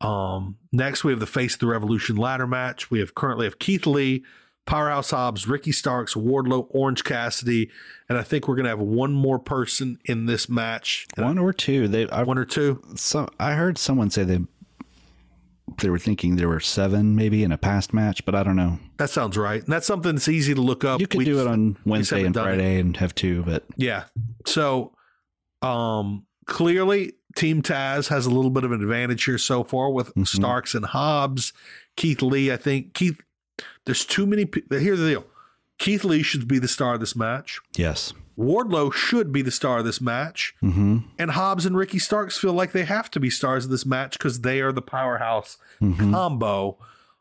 Um, next we have the Face of the Revolution ladder match. We have currently have Keith Lee, Powerhouse Hobbs, Ricky Starks, Wardlow, Orange Cassidy, and I think we're gonna have one more person in this match. One or two. They. I, one or two. so I heard someone say they. They were thinking there were seven, maybe in a past match, but I don't know. That sounds right. And that's something that's easy to look up. You could We do just- it on Wednesday and done it. Friday and have two, but Yeah. So um clearly Team Taz has a little bit of an advantage here so far with Mhm. Starks and Hobbs. Keith Lee, I think Keith there's too many pe- here's the deal. Keith Lee should be the star of this match. yes. Wardlow should be the star of this match. Mm-hmm. And Hobbs and Ricky Starks feel like they have to be stars of this match because they are the powerhouse Mhm. combo.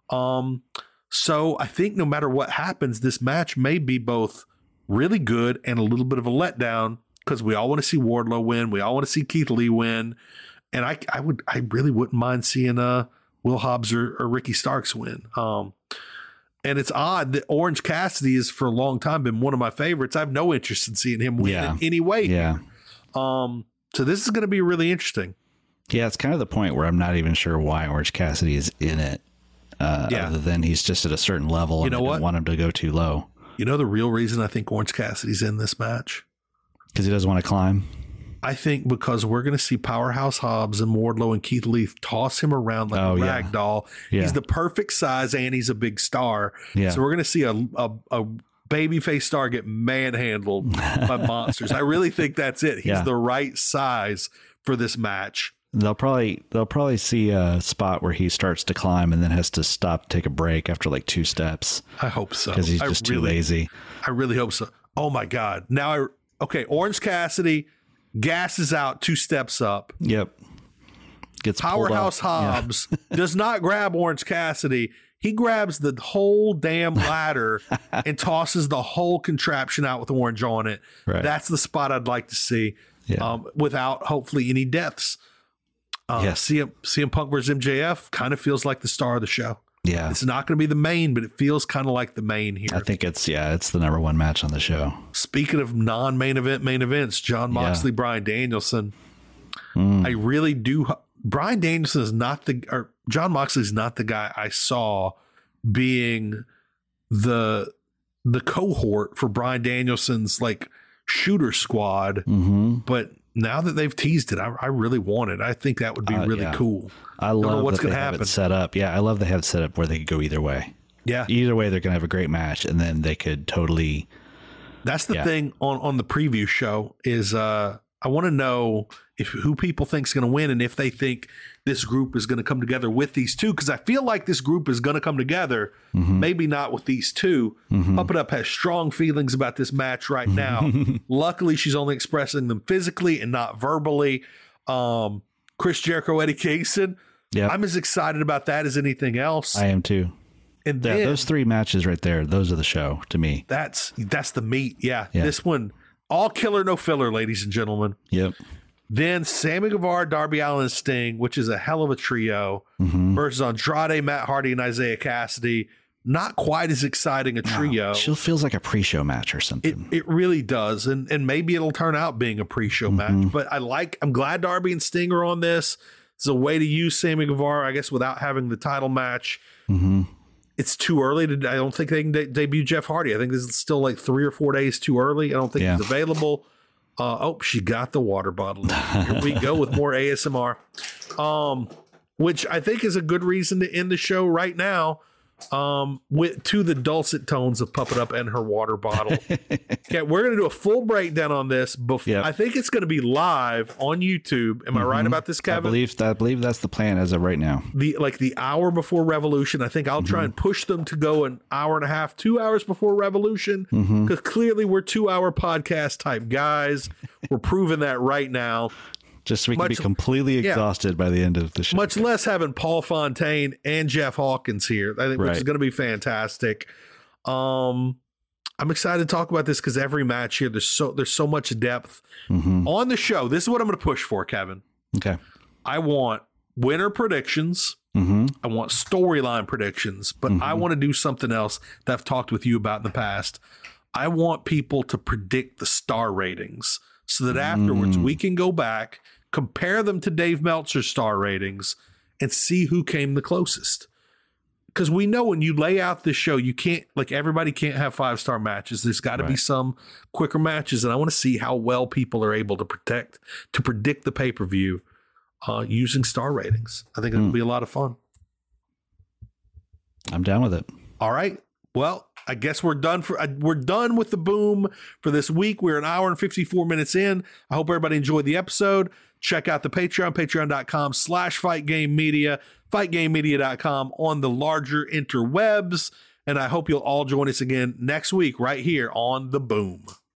Um, so I think no matter what happens, this match may be both really good and a little bit of a letdown because we all want to see Wardlow win. We all want to see Keith Lee win. And I, I would, I really wouldn't mind seeing uh, Will Hobbs or, or Ricky Starks win. Um, and it's odd that Orange Cassidy has for a long time been one of my favorites. I have no interest in seeing him win Yeah. in any way. Yeah. Um, so this is going to be really interesting. Yeah, it's kind of the point where I'm not even sure why Orange Cassidy is in it. Uh, Yeah. Other than he's just at a certain level You and know I don't what? want him to go too low You know the real reason I think Orange Cassidy's in this match? because he doesn't want to climb. I think because we're going to see Powerhouse Hobbs and Wardlow and Keith Lee toss him around like Oh, a yeah. rag doll. Yeah. He's the perfect size and he's a big star. Yeah. So we're going to see a, a, a babyface star get manhandled by monsters. I really think that's it. He's Yeah. the right size for this match. They'll probably they'll probably see a spot where he starts to climb and then has to stop, take a break after like two steps I hope so. because he's just too lazy. I really hope so. Oh my God. Now I, okay, Orange Cassidy gasses out two steps up. Yep. Gets Powerhouse off. Yeah. Hobbs does not grab Orange Cassidy. He grabs the whole damn ladder and tosses the whole contraption out with Orange on it. Right. That's the spot I'd like to see Yeah. um, without hopefully any deaths. Uh, Yes. CM, CM Punk versus MJF kind of feels like the star of the show. Yeah. It's not going to be the main, but it feels kind of like the main here. I think it's yeah, it's the number one match on the show. Speaking of non-main event main events, John Yeah. Moxley, Bryan Danielson. Mm. I really do. Bryan Danielson is not the or John Moxley is not the guy I saw being the the cohort for Bryan Danielson's like shooter squad. hmm But now that they've teased it, I, I really want it. I think that would be Uh, really yeah. cool. I love what's gonna have happen. set up. Yeah, I love they have it set up where they could go either way. Yeah, Either way, they're gonna have a great match, and then they could totally. That's the Yeah. thing on on the preview show is uh I want to know if who people think's going to win and if they think this group is going to come together with these two because I feel like this group is going to come together. Mm-hmm. Maybe not with these 2 Up and Up has strong feelings about this match right now. Luckily, she's only expressing them physically and not verbally. Um, Chris Jericho, Eddie Kingston. Yeah, I'm as excited about that as anything else. I am too. and Yeah, then those three matches right there, those are the show to me. that's that's the meat. Yeah, Yeah. this one all killer, no filler, ladies and gentlemen. Yep. Then Sammy Guevara, Darby Allin, and Sting, which is a hell of a trio, Mm-hmm. versus Andrade, Matt Hardy, and Isiah Kassidy. Not quite as exciting a trio. Still feels like a pre-show match or something. it really does, and and maybe it'll turn out being a pre-show Mm-hmm. match. But I like. I'm glad Darby and Sting are on this. It's a way to use Sammy Guevara, I guess, without having the title match. hmm It's too early to. I don't think they can de- debut Jeff Hardy. I think this is still like three or four days too early. I don't think Yeah. he's available. Uh, oh, she got the water bottle. Here we go with more ASMR, um, which I think is a good reason to end the show right now. Um, with to the dulcet tones of Puppet Up and her water bottle. okay, we're gonna do a full breakdown on this. Before Yep. I think it's gonna be live on YouTube. Am I right about this, Mm-hmm. I Kevin? believe I believe that's the plan as of right now. the like the hour before Revolution. I think I'll try Mm-hmm. and push them to go an hour and a half, two hours before Revolution, because Mm-hmm. clearly we're two hour podcast type guys. we're proving that right now. Just so we can be Much- completely yeah. exhausted by the end of the show. Much less having Paul Fontaine and Jeff Hawkins here. I think which is going to be fantastic. Um, I'm excited to talk about this because every match here there's so there's so much depth Mhm. on the show. This is what I'm going to push for, Kevin. Okay. I want winner predictions. hmm I want storyline predictions, but I Mm-hmm. want to do something else that I've talked with you about in the past. I want people to predict the star ratings so that afterwards Mm. we can go back, compare them to Dave Meltzer's star ratings, and see who came the closest. Because we know when you lay out this show, you can't, like, everybody can't have five star matches. There's got to be some quicker matches. And I want to see how well people are able to protect, to predict the pay per view uh, using star ratings. I think it'll Mm. be a lot of fun. I'm down with it. All right. Well, I guess we're done for uh, we're done with the boom for this week. We're an hour and 54 minutes in. I hope everybody enjoyed the episode. Check out the Patreon, patreon.com slash fight game media, fightgamemedia.com on the larger interwebs. And I hope you'll all join us again next week right here on the boom.